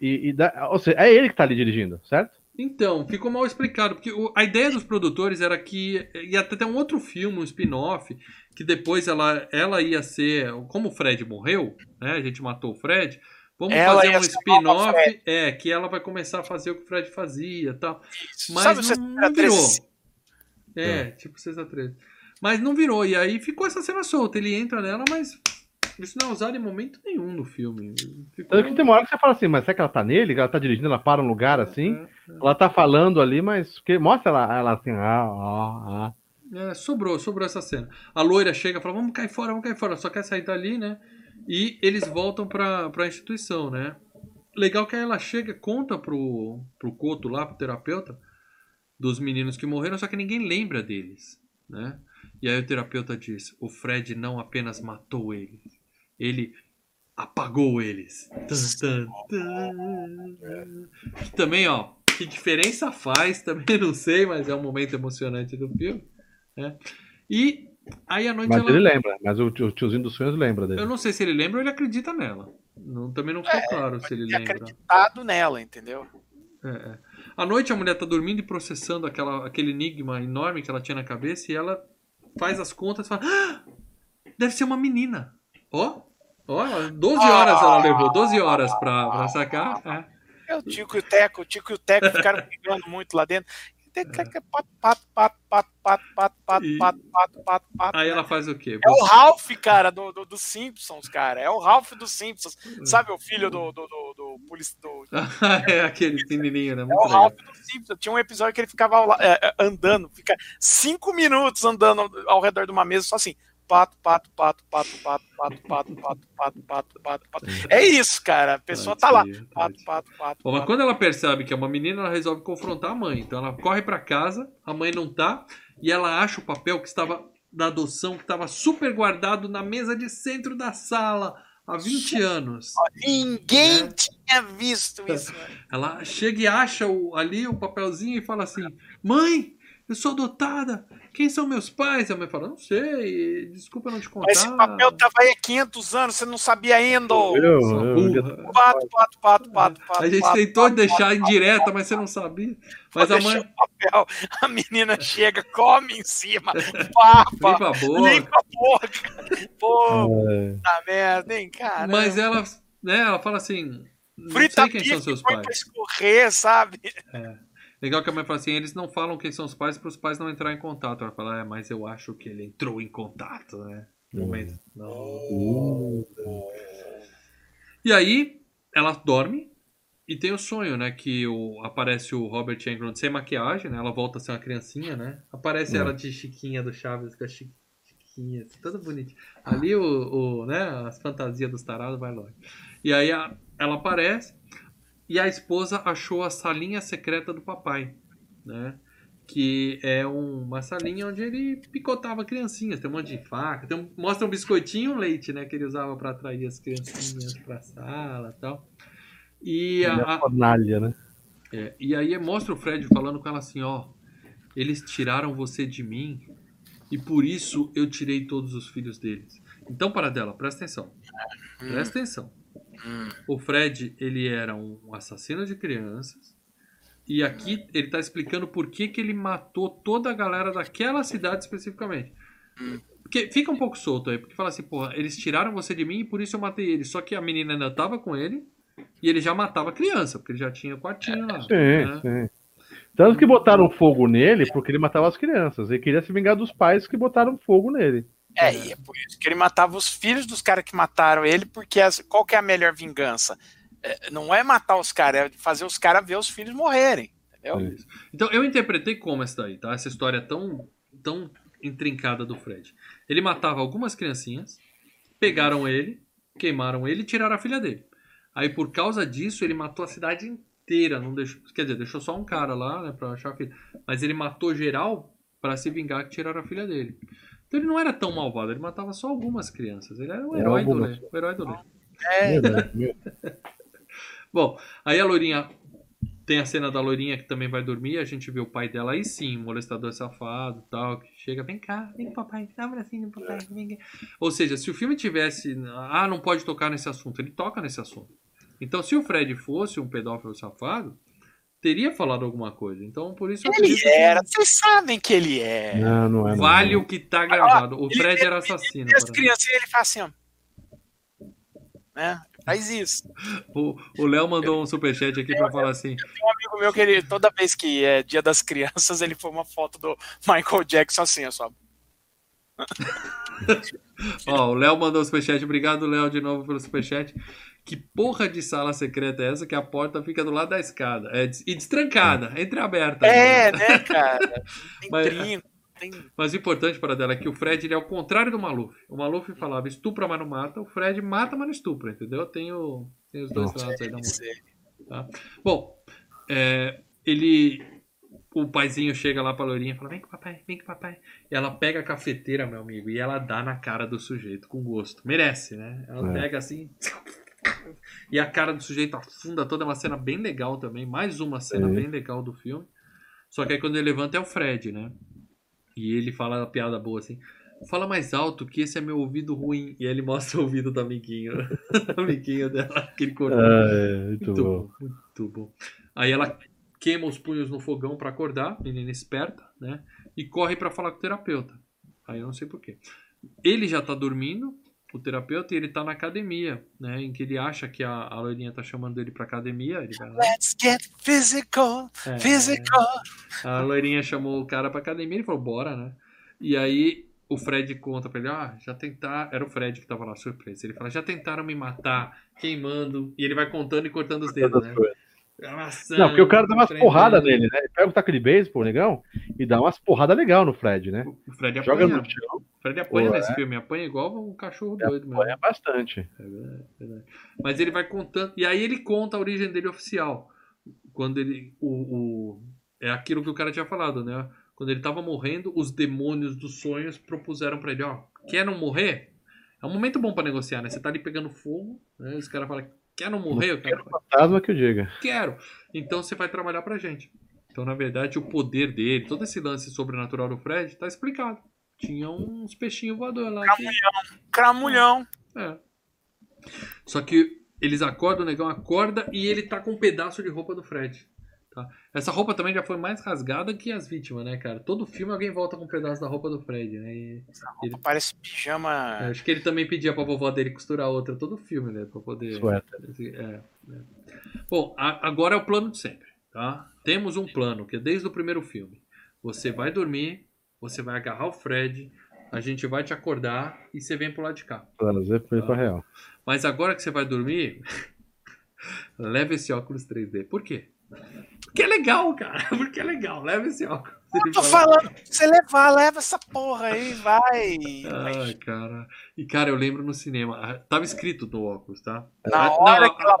E, e dá, ou seja, é ele que tá ali dirigindo, certo? então, ficou mal explicado, porque o- a ideia dos produtores era que ia até ter um outro filme, um spin-off, que depois ela, ela ia ser, como o Fred morreu, né? A gente matou o Fred. Vamos Ela fazer um spin-off, é, que ela vai começar a fazer o que o Fred fazia e tal. Mas Sabe não, não virou. É, tipo 6 a 13 Mas não virou. E aí ficou essa cena solta. Ele entra nela, mas isso não é usado em momento nenhum no filme. Ficou... Tanto que tem uma hora que você fala assim, mas será que ela tá nele? Ela tá dirigindo, ela para um lugar assim, ela tá falando ali, mas porque mostra ela, ela assim, ah, ah, ah. É, sobrou, sobrou essa cena. A loira chega e fala, vamos cair fora, vamos cair fora. Só quer sair dali, né? E eles voltam pra, pra instituição, né? Legal que ela chega, conta pro, pro Coto lá, pro terapeuta, dos meninos que morreram, só que ninguém lembra deles, né? E aí o terapeuta diz, o Fred não apenas matou eles, ele apagou eles. Também, ó, que diferença faz, também não sei, mas é um momento emocionante do filme. Né? E aí a noite Mas ela... ele lembra, mas o, tio- o tiozinho dos sonhos lembra dele. Eu não sei se ele lembra ou ele acredita nela. Não, também não ficou claro se ele lembra. acreditado nela, entendeu? É, é. À noite a mulher tá dormindo e processando aquela, aquele enigma enorme que ela tinha na cabeça e ela faz as contas e fala: "Ah, deve ser uma menina. Ó, ó, 12 horas ela levou, 12 horas pra, pra sacar. É. É o Tico e o Teco, o Tico e o Teco ficaram brigando muito lá dentro. Pato, pato, pato, pato, pato, pato, pato, pato, pato, pato, pato. Aí ela faz o quê? É o Ralph, cara, do, do, dos Simpsons, cara. É o Ralph dos Simpsons. Sabe o filho do, do, do, do, do- é aquele pequenininho, né? É o. Ralph dos Simpsons. Tinha um episódio que ele ficava é, é, andando, fica cinco minutos andando ao redor de uma mesa, só assim. Pato, pato, pato, pato, pato, pato, pato, pato, pato, pato, pato, pato. É isso, cara. A pessoa tá lá. Pato, pato, pato. Bom, mas pato. quando ela percebe que é uma menina, ela resolve confrontar a mãe. Então ela corre pra casa, a mãe não tá, e ela acha o papel que estava da adoção, que estava super guardado na mesa de centro da sala há 20 anos. Ninguém É. tinha visto isso. Ela chega e acha o- ali o papelzinho e fala assim: Mãe, eu sou adotada. Quem são meus pais? A mãe fala: Não sei, desculpa não te contar. Mas esse papel tava aí há 500 anos, você não sabia ainda. Eu. Pato, pato, pato, pato, pato. A gente pato, tentou pato, deixar pato, indireta, mas você não sabia. Mas a mãe o papel, a menina chega, come em cima, papa, limpa a boca. limpa a boca. Pô, é, tá merda, hein, cara. Mas ela, né, ela fala assim: Não Frita sei quem são seus pais. pra escorrer, sabe? Legal que a mãe fala assim: eles não falam quem são os pais para os pais não entrar em contato. Ela fala: É, mas eu acho que ele entrou em contato, né? Momento. Não. uh, E aí, ela dorme e tem o sonho, né? Que o, aparece o Robert Englund sem maquiagem, né? Ela volta a ser uma criancinha, né? Aparece Hum. ela de Chiquinha do Chaves, com a chi- Chiquinha, assim, toda bonitinha. Ali o, o, né? As fantasias dos tarados vai longe. E aí a- ela aparece e a esposa achou a salinha secreta do papai, né? Que é um- uma salinha onde ele picotava criancinhas. Tem um monte de faca. Tem um- mostra um biscoitinho e um leite, né? Que ele usava para atrair as criancinhas pra sala e tal. E, a- minha a- fornalha, né? é, e aí mostra o Fred falando com ela assim, ó. Eles tiraram você de mim e por isso eu tirei todos os filhos deles. Então, para dela, presta atenção. Presta atenção. Hum. O Fred, ele era um assassino de crianças. E aqui ele tá explicando por que, que ele matou toda a galera daquela cidade especificamente. Porque fica um pouco solto aí, porque fala assim, porra, eles tiraram você de mim e por isso eu matei ele. Só que a menina ainda tava com ele e ele já matava criança, porque ele já tinha quartinho lá. Sim, né? sim. Tanto que botaram fogo nele porque ele matava as crianças. Ele queria se vingar dos pais que botaram fogo nele. É, e é por isso que ele matava os filhos dos caras que mataram ele, porque as- qual que é a melhor vingança? É, não é matar os caras, é fazer os caras ver os filhos morrerem. Entendeu? Sim. Então eu interpretei como essa daí, tá? Essa história tão, tão intrincada do Fred. Ele matava algumas criancinhas, pegaram ele, queimaram ele e tiraram a filha dele. Aí por causa disso ele matou a cidade inteira, não deixou, quer dizer, deixou só um cara lá, né, para achar a filha. Mas ele matou geral para se vingar que tiraram a filha dele. Então ele não era tão malvado, ele matava só algumas crianças. Ele era o herói do algumas. Lê, o herói do Lê. É, Verdade, meu. Bom, aí a Lourinha. Tem a cena da Lourinha que também vai dormir. A gente vê o pai dela aí sim, molestador safado e tal. Que chega, vem cá, vem com o papai, dá um abracinho no papai. Vem cá. Ou seja, se o filme tivesse. Ah, não pode tocar nesse assunto. Ele toca nesse assunto. Então, se o Fred fosse um pedófilo safado, teria falado alguma coisa. Então, por isso eu ele acredito que era, vocês sabem que ele é. Não, não é. não. Vale o que tá gravado. O ele Fred era assassino. E as para criancinhas ele faz assim, ó. Né? Faz isso. O o Léo mandou um superchat aqui pra falar assim: Tem um amigo meu que ele, toda vez que é dia das crianças, ele põe uma foto do Michael Jackson assim, ó, só. Ó, o Léo mandou o superchat. Obrigado, Léo, de novo pelo superchat. Que porra de sala secreta é essa que a porta fica do lado da escada? É, e destrancada, entreaberta. É, né, cara? Tem Mas- trinco, Tem... Mas o importante para dela é que o Fred ele é o contrário do Maluf. O Maluf falava estupra, mas não mata. O Fred mata, mas não estupra, entendeu? Tem, o, tem os dois lados aí da. Sei. Tá? Bom, é, ele. O paizinho chega lá pra loirinha e fala: Vem com o papai, vem com o papai. E ela pega a cafeteira, meu amigo, e ela dá na cara do sujeito, com gosto. Merece, né? Ela É. pega assim. E a cara do sujeito afunda toda, é uma cena bem legal também. Mais uma cena É. bem legal do filme. Só que aí quando ele levanta é o Fred, né? E ele fala a piada boa assim. Fala mais alto que esse é meu ouvido ruim. E aí ele mostra o ouvido do amiguinho. o amiguinho dela, aquele cortou. É, muito, Muito bom. bom, muito bom. Aí ela queima os punhos no fogão pra acordar, menina esperta, né? E corre pra falar com o terapeuta. Aí eu não sei porquê. Ele já tá dormindo, o terapeuta, e ele tá na academia, né? Em que ele acha que a, a loirinha tá chamando ele pra academia. Ele vai lá. Let's get physical, É, physical. a loirinha chamou o cara pra academia, ele falou, bora, né? E aí o Fred conta pra ele, ah, já tentaram. Era o Fred que tava lá, surpresa. Ele fala, já tentaram me matar, queimando. E ele vai contando e cortando os dedos, né? Amassando, Não, porque o cara dá umas porradas nele, né? Ele pega o taco de beisebol, negão, e dá umas porradas legal no Fred, né? O Fred Joga apanha. no chão, O Fred apanha Pô, nesse filme, apanha igual um cachorro doido mesmo. apanha bastante. É verdade, é verdade. Mas ele vai contando. E aí ele conta a origem dele oficial. Quando ele. O, o- é aquilo que o cara tinha falado, né? Quando ele tava morrendo, os demônios dos sonhos propuseram pra ele: ó, quer não morrer? É um momento bom pra negociar, né? Você tá ali pegando fogo, né? Os caras falam: quer não morrer? O cara fala, Fantasma que eu diga. quero. Então você vai trabalhar pra gente. Então, na verdade, o poder dele, todo esse lance sobrenatural do Fred, tá explicado. Tinha uns peixinhos voadores lá. que- Cramulhão. é. Só que eles acordam, o negão acorda e ele tá com um pedaço de roupa do Fred. Tá? Essa roupa também já foi mais rasgada que as vítimas, né, cara? Todo filme alguém volta com um pedaço da roupa do Fred, né? E- ele- Parece pijama. é, acho que ele também pedia pra vovó dele costurar outra todo filme, né? Pra poder. Suéter. É, é. Bom, a- agora é o plano de sempre, tá? Temos um plano que é desde o primeiro filme. Você vai dormir, você vai agarrar o Fred, a gente vai te acordar e você vem pro lado de cá. Trazer pra Ah. real. Mas agora que você vai dormir, leva esse óculos 3D. Por quê? Porque é legal, cara. Porque é legal. Leva esse óculos. Ele Tô fala, falando, pra você levar, leva essa porra aí, vai. Ai, cara. E, cara, eu lembro no cinema. ah, Tava escrito no óculos, tá? Na Ah, hora não, que ela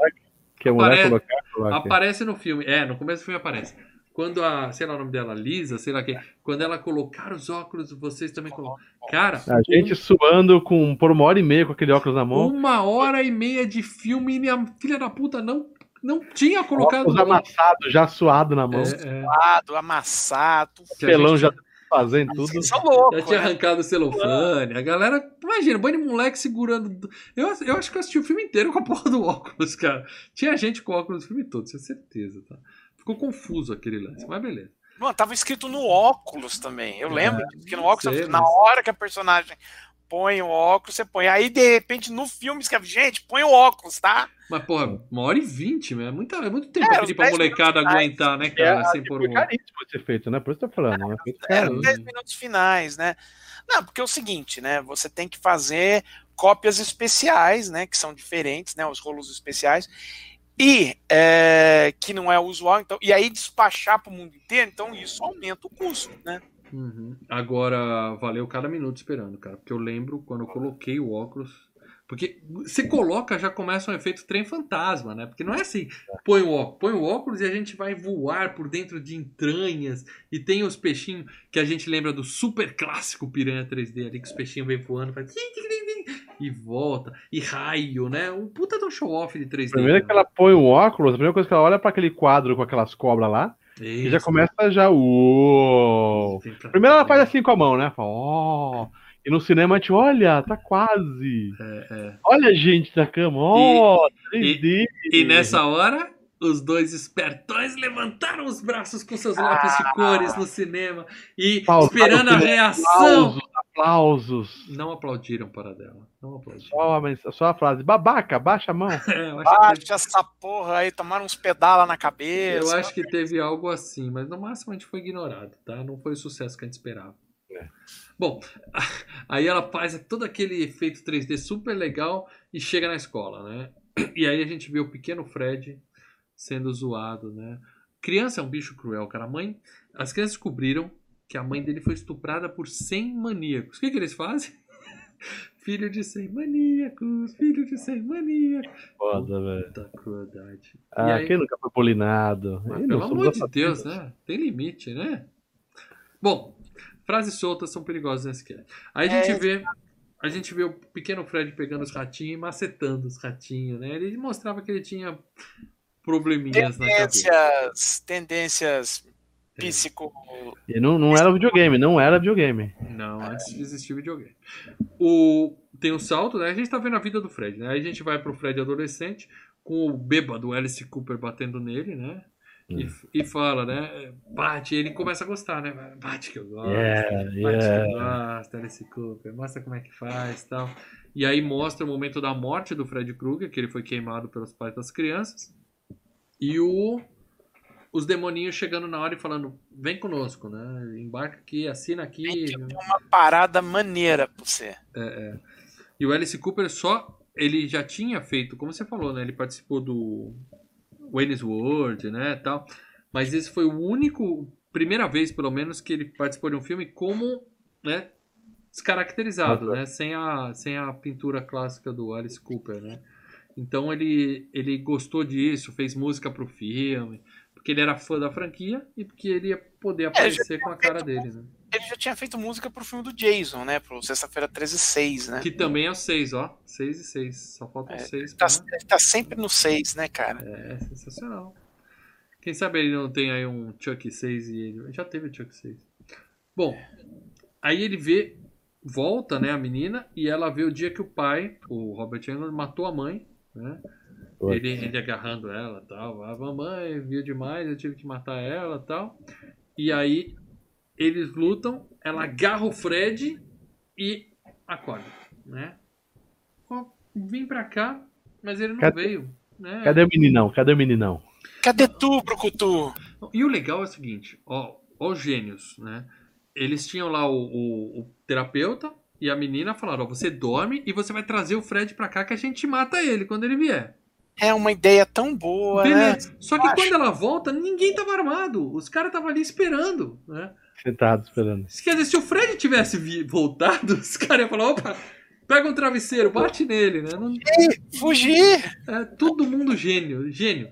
Que a mulher Apare- colocar. Aparece no filme. É, no começo do filme aparece. Quando a, sei lá o nome dela, Lisa, sei lá quem. Quando ela colocar os óculos, vocês também colocam. Cara, A gente suando com, por uma hora e meia com aquele óculos na mão. uma hora e meia de filme e a filha da puta não, não tinha colocado Óculos amassado, já suado na mão. É, é. lado, amassado. Pelão gente- já fazendo tudo. Vocês são loucos, Já tinha né? arrancado o celofane. A galera. Imagina, banho de moleque segurando. Eu, eu acho que eu assisti o filme inteiro com a porra do óculos, cara. Tinha gente com óculos no filme todo, tinha certeza, tá? Ficou confuso aquele lance, mas beleza. Mano, tava escrito no óculos também. Eu lembro disso, que no óculos, sei, na hora que a personagem põe o óculos, você põe. Aí, de repente, no filme escreve, gente, põe o óculos, tá? Mas, porra, uma hora e vinte, meu. É, muita, é muito tempo É, pra pedir pra 10 molecada aguentar, né, É, cara, sem pôr foi o óculos. caríssimo esse efeito, né? Por isso que eu tô falando, né? Feito Era caro. os 10 minutos finais, né? Não, porque é o seguinte, né? Você tem que fazer cópias especiais, né? Que são diferentes, né? Os rolos especiais. E é, que não é usual, então, e aí despachar para o mundo inteiro, então isso aumenta o custo, né? Uhum. Agora, valeu cada minuto esperando, cara. Porque eu lembro quando eu coloquei o óculos. Porque você coloca, já começa um efeito trem fantasma, né? Porque não é assim, põe o óculos, põe o óculos e a gente vai voar por dentro de entranhas. E tem os peixinhos que a gente lembra do super clássico Piranha 3D ali, que os peixinhos vêm voando, faz e volta. E raio, né? Um puta de um show-off de 3D. Primeiro que né? ela põe o óculos, a primeira coisa que ela olha é pra aquele quadro com aquelas cobras lá, e já Isso. começa já. Uou! Primeiro ela faz assim com a mão, né? Fala, ó. E no cinema a gente, olha, tá quase. É, é. Olha, gente, na cama, ó, 3D. E nessa hora, os dois espertões levantaram os braços com seus lápis de cores no cinema e esperando a reação. Aplausos, aplausos. Não aplaudiram para dela. Não aplaudiram. Só, a mens- só a frase, babaca, baixa a mão. É, teve, Baixa essa porra aí, tomaram uns pedala na cabeça. eu acho que teve algo assim, mas no máximo a gente foi ignorado, tá? Não foi o sucesso que a gente esperava. É. Bom, aí ela faz todo aquele efeito 3D super legal e chega na escola, né? E aí a gente vê o pequeno Fred sendo zoado, né? Criança é um bicho cruel, cara. A mãe, as crianças descobriram que a mãe dele foi estuprada por 100 maníacos. O que, que eles fazem? filho de 100 maníacos, filho de 100 maníacos. Foda, velho. Puta crueldade. Ah, E aí- quem nunca foi polinado? Mas, Ih, pelo amor de assassinos. Deus, né? Tem limite, né? Bom, frases soltas são perigosas nesse cast. Aí a É. gente vê. A gente vê o pequeno Fred pegando os ratinhos e macetando os ratinhos, né? Ele mostrava que ele tinha probleminhas na cabeça. Tendências, tendências É. psico. E não, não era videogame, não era videogame. Não, antes de existir videogame. O, tem o salto, né? A gente tá vendo a vida do Fred, né? Aí a gente vai pro Fred adolescente, com o bêbado Alice Cooper batendo nele, né? E, e fala, né? Bate, ele começa a gostar, né? Bate que eu gosto. Yeah, Bate que yeah. eu gosto, Alice Cooper. Mostra como é que faz e tal. E aí mostra o momento da morte do Fred Krueger, que ele foi queimado pelos pais das crianças. E o os demoninhos chegando na hora e falando, vem conosco, né? Embarca aqui, assina aqui. Uma parada maneira pra você. E o Alice Cooper só. Ele já tinha feito, como você falou, né? Ele participou do Wayne's World, né? Tal. Mas esse foi o único. Primeira vez, pelo menos, que ele participou de um filme como. né? Descaracterizado, tá. né? Sem a, sem a pintura clássica do Alice Cooper, né? Então ele, ele gostou disso, fez música pro filme, porque ele era fã da franquia e porque ele ia poder aparecer com a cara dele, né? Ele já tinha feito música pro filme do Jason, né? Pro Sexta-feira 13 6, né? Que também é o 6, ó. 6 e 6. Só faltam É, 6 Tá, ele tá sempre no 6, né, cara? É sensacional. Quem sabe ele não tem aí um Chuck 6 e ele. Já teve o Chuck 6. Bom, aí ele vê, volta, né, a menina, e ela vê o dia que o pai, o Robert Englund, matou a mãe, né? Ele, ele agarrando ela tal. A mamãe viu demais, eu tive que matar ela tal. E aí eles lutam, ela agarra o Fred e acorda, né? Vim pra cá, mas ele não Cadê- veio. Né? Cadê o meninão? Cadê o meninão? Cadê tu, Brucutu? E o legal é o seguinte, ó, ó os gênios, né? Eles tinham lá o, o- o terapeuta e a menina falaram, ó, você dorme e você vai trazer o Fred pra cá que a gente mata ele quando ele vier. É uma ideia tão boa, né? Beleza. Só que Acho. quando ela volta, ninguém tava armado. Os caras estavam ali esperando, né? Sentado esperando. Quer dizer, se o Fred tivesse voltado, os caras iam falar, opa, pega um travesseiro, bate nele, né? Não- Fugir! É, todo mundo gênio, gênio.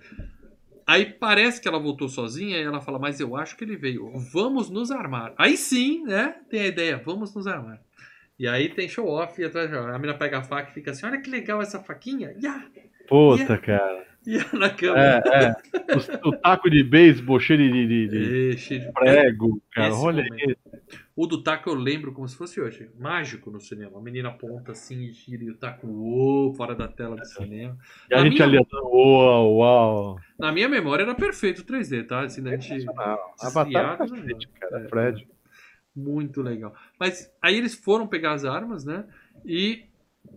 Aí parece que ela voltou sozinha e ela fala, mas eu acho que ele veio. Vamos nos armar. Aí sim, né? Tem a ideia, vamos nos armar. E aí tem show off e atrás a menina pega a faca e fica assim, olha que legal essa faquinha. Ya! Puta, cara. Ya na cama. É, é. O, o taco de beisebol cheio de, de, de Ixi, prego, cara. Esse Olha aí. O do taco eu lembro como se fosse hoje. Mágico no cinema. A menina aponta assim e gira e o taco uou, fora da tela do cinema. E a Na gente minha- ali, uau, uau. Na minha memória era perfeito o 3D, tá? Assim, a gente... Avatar é né? cara. É, Fred. Muito legal. Mas aí eles foram pegar as armas, né? E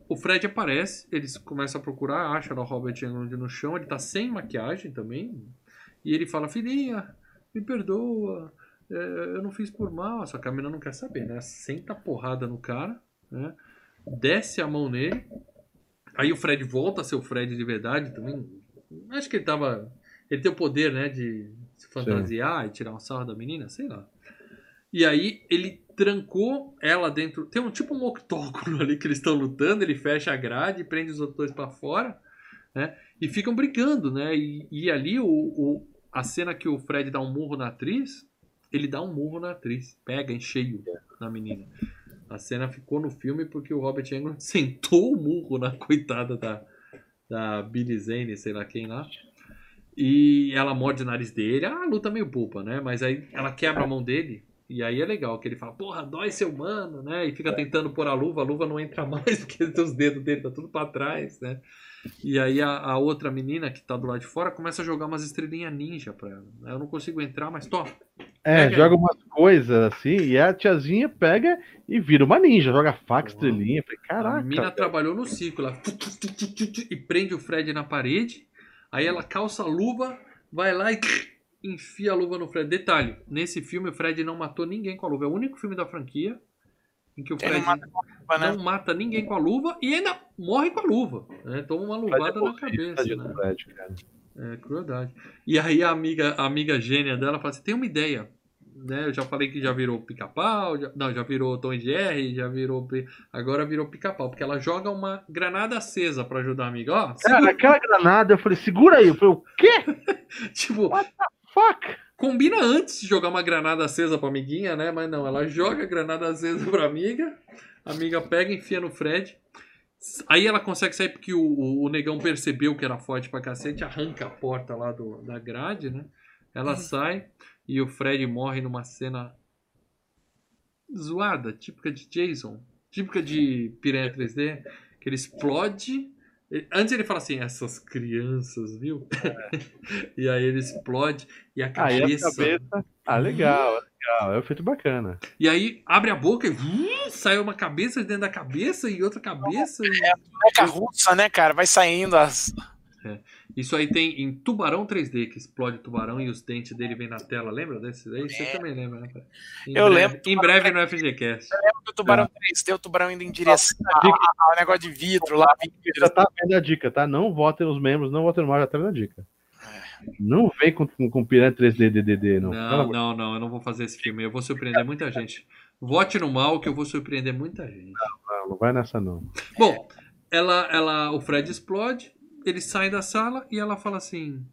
o Fred aparece, eles começam a procurar, acham o Robert Englund no chão, ele tá sem maquiagem também. E ele fala, filhinha, me perdoa, é, eu não fiz por mal. Só que a menina não quer saber, né? Senta a porrada no cara, né? Desce a mão nele. Aí o Fred volta a ser o Fred de verdade também. Acho que ele tava. Ele tem o poder, né? De se fantasiar e tirar um sarro da menina, sei lá. E aí ele trancou ela dentro. Tem um tipo um octógono ali que eles estão lutando. Ele fecha a grade, prende os outros dois pra fora, né? E ficam brigando, né? E, e ali o, o- a cena que o Fred dá um murro na atriz, ele dá um murro na atriz, pega em cheio na menina. A cena ficou no filme porque o Robert Englund sentou o murro na coitada da, da Billy Zane, sei lá quem lá. E ela morde o nariz dele. Ah, a luta meio boba, né? Mas aí ela quebra a mão dele. E aí é legal, que ele fala, porra, dói seu mano, né? E fica tentando pôr a luva, a luva não entra mais, porque os dedos dele tá tudo pra trás, né? E aí a, a outra menina que tá do lado de fora começa a jogar umas estrelinhas ninja pra ela. Eu não consigo entrar, mas toma. É, joga umas coisas assim, e a tiazinha pega e vira uma ninja, joga faca, Uau. estrelinha. Falei, Caraca. a mina trabalhou no ciclo, ela e prende o Fred na parede. Aí ela calça a luva, vai lá e enfia a luva no Fred. Detalhe, nesse filme o Fred não matou ninguém com a luva. É o único filme da franquia em que o Fred não mata luva, né? não mata ninguém com a luva e ainda morre com a luva. Né? Toma uma Fred é luvada na horrível, cabeça. tadinho Né? Fred, cara. É crueldade. E aí a amiga, a amiga gênia dela fala assim: tem uma ideia. né? Eu já falei que já virou pica-pau, já- não, já virou Tom e Jerry, já virou. Agora virou pica-pau, porque ela joga uma granada acesa pra ajudar a amiga. Ó, Cara, aquela granada, eu falei, segura aí. Eu falei, o quê? tipo, Fuck! combina antes de jogar uma granada acesa pra amiguinha, né? Mas não, ela joga a granada acesa pra amiga, a amiga pega, enfia no Fred. Aí ela consegue sair porque o, o, o negão percebeu que era forte pra cacete, arranca a porta lá do, da grade, né? Ela sai e o Fred morre numa cena zoada, típica de Jason, típica de Piranha 3D, que ele explode. Antes ele fala assim, essas crianças, viu? e aí ele explode e a Aí a cabeça. cabeça. Ah, legal, legal. É um efeito bacana. E aí abre a boca e uh, sai uma cabeça de dentro da cabeça e outra cabeça. e- Boneca russa, né, cara? Vai saindo as. Isso aí tem em Tubarão 3D, que explode o tubarão e os dentes dele vêm na tela. Lembra desse daí? Você É. também lembra, né? Em Eu breve- lembro. Em breve no FGCast. O tubarão 3D, o tubarão indo em direção ao negócio de vidro lá. Já tá vendo a dica, tá? Não votem nos membros, não votem no mal, já tá vendo a dica. Não vem com, com, com Piranha 3D DDD, não. Não, não, não, eu não vou fazer esse filme. Eu vou surpreender muita gente. Vote no mal que eu vou surpreender muita gente. não, não vai nessa, não. Bom, ela, ela, o Fred explode, ele sai da sala e ela fala assim: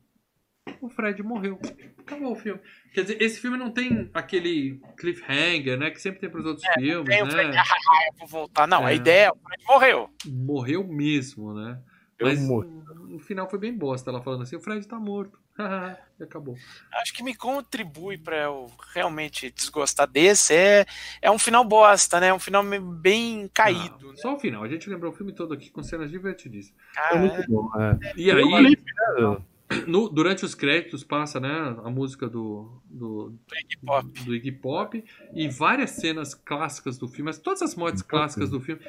o Fred morreu. Acabou o filme. Quer dizer, esse filme não tem aquele cliffhanger, né? Que sempre tem pros outros filmes, Tem o Fred, né? ah, eu vou voltar. Não, a É. ideia é o Fred morreu. Morreu mesmo, né? Eu Mas morri. no final foi bem bosta. Ela falando assim: o Fred tá morto. e acabou. Acho que me contribui pra eu realmente desgostar desse. É, é um final bosta, né? Um final bem caído. Ah, né? só o final. A gente lembrou o filme todo aqui com cenas divertidíssimas. É Cara, muito bom. É. E o aí, clipe, né? no- durante os créditos, passa né, a música do, do, do Iggy Pop. do Iggy Pop e várias cenas clássicas do filme, mas todas as mortes clássicas do filme.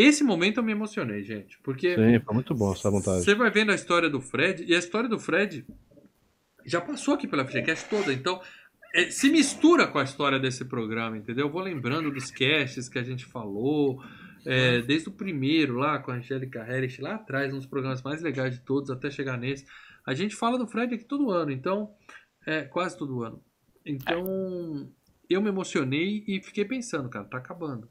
Esse momento eu me emocionei, gente, porque Sim, foi muito bom essa vontade. você vai vendo a história do Fred e a história do Fred já passou aqui pela FGCast toda, então é, se mistura com a história desse programa, entendeu? Eu vou lembrando dos casts que a gente falou, é, desde o primeiro lá com a Angélica Harris, lá atrás, um dos programas mais legais de todos, até chegar nesse. A gente fala do Fred aqui todo ano, então, é, quase todo ano. Então, eu me emocionei e fiquei pensando, cara, tá acabando.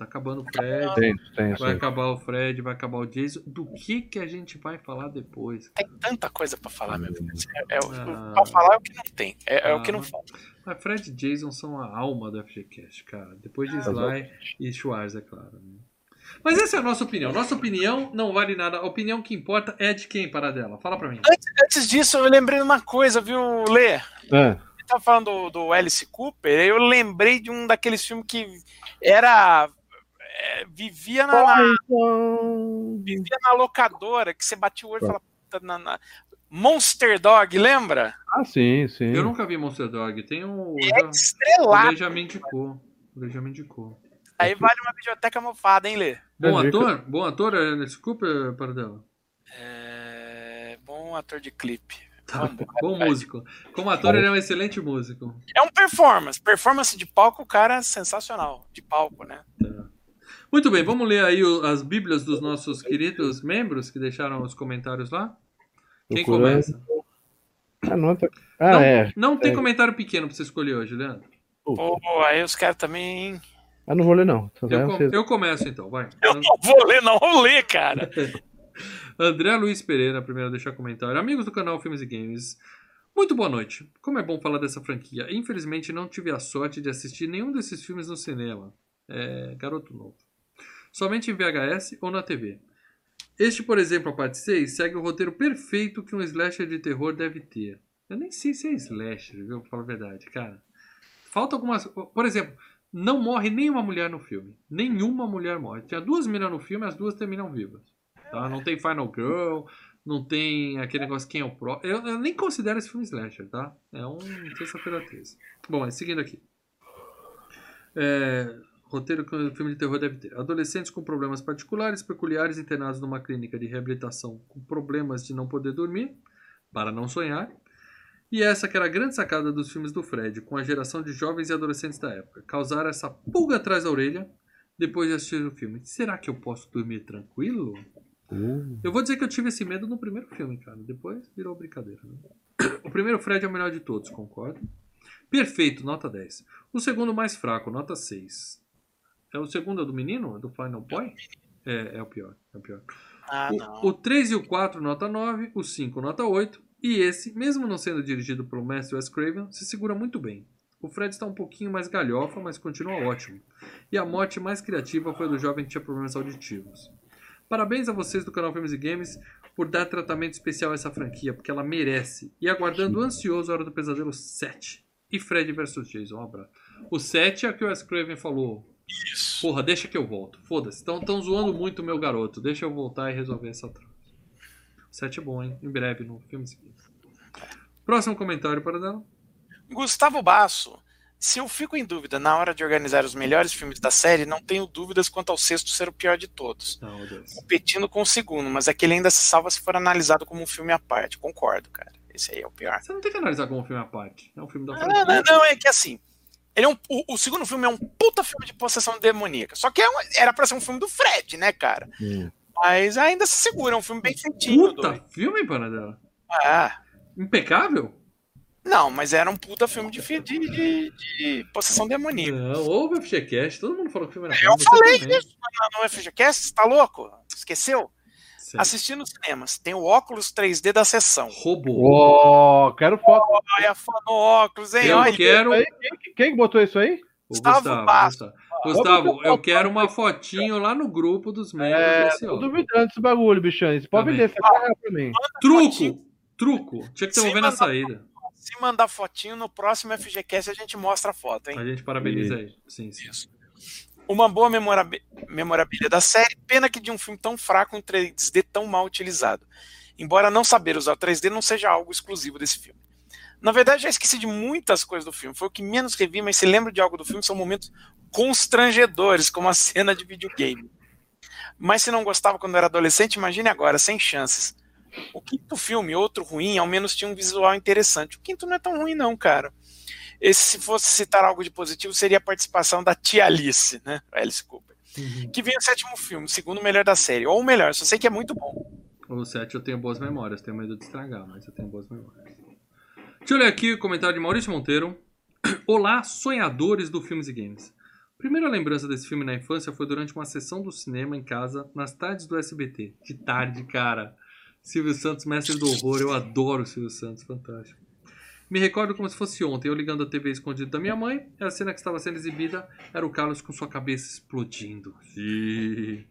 Tá acabando o Fred, Tem, tem, vai sim. acabar o Fred, vai acabar o Jason. Do que que a gente vai falar depois? Tem tanta coisa pra falar, Ah, meu Deus. É, é, Ah. pra falar é o que não tem. É, é o que Ah. não falta. Mas Fred e Jason são a alma do FGCast, cara. Depois de Ah, Sly e Schwarz, é claro. né? Mas essa é a nossa opinião. Nossa opinião não vale nada. A opinião que importa é de quem, para dela? Fala pra mim. Antes disso, eu lembrei de uma coisa, viu, Lê? É. Você tava falando do, do Alice Cooper, eu lembrei de um daqueles filmes que era. É, vivia, na, na- vivia na locadora, que você batia o olho e falava. "Puta, na- na-" Monster Dog, lembra? Ah, sim, sim. Eu nunca vi Monster Dog. Tem um. É já- estrelado. Lê já me indicou. O Lê já me indicou. Aí vale uma biblioteca mofada, hein, Lê? Bom ator? Bom ator, é Alice Cooper. É, Bom ator de clipe. Tá. Vamos. Bom músico. Como ator, ele é um excelente músico. É um performance. Performance de palco, o cara é sensacional. De palco, né? Muito bem, vamos ler aí o- as bíblias dos nossos queridos membros que deixaram os comentários lá? Quem Procurando. começa? Ah, não, tá- ah, não, é. não tem É. comentário pequeno pra você escolher hoje, Leandro. Pô, aí os caras também. Ah, não vou ler, não. Eu, com- vocês. eu começo então, vai. Eu não vou ler, não vou ler, cara. André Luiz Pereira, primeiro a deixar comentário. Amigos do canal Filmes e Games, muito boa noite. Como é bom falar dessa franquia. Infelizmente não tive a sorte de assistir nenhum desses filmes no cinema. É, garoto novo. Somente em VHS ou na TV. Este, por exemplo, a parte 6, segue o roteiro perfeito que um slasher de terror deve ter. Eu nem sei se é slasher, viu? Pra falar a verdade, cara. Falta algumas. Por exemplo, não morre nenhuma mulher no filme. Nenhuma mulher morre. Tinha duas meninas no filme, as duas terminam vivas. Tá? Não tem Final Girl, não tem aquele negócio quem é o pro. Eu, eu nem considero esse filme slasher, tá? É um Terça-feira 13. Bom, seguindo aqui. É, roteiro que o filme de terror deve ter. Adolescentes com problemas particulares, peculiares, internados numa clínica de reabilitação com problemas de não poder dormir, para não sonhar. E essa que era a grande sacada dos filmes do Fred, com a geração de jovens e adolescentes da época. Causar essa pulga atrás da orelha depois de assistir o filme. Será que eu posso dormir tranquilo? Uh, Eu vou dizer que eu tive esse medo no primeiro filme, cara. Depois virou brincadeira. né? O primeiro Fred é o melhor de todos, concordo. Perfeito, nota 10. O segundo mais fraco, nota 6. É o segundo é do menino? É do Final Boy? É, é o pior. É o pior. Ah, O, não. o 3 e o 4, nota 9. O 5, nota 8. E esse, mesmo não sendo dirigido pelo mestre Wes Craven, se segura muito bem. O Fred está um pouquinho mais galhofa, mas continua ótimo. E a morte mais criativa foi a do jovem que tinha problemas auditivos. Parabéns a vocês do canal Filmes e Games por dar tratamento especial a essa franquia, porque ela merece. E aguardando ansioso a Hora do Pesadelo 7. E Fred vs Jason, um abraço. O 7 é o que o Wes Craven falou. Isso. Porra, deixa que eu volto. Foda-se. Estão zoando muito o meu garoto. Deixa eu voltar e resolver essa trama. O 7 é bom, hein? Em breve, no filme seguinte. Próximo comentário para dela. Gustavo Basso. Se eu fico em dúvida na hora de organizar os melhores filmes da série, não tenho dúvidas quanto ao sexto ser o pior de todos. Não, Deus. Competindo com o segundo, mas aquele ainda se salva se for analisado como um filme à parte. Concordo, cara. Esse aí é o pior. Você não tem que analisar como um filme à parte. É um filme da Não, não, não, é que assim. Ele é um, o, o segundo filme é um puta filme de possessão demoníaca. Só que é um- era pra ser um filme do Fred, né, cara? Hum. Mas ainda se segura, é um filme bem feitinho. Puta doido. filme, Panadela. Ah, Impecável? não, mas era um puta filme de, de, de, de possessão demoníaca. Não, ouve o FGCast. Todo mundo falou que o filme era Eu falei também. isso no FGCast, você tá louco? Esqueceu? Sério. Assistindo nos cinemas, tem o óculos 3D da sessão. Robô. Ó, quero foto. Olha, fã no óculos, hein? Eu Olha, quero. Quem, quem que botou isso aí? O Gustavo Gustavo. Gustavo. Gustavo, eu quero uma fotinho lá no grupo dos membros É, tô duvidando desse bagulho, bichão. Você pode Também. vender, ferrar pra mim. Truco! Truco! Tinha que ter Sim, um vendo na saída. Se mandar fotinho, no próximo FGCast a gente mostra a foto, hein? A gente parabeniza aí. Sim, sim. Isso. Uma boa memorabi- memorabilia da série, pena que de um filme tão fraco em 3D tão mal utilizado. Embora não saber usar o 3D não seja algo exclusivo desse filme. Na verdade, já esqueci de muitas coisas do filme. Foi o que menos revi, mas se lembro de algo do filme, são momentos constrangedores, como a cena de videogame. Mas se não gostava quando era adolescente, imagine agora, sem chances. O quinto filme, outro ruim, ao menos tinha um visual interessante. O quinto não é tão ruim, não, cara. Esse, se fosse citar algo de positivo, seria a participação da tia Alice, né? Alice Cooper. Uhum. Que vem o sétimo filme, segundo melhor da série. Ou o melhor, só sei que é muito bom. O 7 eu tenho boas memórias, tenho medo de estragar, mas eu tenho boas memórias. Deixa eu ler aqui o comentário de Maurício Monteiro. Olá, sonhadores do Filmes e Games. Primeira lembrança desse filme na infância foi durante uma sessão do cinema em casa, nas tardes do SBT. De tarde, cara. Silvio Santos, mestre do horror. Eu adoro o Silvio Santos, fantástico. Me recordo como se fosse ontem, eu ligando a TV escondida da minha mãe, e a cena que estava sendo exibida era o Carlos com sua cabeça explodindo. Ih.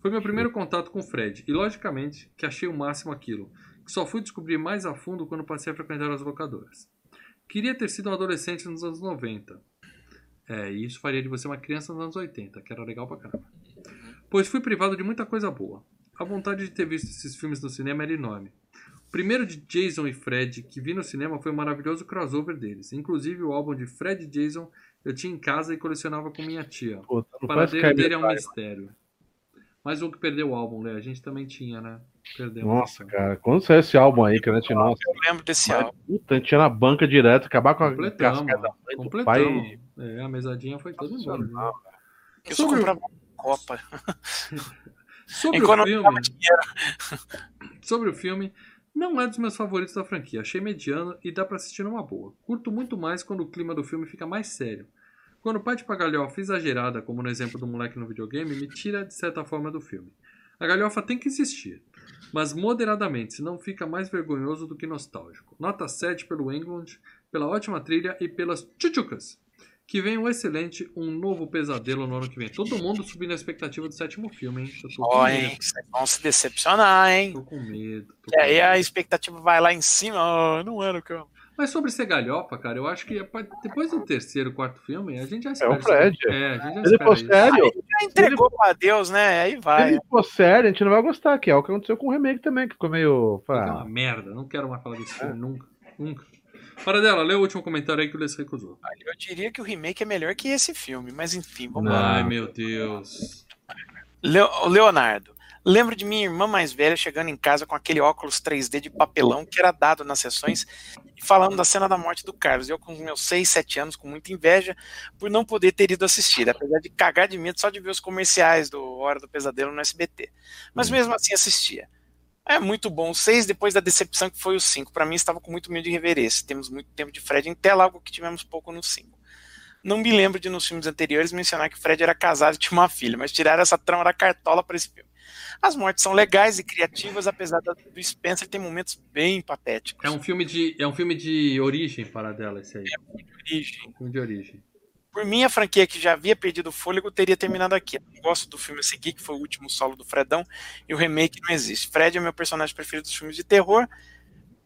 Foi meu primeiro contato com o Fred, e logicamente que achei o máximo aquilo, que só fui descobrir mais a fundo quando passei a frequentar as locadoras. Queria ter sido um adolescente nos anos 90. É, e isso faria de você uma criança nos anos 80, que era legal pra caramba. Pois fui privado de muita coisa boa. A vontade de ter visto esses filmes no cinema era enorme. O primeiro de Jason e Fred que vi no cinema foi um maravilhoso crossover deles. Inclusive o álbum de Fred e Jason eu tinha em casa e colecionava com minha tia. Puta, O não paradeiro dele é um mistério. Mas o que perdeu o álbum, né? A gente também tinha, né? Perdeu. Nossa, cara, quando saiu esse álbum aí, que a gente, nossa, Eu lembro desse mas, álbum. puta, a gente ia na banca direto, acabar com a casca da mãe Completamos. pai. É, a mesadinha foi toda embora. né? Eu só Sobre o- comprava Copa. Sobre o filme, sobre o filme, não é dos meus favoritos da franquia. Achei mediano e dá pra assistir numa boa. Curto muito mais quando o clima do filme fica mais sério. Quando parte pra galhofa exagerada, como no exemplo do moleque no videogame, me tira de certa forma do filme. A galhofa tem que existir, mas moderadamente, senão fica mais vergonhoso do que nostálgico. Nota 7 pelo England, pela ótima trilha e pelas tchutchucas. Que vem um excelente, um novo pesadelo no ano que vem. Todo mundo subindo a expectativa do sétimo filme, hein? Eu tô medo. hein? Vocês vão se decepcionar, hein? Tô com medo. tô E com aí medo. a expectativa vai lá em cima. Ah, não era o que eu. Mas sobre ser galhofa, cara, eu acho que depois do terceiro, quarto filme, a gente já É espera. o Fred. isso. É, a gente já Ele espera sério, Já entregou pra Deus, né? Aí se vai. ele for sério, a gente não vai gostar, que é o que aconteceu com o remake também, que ficou meio. É uma Ah, merda, não quero mais falar desse filme, nunca. Nunca. Para dela, lê o último comentário aí que o Lê se recusou. Eu diria que o remake é melhor que esse filme, mas enfim, vamos lá. Ai, meu Deus. Leonardo. Lembro de minha irmã mais velha chegando em casa com aquele óculos 3D de papelão que era dado nas sessões e falando da cena da morte do Carlos. Eu, com meus 6, 7 anos, com muita inveja por não poder ter ido assistir, apesar de cagar de medo só de ver os comerciais do Hora do Pesadelo no SBT. Mas mesmo assim assistia. É muito bom. O 6, depois da decepção que foi o 5. Para mim, estava com muito medo de rever esse. Temos muito tempo de Fred em tela, algo que tivemos pouco no 5. Não me lembro de nos filmes anteriores mencionar que Fred era casado e tinha uma filha, mas tiraram essa trama da cartola para esse filme. As mortes são legais e criativas, apesar do Spencer ter momentos bem patéticos. É um filme de, é um filme de origem para dela, esse aí. É de origem. Filme de origem. Por mim, a franquia que já havia perdido o fôlego teria terminado aqui. Eu gosto do filme a seguir, que foi o último solo do Fredão, e o remake não existe. Fred é meu personagem preferido dos filmes de terror.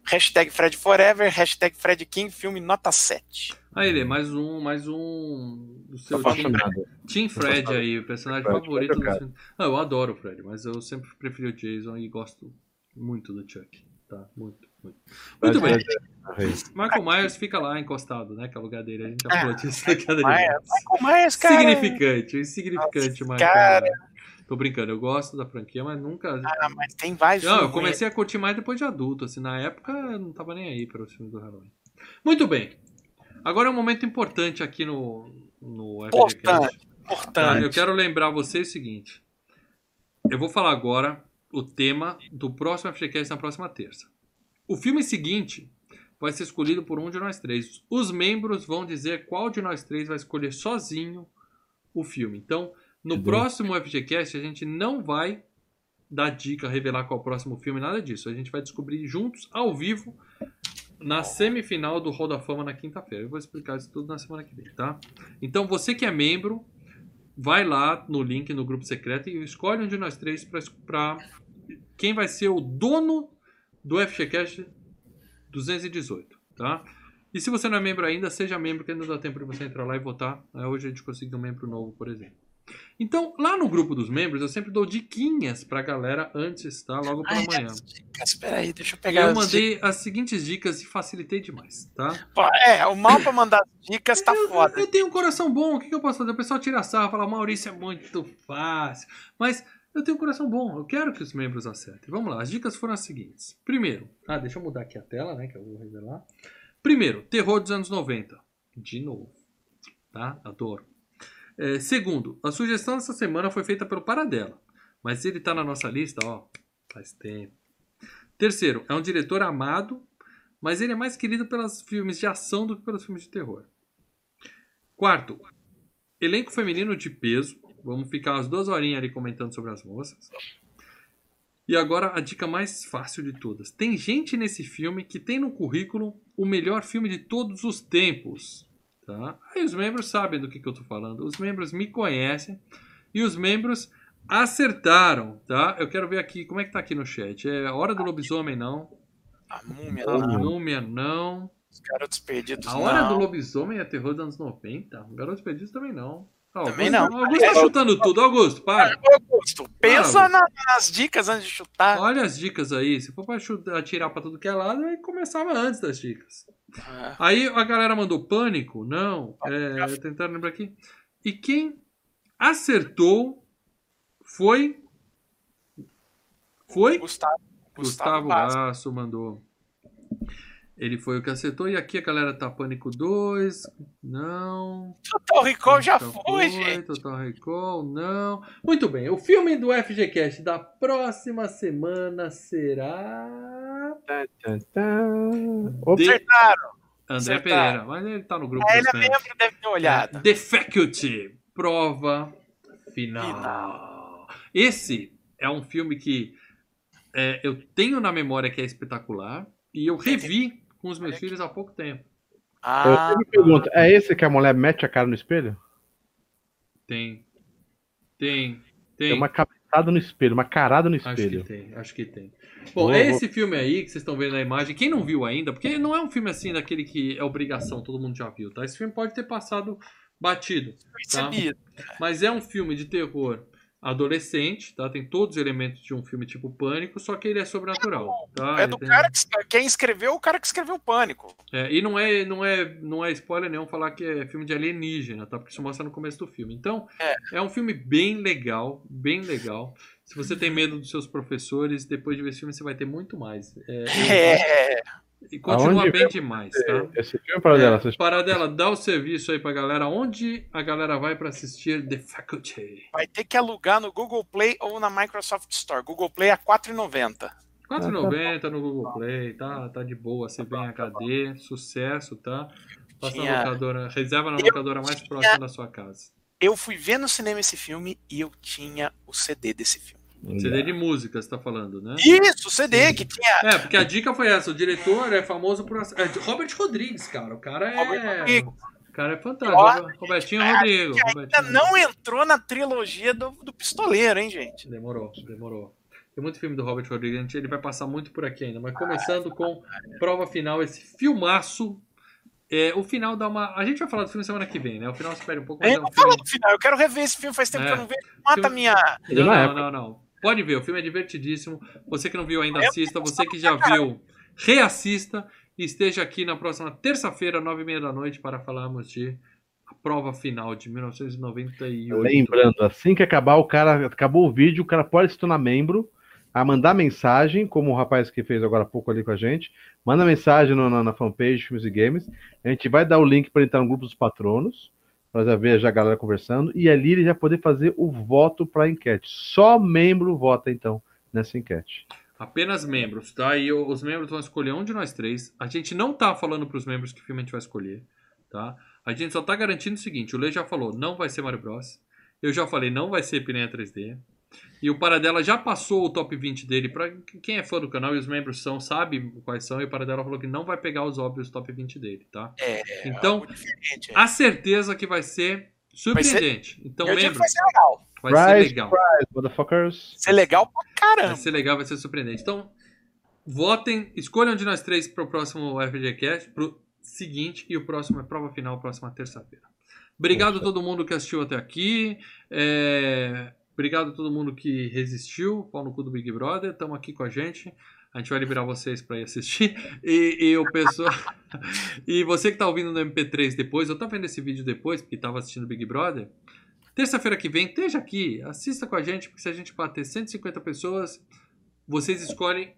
Hashtag Fred Forever, hashtag Fred King, filme nota 7. Aí, ele, mais um, mais um do seu Team. Team Fred aí, o personagem Fred, favorito é do cara. filme. Não, eu adoro o Fred, mas eu sempre preferi o Jason e gosto muito do Chuck. Tá, muito, muito. Bem. Michael Myers fica lá encostado, né? Que é o lugar dele. A gente já Ah, falou disso. Michael Myers, cara. Significante, insignificante, Nossa, Michael cara. Tô brincando, eu gosto da franquia, mas nunca. Ah, mas tem vários Não, eu comecei a curtir mais depois de adulto, assim, na época eu não tava nem aí para os filmes do Halloween. Muito bem. Agora é um momento importante aqui no, no. Importante, Tá? importante. Eu quero lembrar vocês o seguinte. Eu vou falar agora o tema do próximo FGCast na próxima terça. O filme seguinte vai ser escolhido por um de nós três. Os membros vão dizer qual de nós três vai escolher sozinho o filme. Então, no próximo FGCast, a gente não vai dar dica, revelar qual é o próximo filme, nada disso. A gente vai descobrir juntos, ao vivo, na semifinal do Hall da Fama na quinta-feira. Eu vou explicar isso tudo na semana que vem, tá? Então, você que é membro, vai lá no link no grupo secreto e escolhe um de nós três para quem vai ser o dono do FGCast 218, tá? E se você não é membro ainda, seja membro, que ainda dá tempo de você entrar lá e votar. É, Hoje a gente conseguiu um membro novo, por exemplo. Então, lá no grupo dos membros, eu sempre dou diquinhas pra galera antes, tá? Logo pela Ai, manhã. as dicas, peraí, deixa eu pegar. eu as mandei as seguintes dicas e facilitei demais, tá? dicas. É, o mal pra mandar dicas tá eu, foda. eu tenho um coração bom, o que, que eu posso fazer? O pessoal tira sarro, fala, Maurício é muito fácil. Mas eu tenho um coração bom, eu quero que os membros acertem. Vamos lá, as dicas foram as seguintes. Primeiro, ah, deixa eu mudar aqui a tela, né, que eu vou revelar. Primeiro, terror dos anos 90. De novo, tá? Adoro. É, segundo, a sugestão dessa semana foi feita pelo Paradela, mas ele tá na nossa lista, ó, faz tempo. Terceiro, é um diretor amado, mas ele é mais querido pelos filmes de ação do que pelos filmes de terror. Quarto, elenco feminino de peso. Vamos ficar as duas horinhas ali comentando sobre as moças. E agora a dica mais fácil de todas. Tem gente nesse filme que tem no currículo o melhor filme de todos os tempos. Tá? Aí os membros sabem do que, que eu tô falando. Os membros me conhecem e os membros acertaram, tá? Eu quero ver aqui, como é que tá aqui no chat? É Hora do Lobisomem, não. A múmia, A não. Múmia, não. Os garotos perdidos, A Hora não. do Lobisomem é terror dos anos 90. Garotos Perdidos também não. Ah, Também Augusto- não. Augusto tá chutando tudo. Augusto, para. Augusto, pensa Para, nas dicas antes de chutar. Olha as dicas aí. Se for pra chutar, atirar pra tudo que é lado, aí começava antes das dicas. Ah, Aí a galera mandou pânico? Não. É, tentando lembrar aqui. E quem acertou foi. Foi? Gustavo. Gustavo Vaz. Basso mandou. Ele foi o que acertou. E aqui a galera tá Pânico 2. Não. Total Recall já Total foi, gente. Total Recall, não. Muito bem. O filme do FGCast da próxima semana será. Opa, De- Acertaram. André Acertaram. Pereira. Mas ele tá no grupo Ah, ele é membro, deve ter olhado. The Faculty. Prova final. Esse é um filme que é, eu tenho na memória que é espetacular. E eu revi com os meus filhos há pouco tempo. Ah, eu me pergunto, é esse que a mulher mete a cara no espelho? Tem. Tem. Tem Tem. uma cabeçada no espelho, uma carada no Acho espelho. que tem, acho que tem. Bom, Vou- é esse filme aí que vocês estão vendo na imagem. Quem não viu ainda, porque não é um filme assim daquele que é obrigação, todo mundo já viu, tá? Esse filme pode ter passado batido, percebi. mas é um filme de terror adolescente, tá? Tem todos os elementos de um filme tipo Pânico, só que ele é sobrenatural, tá? É do tem- cara que quem escreveu, o cara que escreveu o Pânico. É, e não é, não, é, não é spoiler nenhum falar que é filme de alienígena, tá? Porque isso mostra no começo do filme. Então, é, um filme bem legal, bem legal. Se você tem medo dos seus professores, depois de ver esse filme você vai ter muito mais. É, É, E continua Aonde bem demais, tá? Esse filme para dela, É, Paradela, dá o serviço aí pra galera. Onde a galera vai pra assistir The Faculty? vai ter que alugar no Google Play ou na Microsoft Store. Google Play a R$ 4,90. 4,90 no Google Play, tá, tá de boa, você vem em HD, sucesso, tá? Passa na Tinha- locadora, reserva na Eu locadora mais tinha- próxima da sua casa. Eu fui ver no cinema esse filme e eu tinha o CD desse filme. CD de música, você tá falando, né? Isso, o CD que tinha. É, porque a dica foi essa, o diretor é famoso por... É, Robert Rodrigues, cara, o cara é... O cara é fantástico, Robertinho Rodrigo. que Robertinho ainda não entrou na trilogia do, do pistoleiro, hein, gente? Demorou, demorou. Tem muito filme do Robert Rodrigues, gente- ele vai passar muito por aqui ainda, mas começando com prova final, esse filmaço. É, o final dá uma. A gente vai falar do filme semana que vem, né? O final se perde um pouco, mas Eu é um não filme. falo no final, eu quero rever esse filme, faz tempo É. que eu não vejo. Mata Filme- minha. Não, não, não, não. Pode ver, o filme é divertidíssimo. Você que não viu ainda, assista. Você que já viu, reassista. E esteja aqui na próxima terça-feira, nove e meia da noite, para falarmos de a prova final de 1998. Lembrando, assim que acabar o cara, acabou o vídeo, o cara pode se tornar membro, a mandar mensagem, como o rapaz que fez agora há pouco ali com a gente, manda mensagem no- na, na fanpage Filmes e Games, a gente vai dar o link para entrar no grupo dos patronos, para já ver já a galera conversando, e ali ele já poder fazer o voto para a enquete. Só membro vota, então, nessa enquete. Apenas membros, tá? E os membros vão escolher um de nós três. A gente não tá falando pros membros que filme a gente vai escolher, tá? A gente só tá garantindo o seguinte: o Lê já falou, não vai ser Mario Bros. Eu já falei, não vai ser Piranha 3D. E o Paradela já passou o top 20 dele pra quem é fã do canal e os membros são, sabe quais são. E o Paradela falou que não vai pegar os óbvios top 20 dele, tá? É, Então, é. a certeza que vai ser surpreendente. Então, digo que membros, vai ser legal. vai ser Prize, legal. Motherfuckers. Vai ser legal pra Vai caramba. ser legal, vai ser surpreendente. Então, votem, escolham de nós três para o próximo FGCast, pro seguinte, e o próximo é prova final, próxima terça-feira. Obrigado a todo mundo que assistiu até aqui. é, Obrigado a todo mundo que resistiu. Pau no cu do Big Brother. Estamos aqui com a gente. A gente vai liberar vocês para ir assistir. E, e o pessoal. e você que está ouvindo no MP3 depois, ou tá vendo esse vídeo depois, porque estava assistindo Big Brother. Terça-feira que vem, esteja aqui, assista com a gente, porque se a gente bater 150 pessoas, vocês escolhem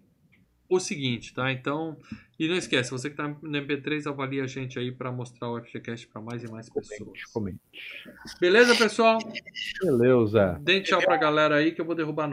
o seguinte, tá? Então, e não esquece, você que tá no MP3, avalie a gente aí para mostrar o FGCast para mais e mais pessoas. Comente. Beleza, pessoal? Beleza. Dê tchau pra galera aí que eu vou derrubar